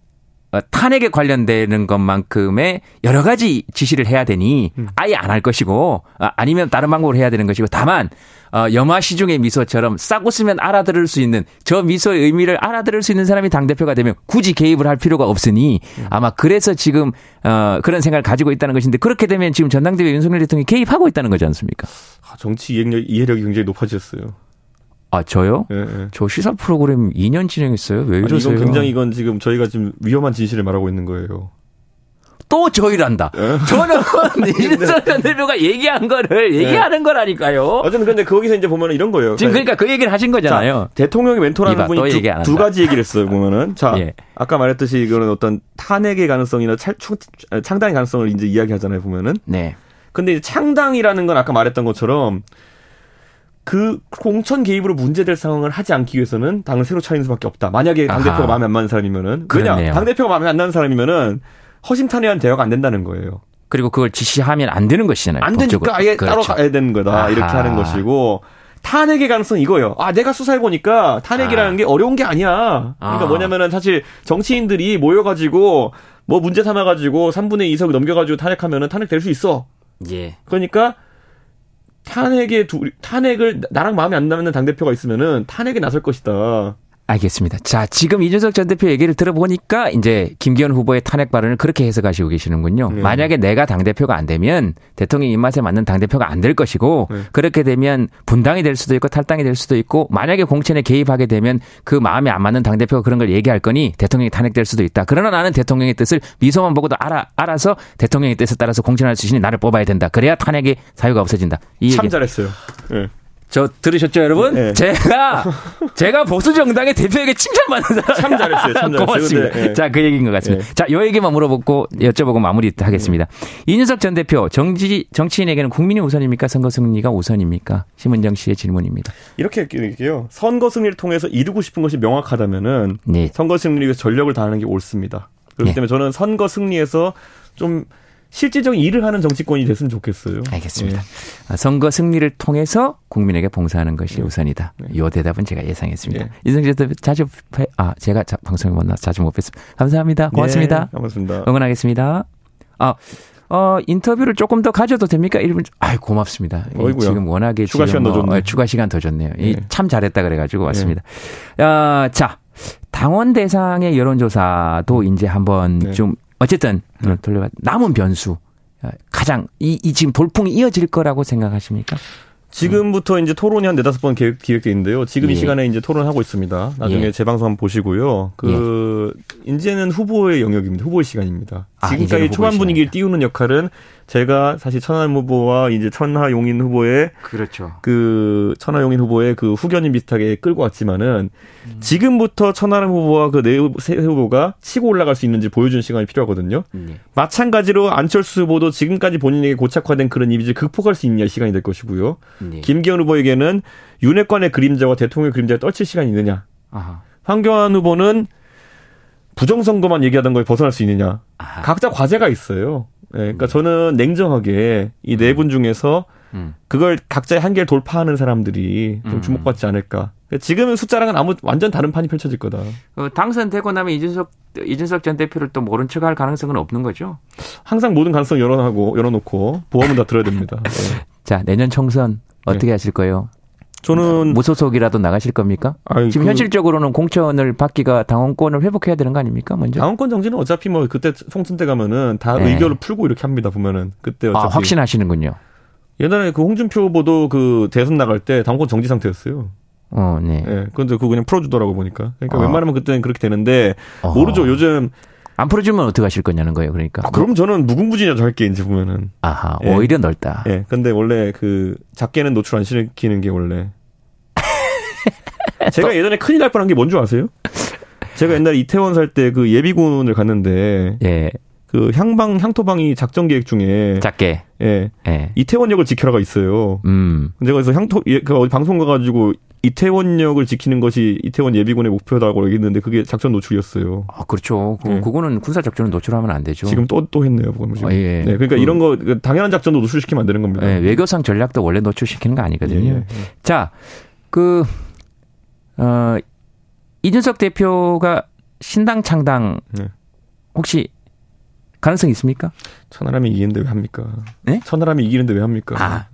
어, 탄핵에 관련되는 것만큼의 여러 가지 지시를 해야 되니 음. 아예 안 할 것이고 아, 아니면 다른 방법으로 해야 되는 것이고 다만 어, 염화 시중의 미소처럼 싹 웃으면 알아들을 수 있는 저 미소의 의미를 알아들을 수 있는 사람이 당 대표가 되면 굳이 개입을 할 필요가 없으니 음. 아마 그래서 지금 어, 그런 생각을 가지고 있다는 것인데 그렇게 되면 지금 전당대회 윤석열 대통령이 개입하고 있다는 거지 않습니까? 아, 정치 이해력, 이해력이 굉장히 높아졌어요. 아 저요? 예, 예. 저 시사 프로그램 2년 진행했어요. 왜 아니, 이러세요? 이건 굉장히 이건 지금 저희가 지금 위험한 진실을 말하고 있는 거예요. 또 저희란다. 예. 저는 이준석 전 대표가 얘기한 거를 얘기하는 거라니까요. 어쨌든 근데 거기서 이제 보면 이런 거예요. 지금 그러니까 그 얘기를 하신 거잖아요. 자, 대통령의 멘토라는 분이 두, 두. 가지 얘기를 했어요, 보면은. 자, 예. 아까 말했듯이 이거는 어떤 탄핵의 가능성이나 찰, 추, 창당의 가능성을 이제 이야기하잖아요, 보면은. 네. 근데 이제 창당이라는 건 아까 말했던 것처럼 그 공천 개입으로 문제될 상황을 하지 않기 위해서는 당을 새로 차리는 수밖에 없다. 만약에 아하. 당대표가 마음에 안 맞는 사람이면은. 왜냐? 그렇네요. 당대표가 마음에 안 나는 사람이면은 허심탄회한 대화가 안 된다는 거예요. 그리고 그걸 지시하면 안 되는 것이잖아요. 안 법적으로. 되니까 아예 따로 그렇죠. 가야 되는 거다. 아하. 이렇게 하는 것이고. 탄핵의 가능성은 이거예요. 아, 내가 수사해 보니까 탄핵이라는 아. 게 어려운 게 아니야. 그러니까 아. 뭐냐면은 사실 정치인들이 모여가지고 뭐 문제 삼아가지고 3분의 2석 넘겨가지고 탄핵하면은 탄핵될 수 있어. 예. 그러니까 탄핵에 두, 탄핵을 나랑 마음에 안 나는 당 대표가 있으면은 탄핵에 나설 것이다. 알겠습니다. 자, 지금 이준석 전 대표 얘기를 들어보니까 이제 김기현 후보의 탄핵 발언을 그렇게 해석하시고 계시는군요. 네. 만약에 내가 당대표가 안 되면 대통령 입맛에 맞는 당대표가 안 될 것이고 네. 그렇게 되면 분당이 될 수도 있고 탈당이 될 수도 있고 만약에 공천에 개입하게 되면 그 마음에 안 맞는 당대표가 그런 걸 얘기할 거니 대통령이 탄핵될 수도 있다. 그러나 나는 대통령의 뜻을 미소만 보고도 알아, 알아서 대통령의 뜻에 따라서 공천할 수 있으니 나를 뽑아야 된다. 그래야 탄핵의 사유가 없어진다. 이참 얘기. 잘했어요. 예. 저 들으셨죠, 여러분? 네. 제가 제가 보수 정당의 대표에게 칭찬받는 사람. 참 잘했어요. 참 잘했어요. 고맙습니다. 근데, 예. 자, 그 얘기인 것 같습니다. 예. 자, 요 얘기만 물어보고 여쭤보고 마무리하겠습니다. 이준석 전 대표, 정치 정치인에게는 국민이 우선입니까? 선거 승리가 우선입니까? 심은정 씨의 질문입니다. 이렇게 얘기해요. 선거 승리를 통해서 이루고 싶은 것이 명확하다면은 네. 선거 위해서 전력을 다하는 게 옳습니다. 그렇기 예. 때문에 저는 선거 승리에서 좀 실질적인 일을 하는 정치권이 됐으면 좋겠어요. 알겠습니다. 예. 아, 선거 승리를 통해서 국민에게 봉사하는 것이 우선이다. 네. 요 대답은 제가 예상했습니다. 예. 이승재 대표 자주 뵈- 아 제가 자, 방송에 못 나서 자주 못 뵀습니다. 감사합니다. 고맙습니다. 네, 고맙습니다. 응원하겠습니다. 아, 어, 인터뷰를 조금 더 가져도 됩니까? 1분. 아이, 고맙습니다. 이 어이구야. 지금 워낙에 추가 시간 더 뭐, 줬네. 어, 추가 시간 더 줬네요. 이 네. 참 잘했다 그래가지고 왔습니다. 어, 자, 당원 대상의 여론조사도 이제 한번 네. 좀 어쨌든 돌려가 남은 변수 어, 가장 이, 이 지금 돌풍이 이어질 거라고 생각하십니까? 지금부터 이제 토론이 한 네다섯 번 계획, 기획돼 있는데요. 지금 예. 이 시간에 이제 토론하고 있습니다. 나중에 예. 재방송 한번 보시고요. 그, 이제는 후보의 영역입니다. 후보의 시간입니다. 아, 지금까지 후보의 초반 분위기를. 띄우는 역할은 제가 사실 천하람 후보와 이제 천하용인 후보의 그렇죠. 그 천하용인 후보의 그 후견인 비슷하게 끌고 왔지만은 음. 지금부터 천하람 후보와 그 네 후보가 치고 올라갈 수 있는지 보여주는 시간이 필요하거든요. 네. 마찬가지로 안철수 후보도 지금까지 본인에게 고착화된 그런 이미지를 극복할 수 있냐 시간이 될 것이고요. 네. 김기현 후보에게는 윤핵관의 그림자와 대통령의 그림자를 떨칠 시간이 있느냐. 아하. 황교안 후보는 부정선거만 얘기하던 거에 벗어날 수 있느냐. 아하. 각자 과제가 있어요. 예, 그러니까 저는 냉정하게 이 네 분 중에서 음. 그걸 각자의 한계를 돌파하는 사람들이 좀 음. 주목받지 않을까. 지금은 숫자랑은 아무 완전 다른 판이 펼쳐질 거다. 어, 당선되고 나면 이준석 이준석 전 대표를 또 모른 척할 가능성은 없는 거죠. 항상 모든 가능성 열어하고 열어놓고 보험은 다 들어야 됩니다. 예. 자, 내년 총선 어떻게 하실 거예요? 저는 무소속이라도 나가실 겁니까? 아이, 지금 그 현실적으로는 공천을 받기가 당원권을 회복해야 되는 거 아닙니까? 먼저. 당원권 정지는 어차피 뭐 그때 총선 때 가면은 다 네. 의결을 풀고 이렇게 합니다 보면은 그때 어차피 아, 확신하시는군요. 옛날에 그 홍준표 후보도 그 대선 나갈 때 당원권 정지 상태였어요. 어, 네. 예. 그런데 그거 그냥 풀어주더라고 보니까. 그러니까 아. 웬만하면 그때는 그렇게 되는데 어허. 모르죠. 요즘 안 풀어주면 어떻게 하실 거냐는 거예요. 그러니까. 아, 그럼 저는 무궁무진하죠 할게 이제 보면은. 아하, 예. 오히려 넓다. 예. 근데 원래 그 작게는 노출 안 시키는 게 원래. 제가 예전에 큰일 날 뻔한 게 뭔 줄 아세요? 제가 옛날에 이태원 살 때 그 예비군을 갔는데 예. 그 향방 향토방이 작전 계획 중에 작게. 예. 예. 이태원역을 지켜라가 있어요. 음. 제가 그래서 향토 예, 그 어디 방송 가가지고 이태원역을 지키는 것이 이태원 예비군의 목표다고 얘기했는데 그게 작전 노출이었어요. 아, 그렇죠. 그, 예. 그거는 군사 작전을 노출하면 안 되죠. 지금 또또 했네요, 그건 지금. 어, 예. 네, 그러니까 그- 이런 거 당연한 작전도 노출시키면 안 되는 겁니다. 예, 외교상 전략도 원래 노출시키는 거 아니거든요. 예, 예. 자, 그, 어, 이준석 대표가 신당 창당 네. 혹시 가능성 있습니까? 천하람이 이기는데 왜 합니까? 네? 천하람이 이기는데 왜 합니까? 아,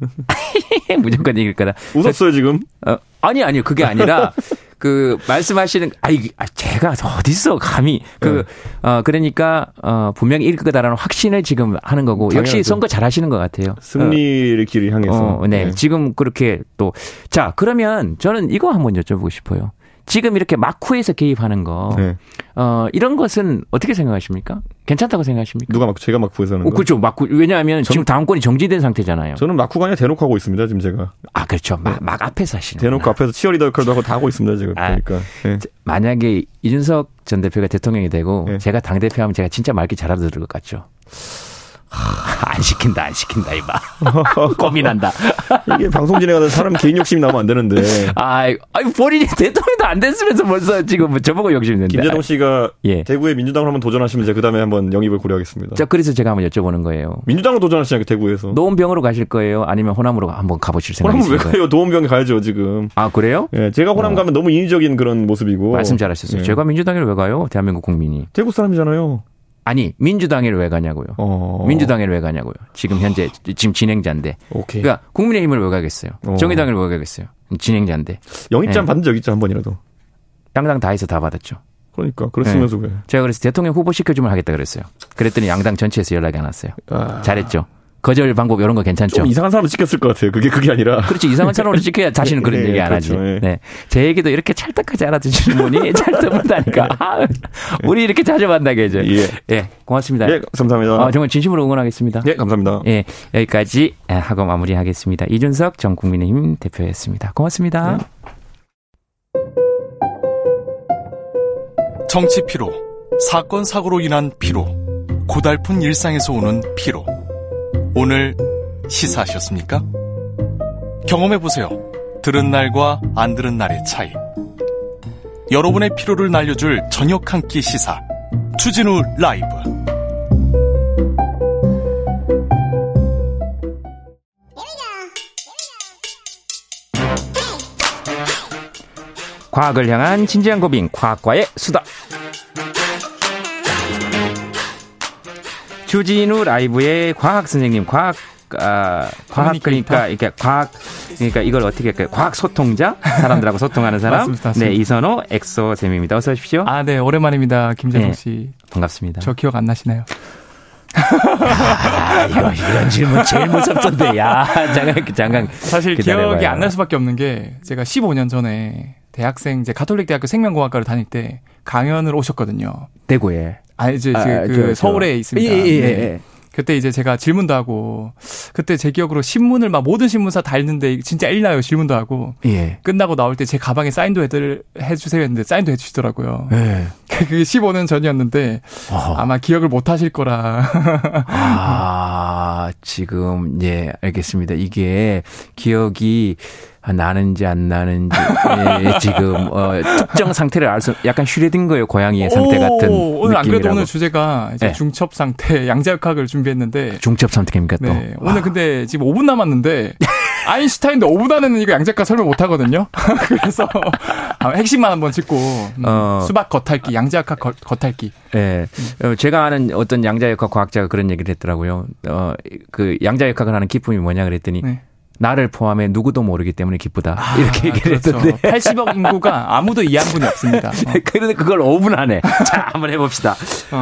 무조건 이길 거다. 웃었어요 지금. 어, 아니, 아니요. 그게 아니라, 그, 말씀하시는, 아, 이 아, 제가 어딨어, 감히. 그, 어, 그러니까, 어, 분명히 이길 거다라는 확신을 지금 하는 거고, 역시 당연하죠. 선거 잘 하시는 것 같아요. 승리를 길을 향해서. 어, 네. 지금 그렇게 또. 자, 그러면 저는 이거 한번 여쭤보고 싶어요. 지금 이렇게 막후에서 개입하는 거, 네. 어, 이런 것은 어떻게 생각하십니까? 괜찮다고 생각하십니까? 누가 막 제가 막후에서는 어, 그렇죠. 막후. 왜냐하면 지금 다음권이 정지된 상태잖아요. 저는 막후가 아니라 대놓고 하고 있습니다 지금 제가. 아, 그렇죠. 막, 막 앞에서 하시는. 대놓고 앞에서 치어리더 역할도 하고 다 하고 있습니다 지금. 아. 그러니까. 예. 만약에 이준석 전 대표가 대통령이 되고 네. 제가 당 대표 하면 제가 진짜 말귀 잘 알아들을 것 같죠. 안 시킨다, 안 시킨다, 이봐. 고민한다. 이게 방송 진행하다 사람 개인 욕심이 나오면 안 되는데. 아이, 아이, 본인이 대통령도 안 됐으면서 벌써 지금 뭐 저보고 욕심 낸다. 김재동 씨가 예. 대구에 민주당을 한번 도전하시면 제가 그 다음에 한번 영입을 고려하겠습니다. 자, 그래서 제가 한번 여쭤보는 거예요. 민주당으로 도전하시냐고 대구에서. 노원병으로 가실 거예요? 아니면 호남으로 한번 가보실 호남 왜 생각이신가요? 가요? 도원병에 가야죠 지금. 아, 그래요? 예, 제가 호남 가면 너무 인위적인 그런 모습이고. 말씀 잘하셨어요. 예. 제가 민주당에 왜 가요? 대한민국 국민이. 대구 사람이잖아요. 아니, 민주당에 왜 가냐고요? 어. 민주당에 왜 가냐고요? 지금 현재, 지금 진행자인데. 오케이. 그러니까 국민의힘을 왜 가겠어요? 어. 정의당을 왜 가겠어요? 진행자인데. 영입장 예. 받은 적 있죠 한 번이라도. 양당 다 해서 다 받았죠. 그러니까 그랬으면서 네. 왜? 제가 그래서 대통령 후보 시켜주면 하겠다 그랬어요. 그랬더니 양당 전체에서 연락이 안 왔어요. 아, 잘했죠. 거절 방법 이런 거 괜찮죠. 좀 이상한 사람을 시켰을 것 같아요. 그게 그게 아니라. 그렇지 이상한 사람으로 지켜야 다시는 그런 예, 얘기 안 그렇죠, 하지. 예. 네, 제 얘기도 이렇게 찰떡하지 알아듣시는 분이 찰떡하다니까. 아, 우리 이렇게 자주 만나게 해줘. 예. 예, 고맙습니다. 예, 감사합니다. 어, 정말 진심으로 응원하겠습니다. 예, 감사합니다. 예, 여기까지 하고 마무리하겠습니다. 이준석 전 국민의힘 대표였습니다. 고맙습니다. 정치 피로, 사건 사고로 인한 피로, 고달픈 일상에서 오는 피로. 오늘 시사하셨습니까? 경험해 보세요. 들은 날과 안 들은 날의 차이. 여러분의 피로를 날려줄 저녁 한 끼 시사. 추진우 라이브. 과학을 향한 진지한 고민, 과학과의 수다. 주진우 라이브의 과학 선생님, 과학, 아, 과학 그러니까 이렇게 과학 그러니까 이걸 어떻게 할까요? 과학 소통자 사람들하고 소통하는 사람. 맞습니다, 맞습니다. 네 이선호 엑소 쌤입니다. 어서 오십시오. 아, 네, 오랜만입니다. 김재동 네. 씨. 반갑습니다. 저 기억 안 나시나요? 아, 이거 이런 질문 제일 무섭던데. 야 잠깐 잠깐. 사실. 기억이 안 날 수밖에 없는 게 제가 15년 전에 대학생 이제 가톨릭 대학교 생명공학과를 다닐 때 강연을 오셨거든요. 대구에. 아 이제 아, 그 저, 저. 서울에 있습니다. 예, 예, 예, 네. 예. 그때 이제 제가 질문도 하고 그때 제 기억으로 신문을 막 모든 신문사 다 읽는데 진짜 읽나요 질문도 하고 예. 끝나고 나올 때 제 가방에 사인도 해들 해주세요 했는데 사인도 해주시더라고요. 예. 그게 15년 전이었는데 어허. 아마 기억을 못 하실 거라. 아, 지금, 예, 알겠습니다. 이게 기억이 나는지 안 나는지, 예, 지금, 어, 특정 상태를 알 수, 약간 슈레딩거의 고양이의 상태 같은. 오, 오늘 안 그래도 느낌이라고. 오늘 주제가 이제 네. 중첩 상태 양자역학을 준비했는데 중첩 선택입니까 또? 네, 오늘 근데 지금 5분 남았는데 아인슈타인도 5분 안에는 이거 양자역학 설명 못 하거든요. 그래서 아, 핵심만 한번 짚고 음, 어. 수박 겉핥기, 양자역학 겉- 겉핥기. 예. 어, 제가 아는 어떤 양자역학 과학자가 그런 얘기를 했더라고요. 어, 그 양자역학을 하는 기쁨이 뭐냐 그랬더니, 네. 나를 포함해 누구도 모르기 때문에 기쁘다. 아, 이렇게 얘기를 그렇죠. 했던데. 80억 인구가 아무도 이해한 분이 없습니다. 어. 그런데 그걸 5분 안에. 자, 한번 해봅시다. 어.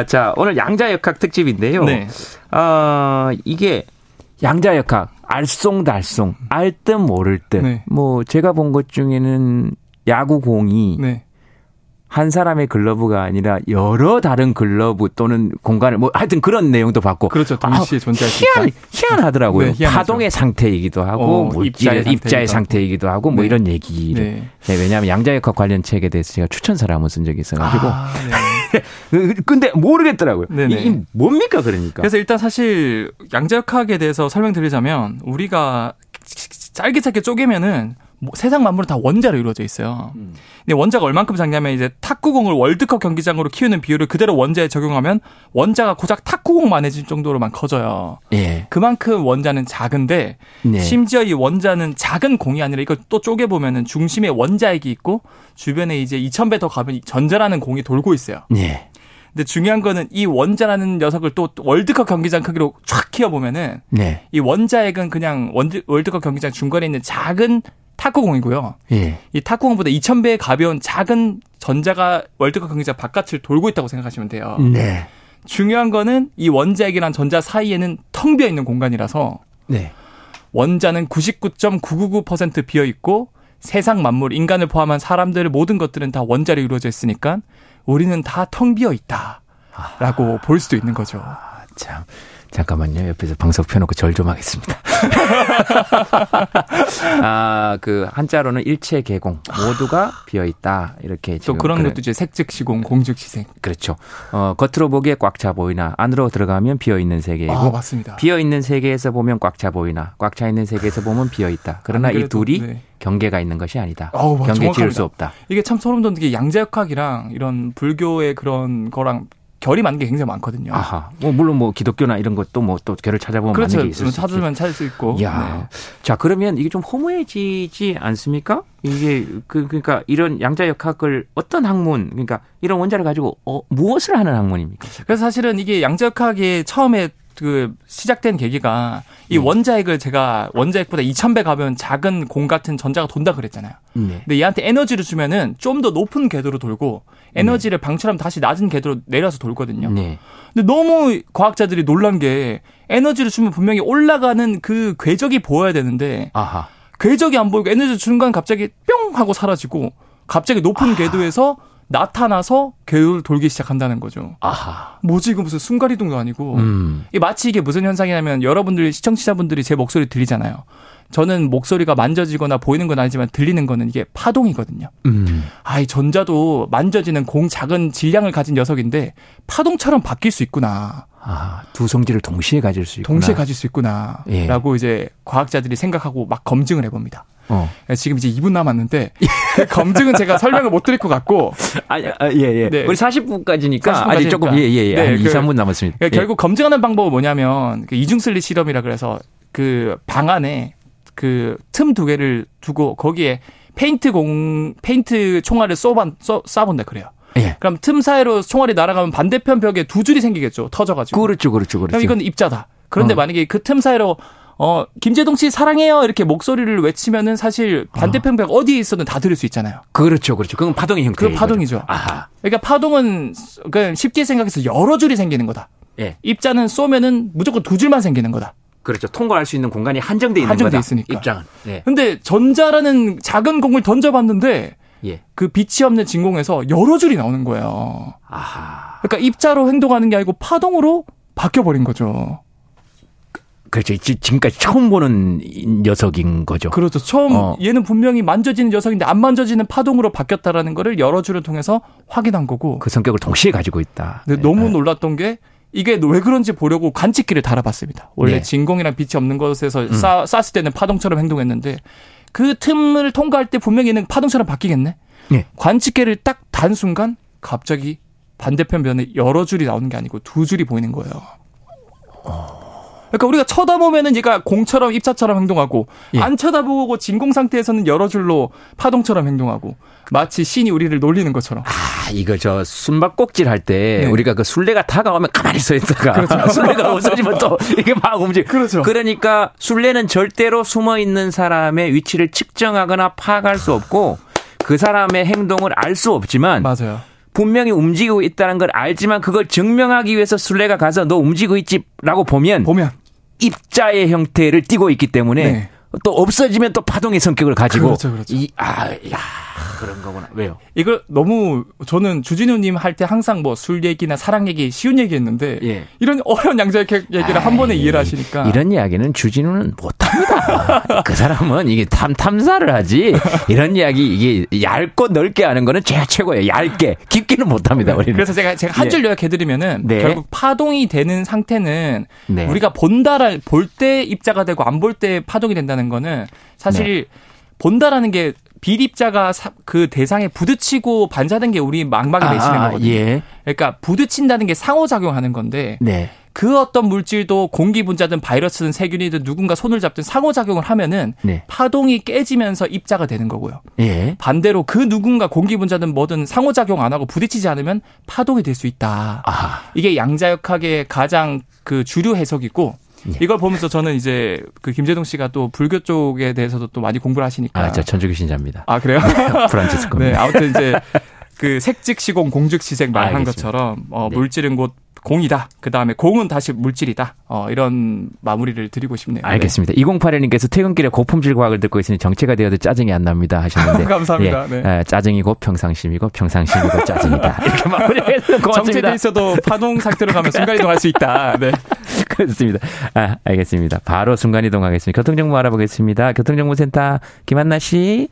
어, 자, 오늘 양자역학 특집인데요. 네. 어, 이게 양자역학, 알쏭달쏭, 알 듯 모를 듯. 네. 뭐, 제가 본 것 중에는 야구공이 네. 한 사람의 글러브가 아니라 여러 다른 글러브 또는 공간을 뭐 하여튼 그런 내용도 봤고 그렇죠. 동시에 존재할 수 희한, 있다. 희한하더라고요. 네. 파동의 상태이기도 하고 어, 뭐 입자의 입자의, 상태이기도 하고 뭐 네. 이런 얘기를 네. 네, 왜냐하면 양자역학 관련 책에 대해서 제가 추천사를 한번 쓴 적이 있어가지고 아, 네. 근데 모르겠더라고요. 네네. 이, 이 뭡니까 그러니까? 그래서 일단 사실 양자역학에 대해서 설명드리자면 우리가 짧게 짧게 쪼개면은 뭐 세상 만물은 다 원자로 이루어져 있어요. 음. 근데 원자가 얼만큼 작냐면 이제 탁구공을 월드컵 경기장으로 키우는 비율을 그대로 원자에 적용하면 원자가 고작 탁구공만 해질 정도로만 커져요. 예. 그만큼 원자는 작은데 네. 심지어 이 원자는 작은 공이 아니라 이걸 또 쪼개 보면은 중심에 원자핵이 있고 주변에 이제 2000배 더 가면 전자라는 공이 돌고 있어요. 예. 근데 중요한 거는 이 원자라는 녀석을 또 월드컵 경기장 크기로 쫙 키워 보면은 네. 이 원자핵은 그냥 월드컵 경기장 중간에 있는 작은 탁구공이고요. 예. 이 탁구공보다 2000배의 가벼운 작은 전자가 월드컵 경기장 바깥을 돌고 있다고 생각하시면 돼요. 네. 중요한 거는 이 원자핵이랑 전자 사이에는 텅 비어 있는 공간이라서 네. 원자는 99.999% 비어 있고 세상 만물, 인간을 포함한 사람들 모든 것들은 다 원자로 이루어져 있으니까 우리는 다 텅 비어 있다라고 볼 수도 있는 거죠. 참. 잠깐만요. 옆에서 방석 펴놓고 절 좀 하겠습니다. 아, 그 한자로는 일체 개공 모두가 비어 있다. 이렇게 또 그런 그래- 것도 이제 색즉 시공, 공즉 시색. 그렇죠. 어, 겉으로 보기에 꽉 차 보이나 안으로 들어가면 비어 있는 세계이고 아, 맞습니다. 비어 있는 세계에서 보면 꽉 차 보이나 꽉 차 있는 세계에서 보면 비어 있다. 그러나 안이 그래도, 둘이 네. 경계가 있는 것이 아니다. 아우, 맞- 경계 지을 정확합니다. 수 없다. 이게 참 소름 돋는 게 양자역학이랑 이런 불교의 그런 거랑 결이 맞는 게 굉장히 많거든요. 아하. 뭐 물론 뭐 기독교나 이런 것도 뭐 또 결을 찾아보면 그렇죠. 맞는 게 있을 수. 찾으면 찾을 수 있고. 야, 네. 자 그러면 이게 좀 허무해지지 않습니까? 이게 그 그러니까 이런 양자 역학을 어떤 학문, 그러니까 이런 원자를 가지고 어, 무엇을 하는 학문입니까? 그래서 사실은 이게 양자 역학이 처음에 그 시작된 계기가 이 음. 원자핵을 제가 원자핵보다 2000배 가벼운 작은 공 같은 전자가 돈다 그랬잖아요. 네. 근데 얘한테 에너지를 주면은 좀 더 높은 궤도로 돌고 에너지를 방출하면 다시 낮은 궤도로 내려서 돌거든요. 네. 근데 너무 과학자들이 놀란 게 에너지를 주면 분명히 올라가는 그 궤적이 보여야 되는데 아하. 궤적이 안 보이고 에너지 건 갑자기 뿅 하고 사라지고 갑자기 높은 궤도에서 나타나서 궤도를 돌기 시작한다는 거죠. 아하. 뭐지 이거 무슨 순간이동도 아니고 음. 이 마치 이게 무슨 현상이냐면 여러분들 시청자분들이 제 목소리 들리잖아요. 저는 목소리가 만져지거나 보이는 건 아니지만 들리는 거는 이게 파동이거든요. 음. 아, 이 전자도 만져지는 공 작은 질량을 가진 녀석인데 파동처럼 바뀔 수 있구나. 아, 두 성질을 동시에 가질 수 있구나. 동시에 가질 수 있구나. 예. 라고 이제 과학자들이 생각하고 막 검증을 해봅니다. 어. 지금 이제 2분 남았는데 그 검증은 제가 설명을 못 드릴 것 같고 아, 아, 예, 예. 네. 우리 40분까지니까 40분 아직 조금. 예, 예, 예. 네, 한 2, 그- 3분 남았습니다. 그러니까 예. 결국 검증하는 방법은 뭐냐면 그 이중슬릿 실험이라 그래서 그 방 안에 그 틈 두 개를 두고 거기에 페인트 공 페인트 총알을 쏘반 쏘, 쏴본다 그래요. 예. 그럼 틈 사이로 총알이 날아가면 반대편 벽에 두 줄이 생기겠죠. 터져가지고. 그렇죠, 그렇죠, 그렇죠. 그럼 이건 입자다. 그런데 어. 만약에 그 틈 사이로 어 김재동 씨 사랑해요 이렇게 목소리를 외치면은 사실 반대편 벽 어 디에 있어도 다 들을 수 있잖아요. 그렇죠, 그렇죠. 그건 파동의 형태. 그 파동이죠. 아하. 그러니까 파동은 그러니까 쉽게 생각해서 여러 줄이 생기는 거다. 예. 입자는 쏘면은 무조건 두 줄만 생기는 거다. 그렇죠. 통과할 수 있는 공간이 한정돼 있는 한정돼 거다. 있으니까. 입장은. 예. 근데 전자라는 작은 공을 던져봤는데 예. 그 빛이 없는 진공에서 여러 줄이 나오는 거예요. 아하. 그러니까 입자로 행동하는 게 아니고 파동으로 바뀌어 버린 거죠. 그렇죠. 지- 지금까지 처음 보는 이 녀석인 거죠. 그렇죠. 처음 어. 얘는 분명히 만져지는 녀석인데 안 만져지는 파동으로 바뀌었다라는 거를 여러 줄을 통해서 확인한 거고. 그 성격을 동시에 가지고 있다. 근데 네. 너무 놀랐던 게 이게 왜 그런지 보려고 관측기를 달아봤습니다. 원래 네. 음. 진공이랑 빛이 없는 곳에서 쏴, 쐈을 때는 파동처럼 행동했는데 그 틈을 통과할 때 분명히 얘는 파동처럼 바뀌겠네. 네. 관측기를 딱 단 순간 갑자기 반대편 면에 여러 줄이 나오는 게 아니고 두 줄이 보이는 거예요. 그러니까 우리가 쳐다보면은 얘가 공처럼 입자처럼 행동하고 예. 안 쳐다보고 진공 상태에서는 여러 줄로 파동처럼 행동하고 마치 신이 우리를 놀리는 것처럼. 아, 이거 저 숨바꼭질 할때 네. 우리가 그 술래가 다가오면 가만히 서 있다가 술래가 없어지면 또 이게 막 움직여. 그렇죠. 그러니까 술래는 절대로 숨어 있는 사람의 위치를 측정하거나 파악할 수 없고 그 사람의 행동을 알 수 없지만 맞아요. 분명히 움직이고 있다는 걸 알지만 그걸 증명하기 위해서 술래가 가서 너 움직이고 있지라고 보면 보면 입자의 형태를 띠고 있기 때문에 네. 또 없어지면 또 파동의 성격을 가지고 그렇죠, 그렇죠. 이 아, 야, 그런 거구나. 왜요? 이걸 너무 저는 주진우님 할 때 항상 뭐 술 얘기나 사랑 얘기 쉬운 얘기 했는데 예. 이런 어려운 양자 얘기를 한 번에 이해를 하시니까 이런 이야기는 주진우는 못합니다. 그 사람은 이게 탐 탐사를 하지. 이런 이야기 이게 얇고 넓게 하는 거는 제가 최고예요. 얇게 깊게는 못합니다. 우리는. 그래서 제가 제가 한 예. 줄 요약해드리면은 네. 결국 파동이 되는 상태는 네. 우리가 본다를 볼 때 입자가 되고 안 볼 때 파동이 된다는 거는 사실 본다라는 게 비립자가 사- 그 대상에 부딪히고 반사된 게 우리 망막에 내시는 아, 거거든요. 예. 그러니까 부딪힌다는 게 상호작용하는 건데 네. 그 어떤 물질도 공기 분자든 바이러스든 세균이든 누군가 손을 잡든 상호작용을 하면은 네. 파동이 깨지면서 입자가 되는 거고요. 예. 반대로 그 누군가 공기 분자든 뭐든 상호작용 안 하고 부딪히지 않으면 파동이 될 수 있다. 아. 이게 양자역학의 가장 그 주류 해석이고 예. 이걸 보면서 저는 이제 그 김재동 씨가 또 불교 쪽에 대해서도 또 많이 공부를 하시니까 아, 저 천주교 신자입니다. 아, 그래요? 프란치스코. 네, 아무튼 이제 그 색즉시공 공즉시색 말한. 것처럼 어, 네. 물질은 곧 공이다. 그 다음에 공은 다시 물질이다. 어, 이런 마무리를 드리고 싶네요. 알겠습니다. 2081님께서 퇴근길에 고품질 과학을 듣고 있으니 정체가 되어도 짜증이 안 납니다 하셨는데 감사합니다. 예, 네. 에, 짜증이고 평상심이고 평상심이고 짜증이다 이렇게 마무리해서 네. 정체돼 고맙습니다. 있어도 파동 상태로 가면 순간이동할 수 있다. 네. 그렇습니다. 아, 알겠습니다. 바로 순간이동하겠습니다. 교통정보 알아보겠습니다. 교통정보센터 김한나 씨.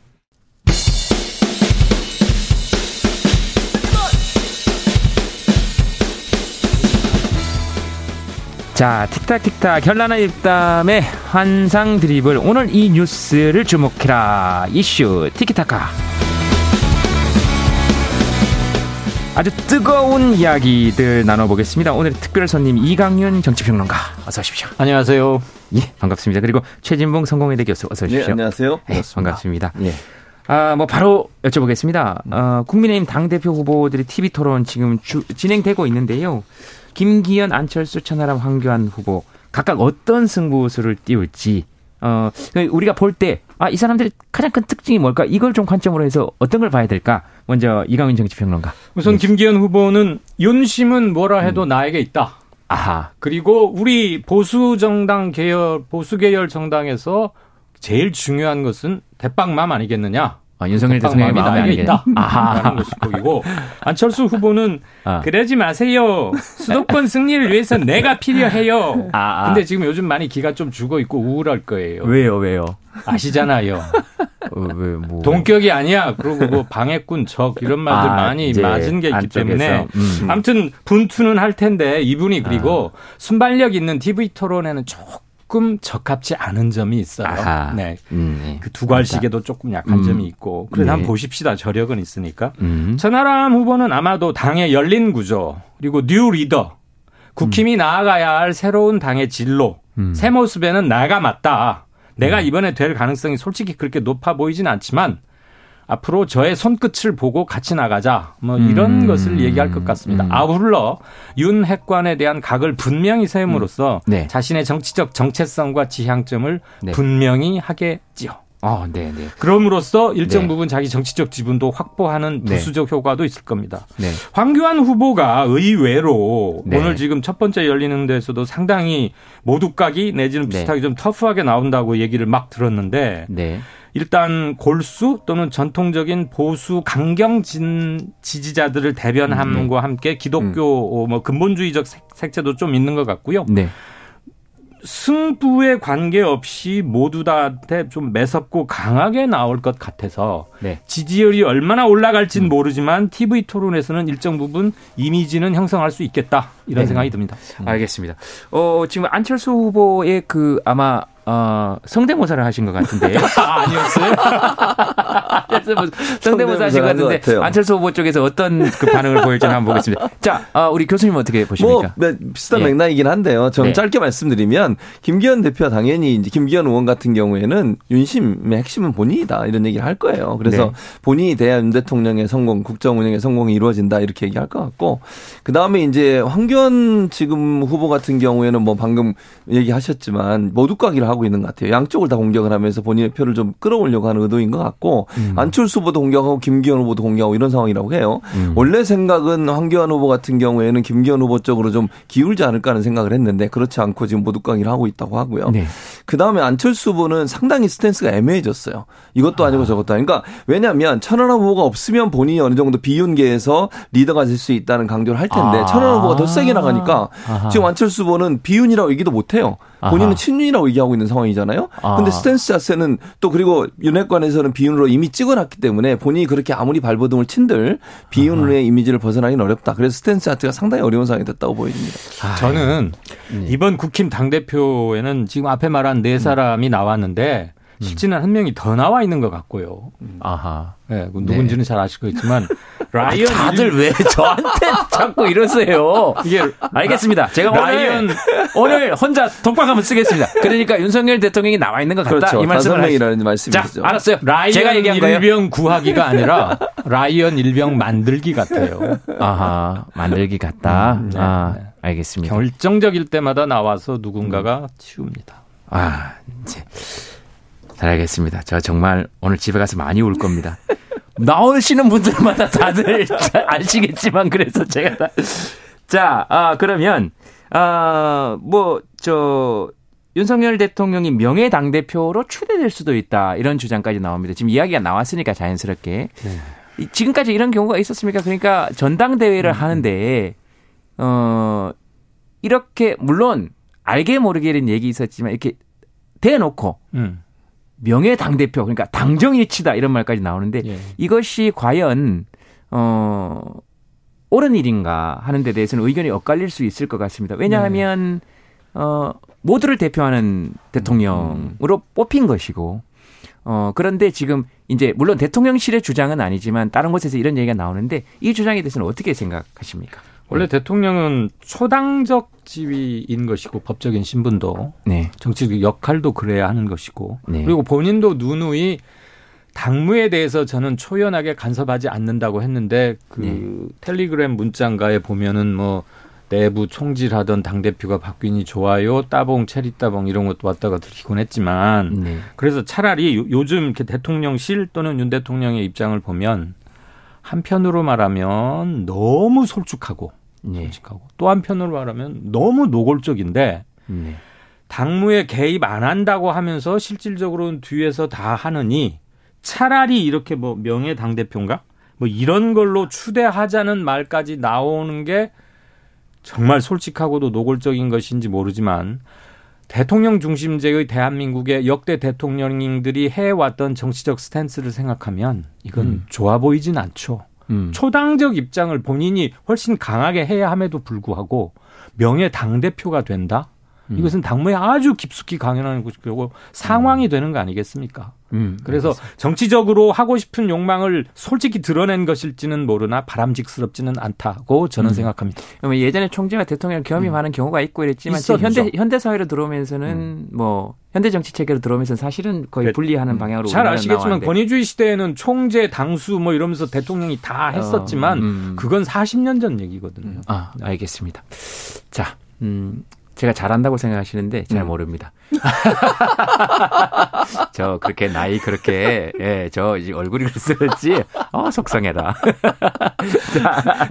자, 틱탁틱탁 현란한 입담의 환상 드리블. 오늘 이 뉴스를 주목해라. 이슈 티키타카. 아주 뜨거운 이야기들 나눠보겠습니다. 오늘 특별 손님 이강윤 정치평론가 어서 오십시오. 안녕하세요. 예, 반갑습니다. 그리고 최진봉 성공회대 교수 어서 오십시오. 네, 안녕하세요. 네, 반갑습니다. 예. 아, 뭐 바로 여쭤보겠습니다. 어, 국민의힘 당 대표 후보들이 TV 토론 지금 주- 진행되고 있는데요. 김기현, 안철수, 천하람, 황교안 후보 각각 어떤 승부수를 띄울지 어, 우리가 볼 때 아, 이 사람들의 가장 큰 특징이 뭘까? 이걸 좀 관점으로 해서 어떤 걸 봐야 될까? 먼저 이강윤 정치평론가. 우선 김기현 후보는 윤심은 뭐라 해도 나에게 있다. 아하. 그리고 우리 보수 정당 계열, 보수 계열 정당에서 제일 중요한 것은 대빵맘 아니겠느냐? 아, 윤석열 대통령의 마음이 마음에 아니겠- 있다. 아하. 라는 것이 거기고 안철수 후보는 아. 그러지 마세요. 수도권 승리를 위해서 내가 필요해요. 아, 아. 근데 지금 요즘 많이 기가 좀 죽어 있고 우울할 거예요. 왜요, 왜요? 아시잖아요. 어, 왜, 뭐. 동격이 아니야. 그리고 뭐 방해꾼 적 이런 말들 아, 많이 맞은 게 있기 안쪽에서. 때문에 음. 아무튼 분투는 할 텐데 이분이 그리고 순발력 있는 TV 토론에는 조금 적합치 않은 점이 있어요. 아하. 네. 음, 네. 그 두괄식에도 조금 약한 음. 점이 있고 그래서 네. 한번 보십시다. 저력은 있으니까. 음. 천하람 후보는 아마도 당의 열린 구조 그리고 new 리더 국힘이 나아가야 할 새로운 당의 진로 음. 새 모습에는 나가 맞다. 내가 이번에 될 가능성이 솔직히 그렇게 높아 보이진 않지만 앞으로 저의 손끝을 보고 같이 나가자. 뭐 이런 음. 것을 얘기할 것 같습니다. 음. 아울러 윤 핵관에 대한 각을 분명히 세움으로써 네. 자신의 정치적 정체성과 지향점을 네. 분명히 하겠지요. 어, 네, 네. 그럼으로써 일정 네. 부분 자기 정치적 지분도 확보하는 네. 부수적 효과도 있을 겁니다. 네. 황교안 후보가 의외로 네. 오늘 지금 첫 번째 열리는 데서도 상당히 모두각이 내지는 네. 비슷하게 좀 터프하게 나온다고 얘기를 막 들었는데 네. 일단 골수 또는 전통적인 보수 강경 진 지지자들을 대변함과 음. 함께 기독교 뭐 근본주의적 색- 색채도 좀 있는 것 같고요. 네. 승부에 관계없이 모두 다한테 좀 매섭고 강하게 나올 것 같아서 네. 지지율이 얼마나 올라갈지는 모르지만 TV 토론에서는 일정 부분 이미지는 형성할 수 있겠다 이런 네. 생각이 듭니다. 알겠습니다. 어, 지금 안철수 후보의 그 아마 어, 성대모사를 하신 것 같은데. 아, 아니었어요? 성대모사 하신 것 같은데 같아요. 안철수 후보 쪽에서 어떤 그 반응을 보일지는 한번 보겠습니다. 자, 어, 우리 교수님 어떻게 뭐 보십니까? 네, 비슷한 예. 맥락이긴 한데요. 저는 네. 짧게 말씀드리면 김기현 대표가 당연히 이제 김기현 의원 같은 경우에는 윤심의 핵심은 본인이다 이런 얘기를 할 거예요. 그래서 네. 본인이 돼야 윤 대통령의 성공, 국정 운영의 성공이 이루어진다 이렇게 얘기할 것 같고 그 다음에 이제 황교안 지금 후보 같은 경우에는 뭐 방금 얘기하셨지만 모두가기를 하고 하고 있는 것 같아요. 양쪽을 다 공격을 하면서 본인의 표를 좀 끌어올려고 하는 의도인 것 같고 음. 안철수 후보도 공격하고 김기현 후보도 공격하고 이런 상황이라고 해요. 음. 원래 생각은 황교안 후보 같은 경우에는 김기현 후보 쪽으로 좀 기울지 않을까 하는 생각을 했는데 그렇지 않고 지금 모두 강의를 하고 있다고 하고요. 네. 그 다음에 안철수 후보는 상당히 스탠스가 애매해졌어요. 이것도 아니고 저것도 아니고. 그러니까 왜냐하면 천하람 후보가 없으면 본인이 어느 정도 비윤계에서 리더가 될 수 있다는 강조를 할 텐데 아. 천하람 후보가 더 세게 나가니까 아하. 지금 안철수 후보는 비윤이라고 얘기도 못해요. 본인은 아하. 친윤이라고 얘기하고 있는 상황이잖아요. 아. 근데 스탠스 자체는 또 그리고 윤핵관에서는 비윤으로 이미 찍어놨기 때문에 본인이 그렇게 아무리 발버둥을 친들 비윤의 이미지를 벗어나기는 어렵다. 그래서 스탠스 자체가 상당히 어려운 상황이 됐다고 보여집니다. 저는 이번 국힘 당대표에는 지금 앞에 말한 네 사람이 나왔는데 실제는 한 명이 더 나와 있는 것 같고요. 아하. 네, 그 누군지는 잘 아실 거겠지만 라이언 다들 일- 왜 저한테 자꾸 이러세요? 이게 알겠습니다. 제가 라이언 오늘, 오늘 혼자 독박 한번 쓰겠습니다. 그러니까 윤석열 대통령이 나와 있는 것 같다. 그렇죠. 이 말씀을 다섯 하시- 명이라는 말씀이시죠. 자, 알았어요. 라이언 제가 얘기한 거예요. 일병 구하기가 아니라 라이언 일병 만들기 같아요. 아하, 만들기 같다. 음, 네, 아, 네. 알겠습니다. 결정적일 때마다 나와서 누군가가 치웁니다. 아, 이제 잘 알겠습니다. 저 정말 오늘 집에 가서 많이 울 겁니다. 나오시는 분들마다 다들 잘 아시겠지만 그래서 제가 다. 자, 아, 그러면 아, 뭐저 윤석열 대통령이 명예 당 대표로 추대될 수도 있다 이런 주장까지 나옵니다. 지금 이야기가 나왔으니까 자연스럽게 이- 지금까지 이런 경우가 있었습니까? 그러니까 전당대회를 하는데 어 이렇게 물론 알게 모르게 이런 얘기 있었지만 이렇게 대놓고 음. 명예 당 대표 그러니까 당정일치다 이런 말까지 나오는데 예. 이것이 과연 어 옳은 일인가 하는 데 대해서는 의견이 엇갈릴 수 있을 것 같습니다. 왜냐하면 어 모두를 대표하는 대통령으로 뽑힌 것이고 어 그런데 지금 이제 물론 대통령실의 주장은 아니지만 다른 곳에서 이런 얘기가 나오는데 이 주장에 대해서는 어떻게 생각하십니까? 원래 대통령은 초당적 지위인 것이고 법적인 신분도 네. 정치적 역할도 그래야 하는 것이고 네. 그리고 본인도 누누이 당무에 대해서 저는 초연하게 간섭하지 않는다고 했는데 그 네. 텔리그램 문장가에 보면은 뭐 내부 총질하던 당 대표가 바뀌니 좋아요 따봉 체리 따봉 이런 것도 왔다가 들키곤 했지만 네. 그래서 차라리 요- 요즘 이렇게 대통령실 또는 윤 대통령의 입장을 보면 한편으로 말하면 너무 솔직하고 네. 솔직하고 또 한편으로 말하면 너무 노골적인데 네. 당무에 개입 안 한다고 하면서 실질적으로는 뒤에서 다 하느니 차라리 이렇게 뭐 명예 당 대표인가 뭐 이런 걸로 추대하자는 말까지 나오는 게 정말 솔직하고도 노골적인 것인지 모르지만 대통령 중심제의 대한민국의 역대 대통령들이 해왔던 정치적 스탠스를 생각하면 이건 음. 좋아 보이진 않죠. 음. 초당적 입장을 본인이 훨씬 강하게 해야 함에도 불구하고 명예 당 대표가 된다. 음. 이것은 당무에 아주 깊숙이 강연하는 것이고 상황이 되는 거 아니겠습니까? 음. 그래서 정치적으로 하고 싶은 욕망을 솔직히 드러낸 것일지는 모르나 바람직스럽지는 않다고 저는 음. 생각합니다. 예전에 총재가 대통령 겸임하는 음. 경우가 있고 이랬지만. 현대 현대 사회로 들어오면서는 뭐 현대 정치 체계로 들어오면서 사실은 거의 네. 분리하는 방향으로 잘 아시겠지만 나왔는데. 권위주의 시대에는 총재, 당수 뭐 이러면서 대통령이 다 했었지만 어, 음. 그건 40년 전 얘기거든요. 아 알겠습니다. 자, 음, 제가 잘한다고 생각하시는데 잘 음. 모릅니다. 저 그렇게 나이 그렇게 예, 저 이제 얼굴이 그랬었지. 어 속상해라. 자,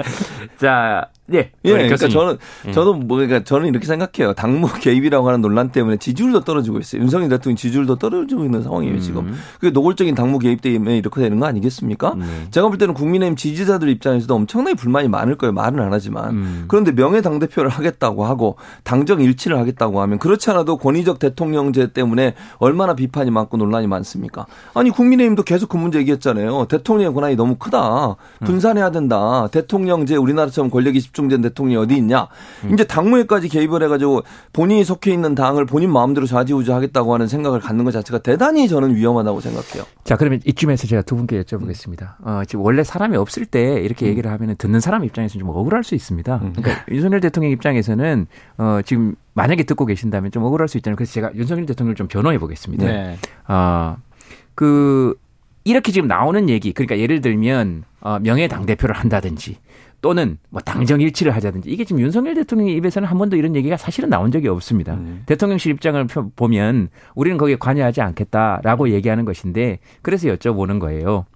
자, 예, 예, 그러니까 교수님. 저는 예. 저도 뭐 그러니까 저는 이렇게 생각해요. 당무 개입이라고 하는 논란 때문에 지지율도 떨어지고 있어요. 윤석열 대통령 지지율도 떨어지고 있는 상황이에요 음. 지금. 그게 노골적인 당무 개입 때문에 이렇게 되는 거 아니겠습니까? 네. 제가 볼 때는 국민의힘 지지자들 입장에서도 엄청나게 불만이 많을 거예요. 말은 안 하지만. 음. 그런데 명예 당 대표를 하겠다고 하고 당정 일치를 하겠다고 하면 그렇지 않아도 권위적 대통령제 때문에 얼마나 비판이 많고 논란이 많습니까? 아니 국민의힘도 계속 그 문제 얘기했잖아요. 대통령의 권한이 너무 크다. 분산해야 된다. 대통령제 우리나라처럼 권력이 집중된 대통령이 어디 있냐? 이제 당무에까지 개입을 해가지고 본인이 속해 있는 당을 본인 마음대로 좌지우지하겠다고 하는 생각을 갖는 것 자체가 대단히 저는 위험하다고 생각해요. 자, 그러면 이쯤에서 제가 두 분께 여쭤보겠습니다. 어, 지금 원래 사람이 없을 때 이렇게 얘기를 하면 듣는 사람 입장에서는 좀 억울할 수 있습니다. 그러니까 윤석열 대통령 입장에서는 어, 지금 만약에 듣고 계신다면 좀 억울할 수 있잖아요. 그래서 제가 윤석열 대통령을 좀 변호해 보겠습니다. 네. 아, 그, 이렇게 지금 나오는 얘기, 그러니까 예를 들면 어, 명예 당 대표를 한다든지 또는 뭐 당정 일치를 하자든지 이게 지금 윤석열 대통령의 입에서는 한 번도 이런 얘기가 사실은 나온 적이 없습니다. 음. 대통령실 입장을 표- 보면 우리는 거기에 관여하지 않겠다라고 얘기하는 것인데 그래서 여쭤보는 거예요.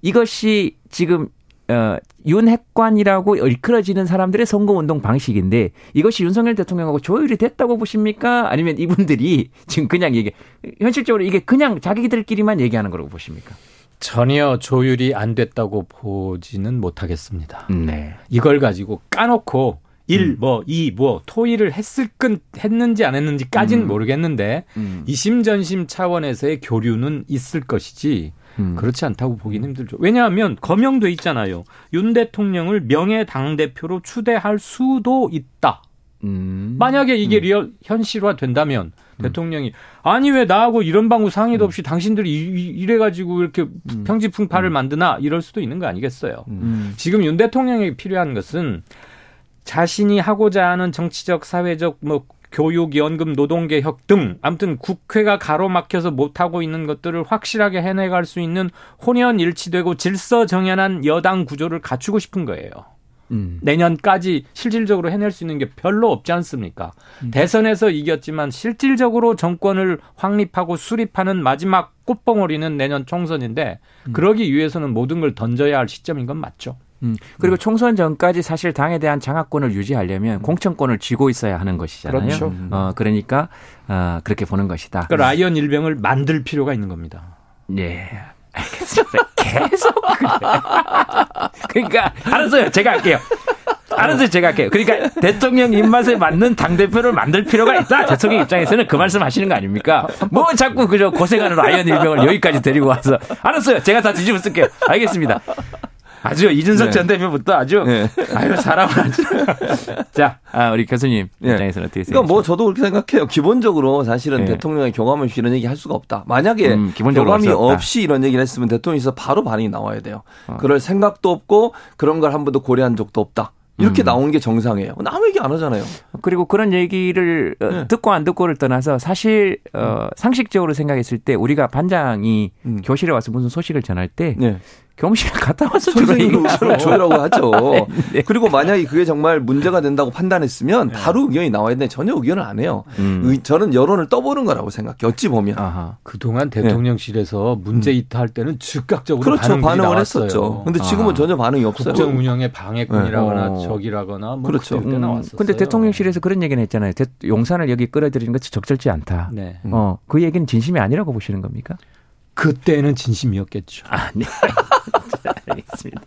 이것이 지금 어, 윤핵관이라고 일컬어지는 사람들의 선거운동 방식인데 이것이 윤석열 대통령하고 조율이 됐다고 보십니까? 아니면 이분들이 지금 그냥 얘기, 현실적으로 이게 그냥 자기들끼리만 얘기하는 거라고 보십니까? 전혀 조율이 안 됐다고 보지는 못하겠습니다. 네. 이걸 가지고 까놓고 일, 뭐, 이, 뭐, 토의를 했을 건, 했는지 안 했는지까지는 음. 모르겠는데, 음. 이심전심 차원에서의 교류는 있을 것이지, 음. 그렇지 않다고 보기는 힘들죠. 왜냐하면 거명돼 있잖아요. 윤 대통령을 명예 당 대표로 추대할 수도 있다. 음. 만약에 이게 real 현실화 된다면 대통령이 아니 왜 나하고 이런 방구 상의도 없이 당신들이 이- 이- 이래가지고 이렇게 평지풍파를 만드나 이럴 수도 있는 거 아니겠어요. 음. 지금 윤 대통령에게 필요한 것은 자신이 하고자 하는 정치적, 사회적, 뭐 교육, 연금, 노동개혁 등 아무튼 국회가 가로막혀서 못하고 있는 것들을 확실하게 해내갈 수 있는 혼연일치되고 질서정연한 여당 구조를 갖추고 싶은 거예요. 음. 내년까지 실질적으로 해낼 수 있는 게 별로 없지 않습니까? 대선에서 이겼지만 실질적으로 정권을 확립하고 수립하는 마지막 꽃봉오리는 내년 총선인데 그러기 위해서는 모든 걸 던져야 할 시점인 건 맞죠. 음. 그리고 총선 전까지 사실 당에 대한 장악권을 유지하려면 공천권을 쥐고 있어야 하는 것이잖아요. 그렇죠. 어, 그러니까 어, 그렇게 보는 것이다. 그러니까 라이언 일병을 만들 필요가 있는 겁니다. 예. 알겠습니다. 계속 그래. 그러니까 알았어요. 제가 할게요. 알았어요. 제가 할게요. 그러니까 대통령 입맛에 맞는 당 대표를 만들 필요가 있다. 대통령 입장에서는 그 말씀 하시는 거 아닙니까? 뭐 자꾸 그저 고생하는 라이언 일병을 여기까지 데리고 와서 알았어요. 제가 다 뒤집어 쓸게요. 알겠습니다. 아주 이준석 네. 전 대표부터 아주 네. 아유 사람을 아주 자 아, 우리 교수님 예. 입장에서는 어떻게 생각하세요? 그러니까 뭐 저도 그렇게 생각해요. 기본적으로 사실은 예. 대통령의 경험 없이 이런 얘기 할 수가 없다. 만약에 음, 기본적으로 경험이 없다. 없이 이런 얘기를 했으면 대통령에서 바로 반응이 나와야 돼요. 어. 그럴 생각도 없고 그런 걸 한 번도 고려한 적도 없다. 이렇게 음. 나오는 게 정상이에요. 아무 얘기 안 하잖아요. 그리고 그런 얘기를 어, 네. 듣고 안 듣고를 떠나서 사실 어, 상식적으로 생각했을 때 우리가 반장이 음. 교실에 와서 무슨 소식을 전할 때 네. 교무실 갔다 와서. 의견을 줘라고 하죠. 네. 그리고 만약에 그게 정말 문제가 된다고 판단했으면 바로 의견이 나와야 되는데 전혀 의견을 안 해요. 음. 의- 저는 여론을 떠보는 거라고 생각해요. 어찌 보면. 아하. 그동안 대통령실에서 문제 있다할 때는 즉각적으로 그렇죠. 반응을 나왔어요. 했었죠. 근데 지금은 아. 전혀 반응이 없어요. 국정 운영의 방해꾼이라거나 네. 적이라거나 뭐 그렇죠. 그때 음, 나왔었어요. 근데 대통령실에서 그런 얘기는 했잖아요. 대- 용산을 여기 끌어들이는 것이 적절치 않다. 네. 어, 그 얘기는 진심이 아니라고 보시는 겁니까? 그때는 진심이었겠죠. 아, 네. 알겠습니다.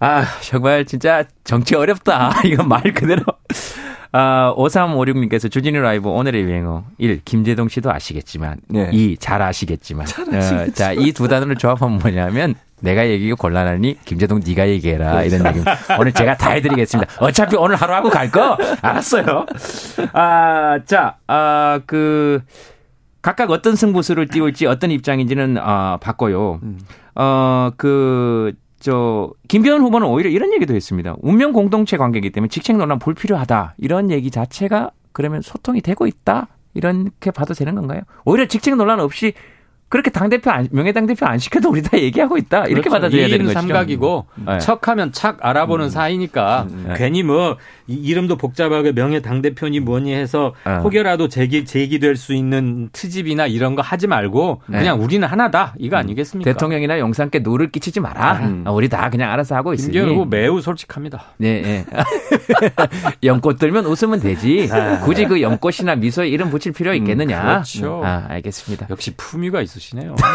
아, 정말 진짜 정치 어렵다. 이건 말 그대로. 아, 5356님께서 주진우 라이브 오늘의 유행어 1. 김재동 씨도 아시겠지만 네. 2. 잘 아시겠지만 어, 자, 이 두 단어를 조합하면 뭐냐면 내가 얘기가 곤란하니 김재동 네가 얘기해라 이런 얘기입니다. 오늘 제가 다 해드리겠습니다. 어차피 오늘 하루 하고 갈 거 알았어요. 아, 자, 아, 그 각각 어떤 승부수를 띄울지 어떤 입장인지는 아, 봤고요. 어, 그, 저, 김기현 후보는 오히려 이런 얘기도 했습니다. 운명 공동체 관계이기 때문에 직책 논란 불필요하다. 이런 얘기 자체가 그러면 소통이 되고 있다? 이렇게 봐도 되는 건가요? 오히려 직책 논란 없이 그렇게 당대표 안, 명예당대표 안 시켜도 우리 다 얘기하고 있다. 이렇게 받아들여야 되는 거죠. 그렇죠. 삼각이고 네. 척하면 착 알아보는 사이니까 네. 괜히 뭐 이- 이름도 복잡하게 명예 당 대표니 뭐니 해서 어. 혹여라도 제기 제기될 수 있는 트집이나 이런 거 하지 말고 네. 그냥 우리는 하나다 이거 아니겠습니까? 대통령이나 용산께 누를 끼치지 마라. 음. 어, 우리 다 그냥 알아서 하고 있으니. 김기현 후보 매우 솔직합니다. 네, 네. 연꽃 들면 웃으면 되지. 굳이 그 연꽃이나 미소에 이름 붙일 필요 있겠느냐. 음, 그렇죠. 아, 알겠습니다. 역시 품위가 있으시 네요.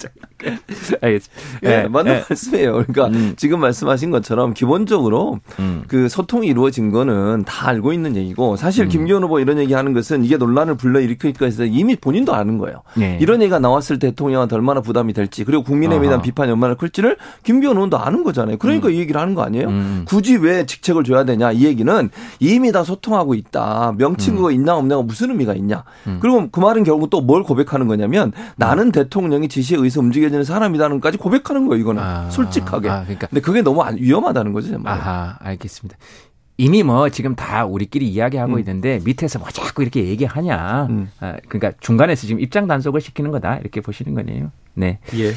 알겠습니다. 예, 예, 맞는 예. 말씀이에요. 그러니까 음. 지금 말씀하신 것처럼 기본적으로 음. 그 소통이 이루어진 거는 다 알고 있는 얘기고 사실 음. 김기현 후보 이런 얘기 하는 것은 이게 논란을 불러일으킬 것에서 이미 본인도 아는 거예요. 네. 이런 얘기가 나왔을 때 대통령한테 얼마나 부담이 될지 그리고 국민의힘에 대한. 비판이 얼마나 클지를 김기현 의원도 아는 거잖아요. 그러니까 이 얘기를 하는 거 아니에요? 음. 굳이 왜 직책을 줘야 되냐 이 얘기는 이미 다 소통하고 있다. 명칭구가 있냐 없냐가 무슨 의미가 있냐. 음. 그리고 그 말은 결국 또 뭘 고백하는 거냐면 나는 대통령이 지시에 의해서 움직 여지는 사람이다는까지 고백하는 거예요. 이거는 아. 솔직하게. 아, 그러니까. 근데 그게 너무 안- 위험하다는 거죠. 정말. 아하, 알겠습니다. 이미 뭐 지금 다 우리끼리 이야기하고 있는데 밑에서 뭐 자꾸 이렇게 얘기하냐. 음. 아, 그러니까 중간에서 지금 입장 단속을 시키는 거다 이렇게 보시는 거네요. 네. 예.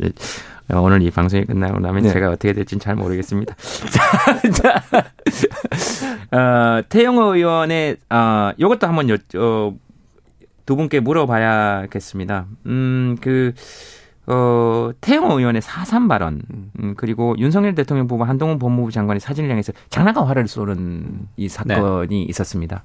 예, 어, 오늘 이 방송이 끝나고 나면 네. 제가 어떻게 될지는 잘 모르겠습니다. 자, 자, 어, 태영호 의원의 어, 이것도 한번 여, 어, 두 분께 물어봐야겠습니다. 음, 그 어, 태영호 의원의 4.3 발언, 음, 그리고 윤석열 대통령 부부 한동훈 법무부 장관의 사진을 향해서 장난감 화를 쏘는 이 사건이 있었습니다.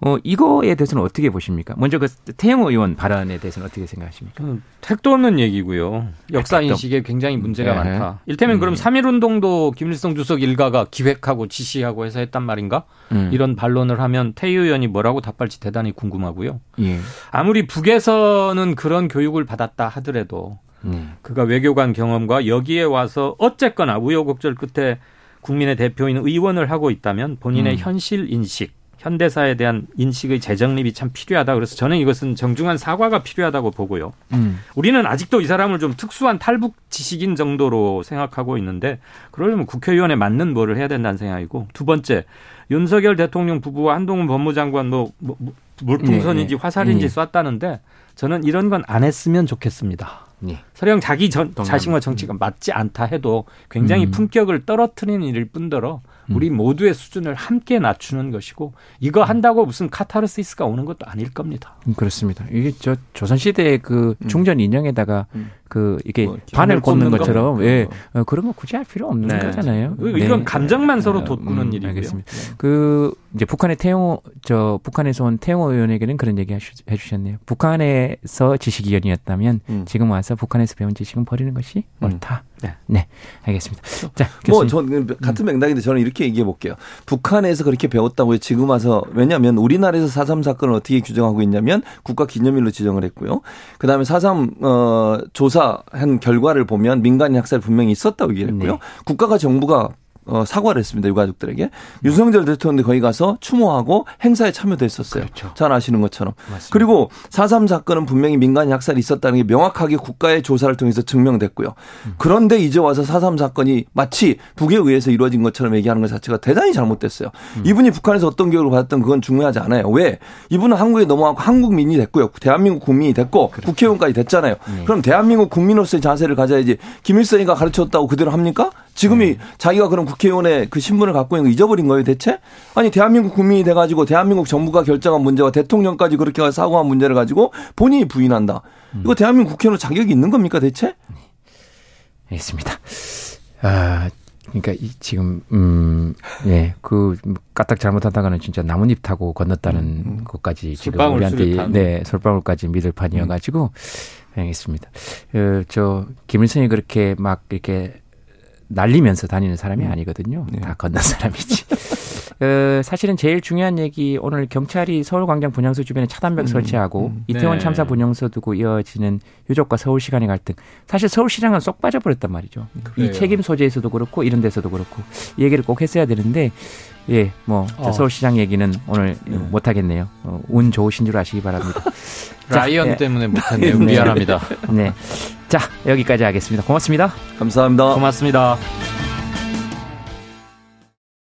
어, 이거에 대해서는 어떻게 보십니까? 먼저 그 태영호 의원 발언에 대해서는 어떻게 생각하십니까? 음, 택도 없는 얘기고요. 역사 인식에 굉장히 문제가 네. 많다. 일테면 음. 그럼 3.1 운동도 김일성 주석 일가가 기획하고 지시하고 해서 했단 말인가? 음. 이런 반론을 하면 태희 의원이 뭐라고 답할지 대단히 궁금하고요. 예. 아무리 북에서는 그런 교육을 받았다 하더라도 음. 그가 외교관 경험과 여기에 와서 어쨌거나 우여곡절 끝에 국민의 대표인 의원을 하고 있다면 본인의 음. 현실 인식, 현대사에 대한 인식의 재정립이 참 필요하다. 그래서 저는 이것은 정중한 사과가 필요하다고 보고요. 음. 우리는 아직도 이 사람을 좀 특수한 탈북 지식인 정도로 생각하고 있는데 그러려면 국회의원에 맞는 뭐를 해야 된다는 생각이고 두 번째 윤석열 대통령 부부와 한동훈 법무장관 뭐, 뭐, 뭐 물풍선인지 네, 네. 화살인지 네. 쐈다는데 저는 이런 건 안 했으면 좋겠습니다. 예. 설령 자기 전. 자신과 정치가 맞지 않다 해도 굉장히 음. 품격을 떨어뜨리는 일일 뿐더러 우리 모두의 수준을 함께 낮추는 것이고 이거 한다고 무슨 카타르시스가 오는 것도 아닐 겁니다. 음, 그렇습니다. 이게 저 조선 시대의 그 중전 인형에다가 그 이게 뭐, 바늘 꽂는 거? 것처럼 예 어, 그런 거 굳이 할 필요 없는 네. 거잖아요. 이건 감정만 서로 어, 돋구는 일이고요. 알겠습니다. 그 이제 북한의 태영호 저 북한에서 온 태영호 의원에게는 그런 얘기 하시, 해주셨네요. 북한에서 지식위원이었다면 음. 지금 와서 북한에서 배운 지식은 버리는 것이 옳다. 네, 알겠습니다. 자, 뭐 교수님. 저는 같은 맥락인데 저는 이렇게 얘기해 볼게요. 북한에서 그렇게 배웠다고 지금 와서 왜냐하면 우리나라에서 4.3 사건을 어떻게 규정하고 있냐면 국가 기념일로 지정을 했고요. 그 다음에 4.3 어, 조사 한 결과를 보면 민간 학살 분명히 있었다고 얘기를 했고요. 네. 국가가 정부가 어, 사과를 했습니다. 유가족들에게. 윤석열 대통령도 거기 가서 추모하고 행사에 참여도 했었어요. 잘 아시는 것처럼. 그리고 4.3 사건은 분명히 민간인 학살이 있었다는 게 명확하게 국가의 조사를 통해서 증명됐고요. 그런데 이제 와서 4.3 사건이 마치 북에 의해서 이루어진 것처럼 얘기하는 것 자체가 대단히 잘못됐어요. 이분이 북한에서 어떤 교육을 받았던 그건 중요하지 않아요. 왜? 이분은 한국에 넘어가고 한국민이 됐고요. 대한민국 국민이 됐고 국회의원까지 됐잖아요. 그럼 대한민국 국민으로서의 자세를 가져야지 김일성이가 가르쳤다고 그대로 합니까? 지금이 자기가 그럼 국회의원의 그 신분을 갖고 있는 거 잊어버린 거예요, 대체? 아니, 대한민국 국민이 돼가지고 대한민국 정부가 결정한 문제와 대통령까지 그렇게 사고한 문제를 가지고 본인이 부인한다. 이거 대한민국 국회의원 자격이 있는 겁니까, 대체? 알겠습니다. 아, 그러니까 이 지금 음, 예, 그 까딱 잘못하다가는 진짜 나뭇잎 타고 건넜다는 것까지 지금 우리한테. 네, 솔방울까지 믿을 판이어가지고 알겠습니다. 어, 저 김일성이 그렇게 막 이렇게 날리면서 다니는 사람이 아니거든요. 다 건넌 사람이지. 어, 사실은 제일 중요한 얘기 오늘 경찰이 서울광장 분향소 주변에 차단벽 설치하고 이태원 네. 참사 분향소 두고 이어지는 유족과 서울시 간의 갈등. 사실 서울시장은 쏙 빠져버렸단 말이죠. 그래요. 이 책임 소재에서도 그렇고 이런 데서도 그렇고 이 얘기를 꼭 했어야 되는데 예, 뭐저 어. 서울시장 얘기는 오늘 못 하겠네요. 어, 운 좋으신 줄 아시기 바랍니다. 자, 라이언 예. 때문에 못했네요. 네. 미안합니다. 네. 자, 여기까지 하겠습니다. 고맙습니다. 감사합니다. 고맙습니다.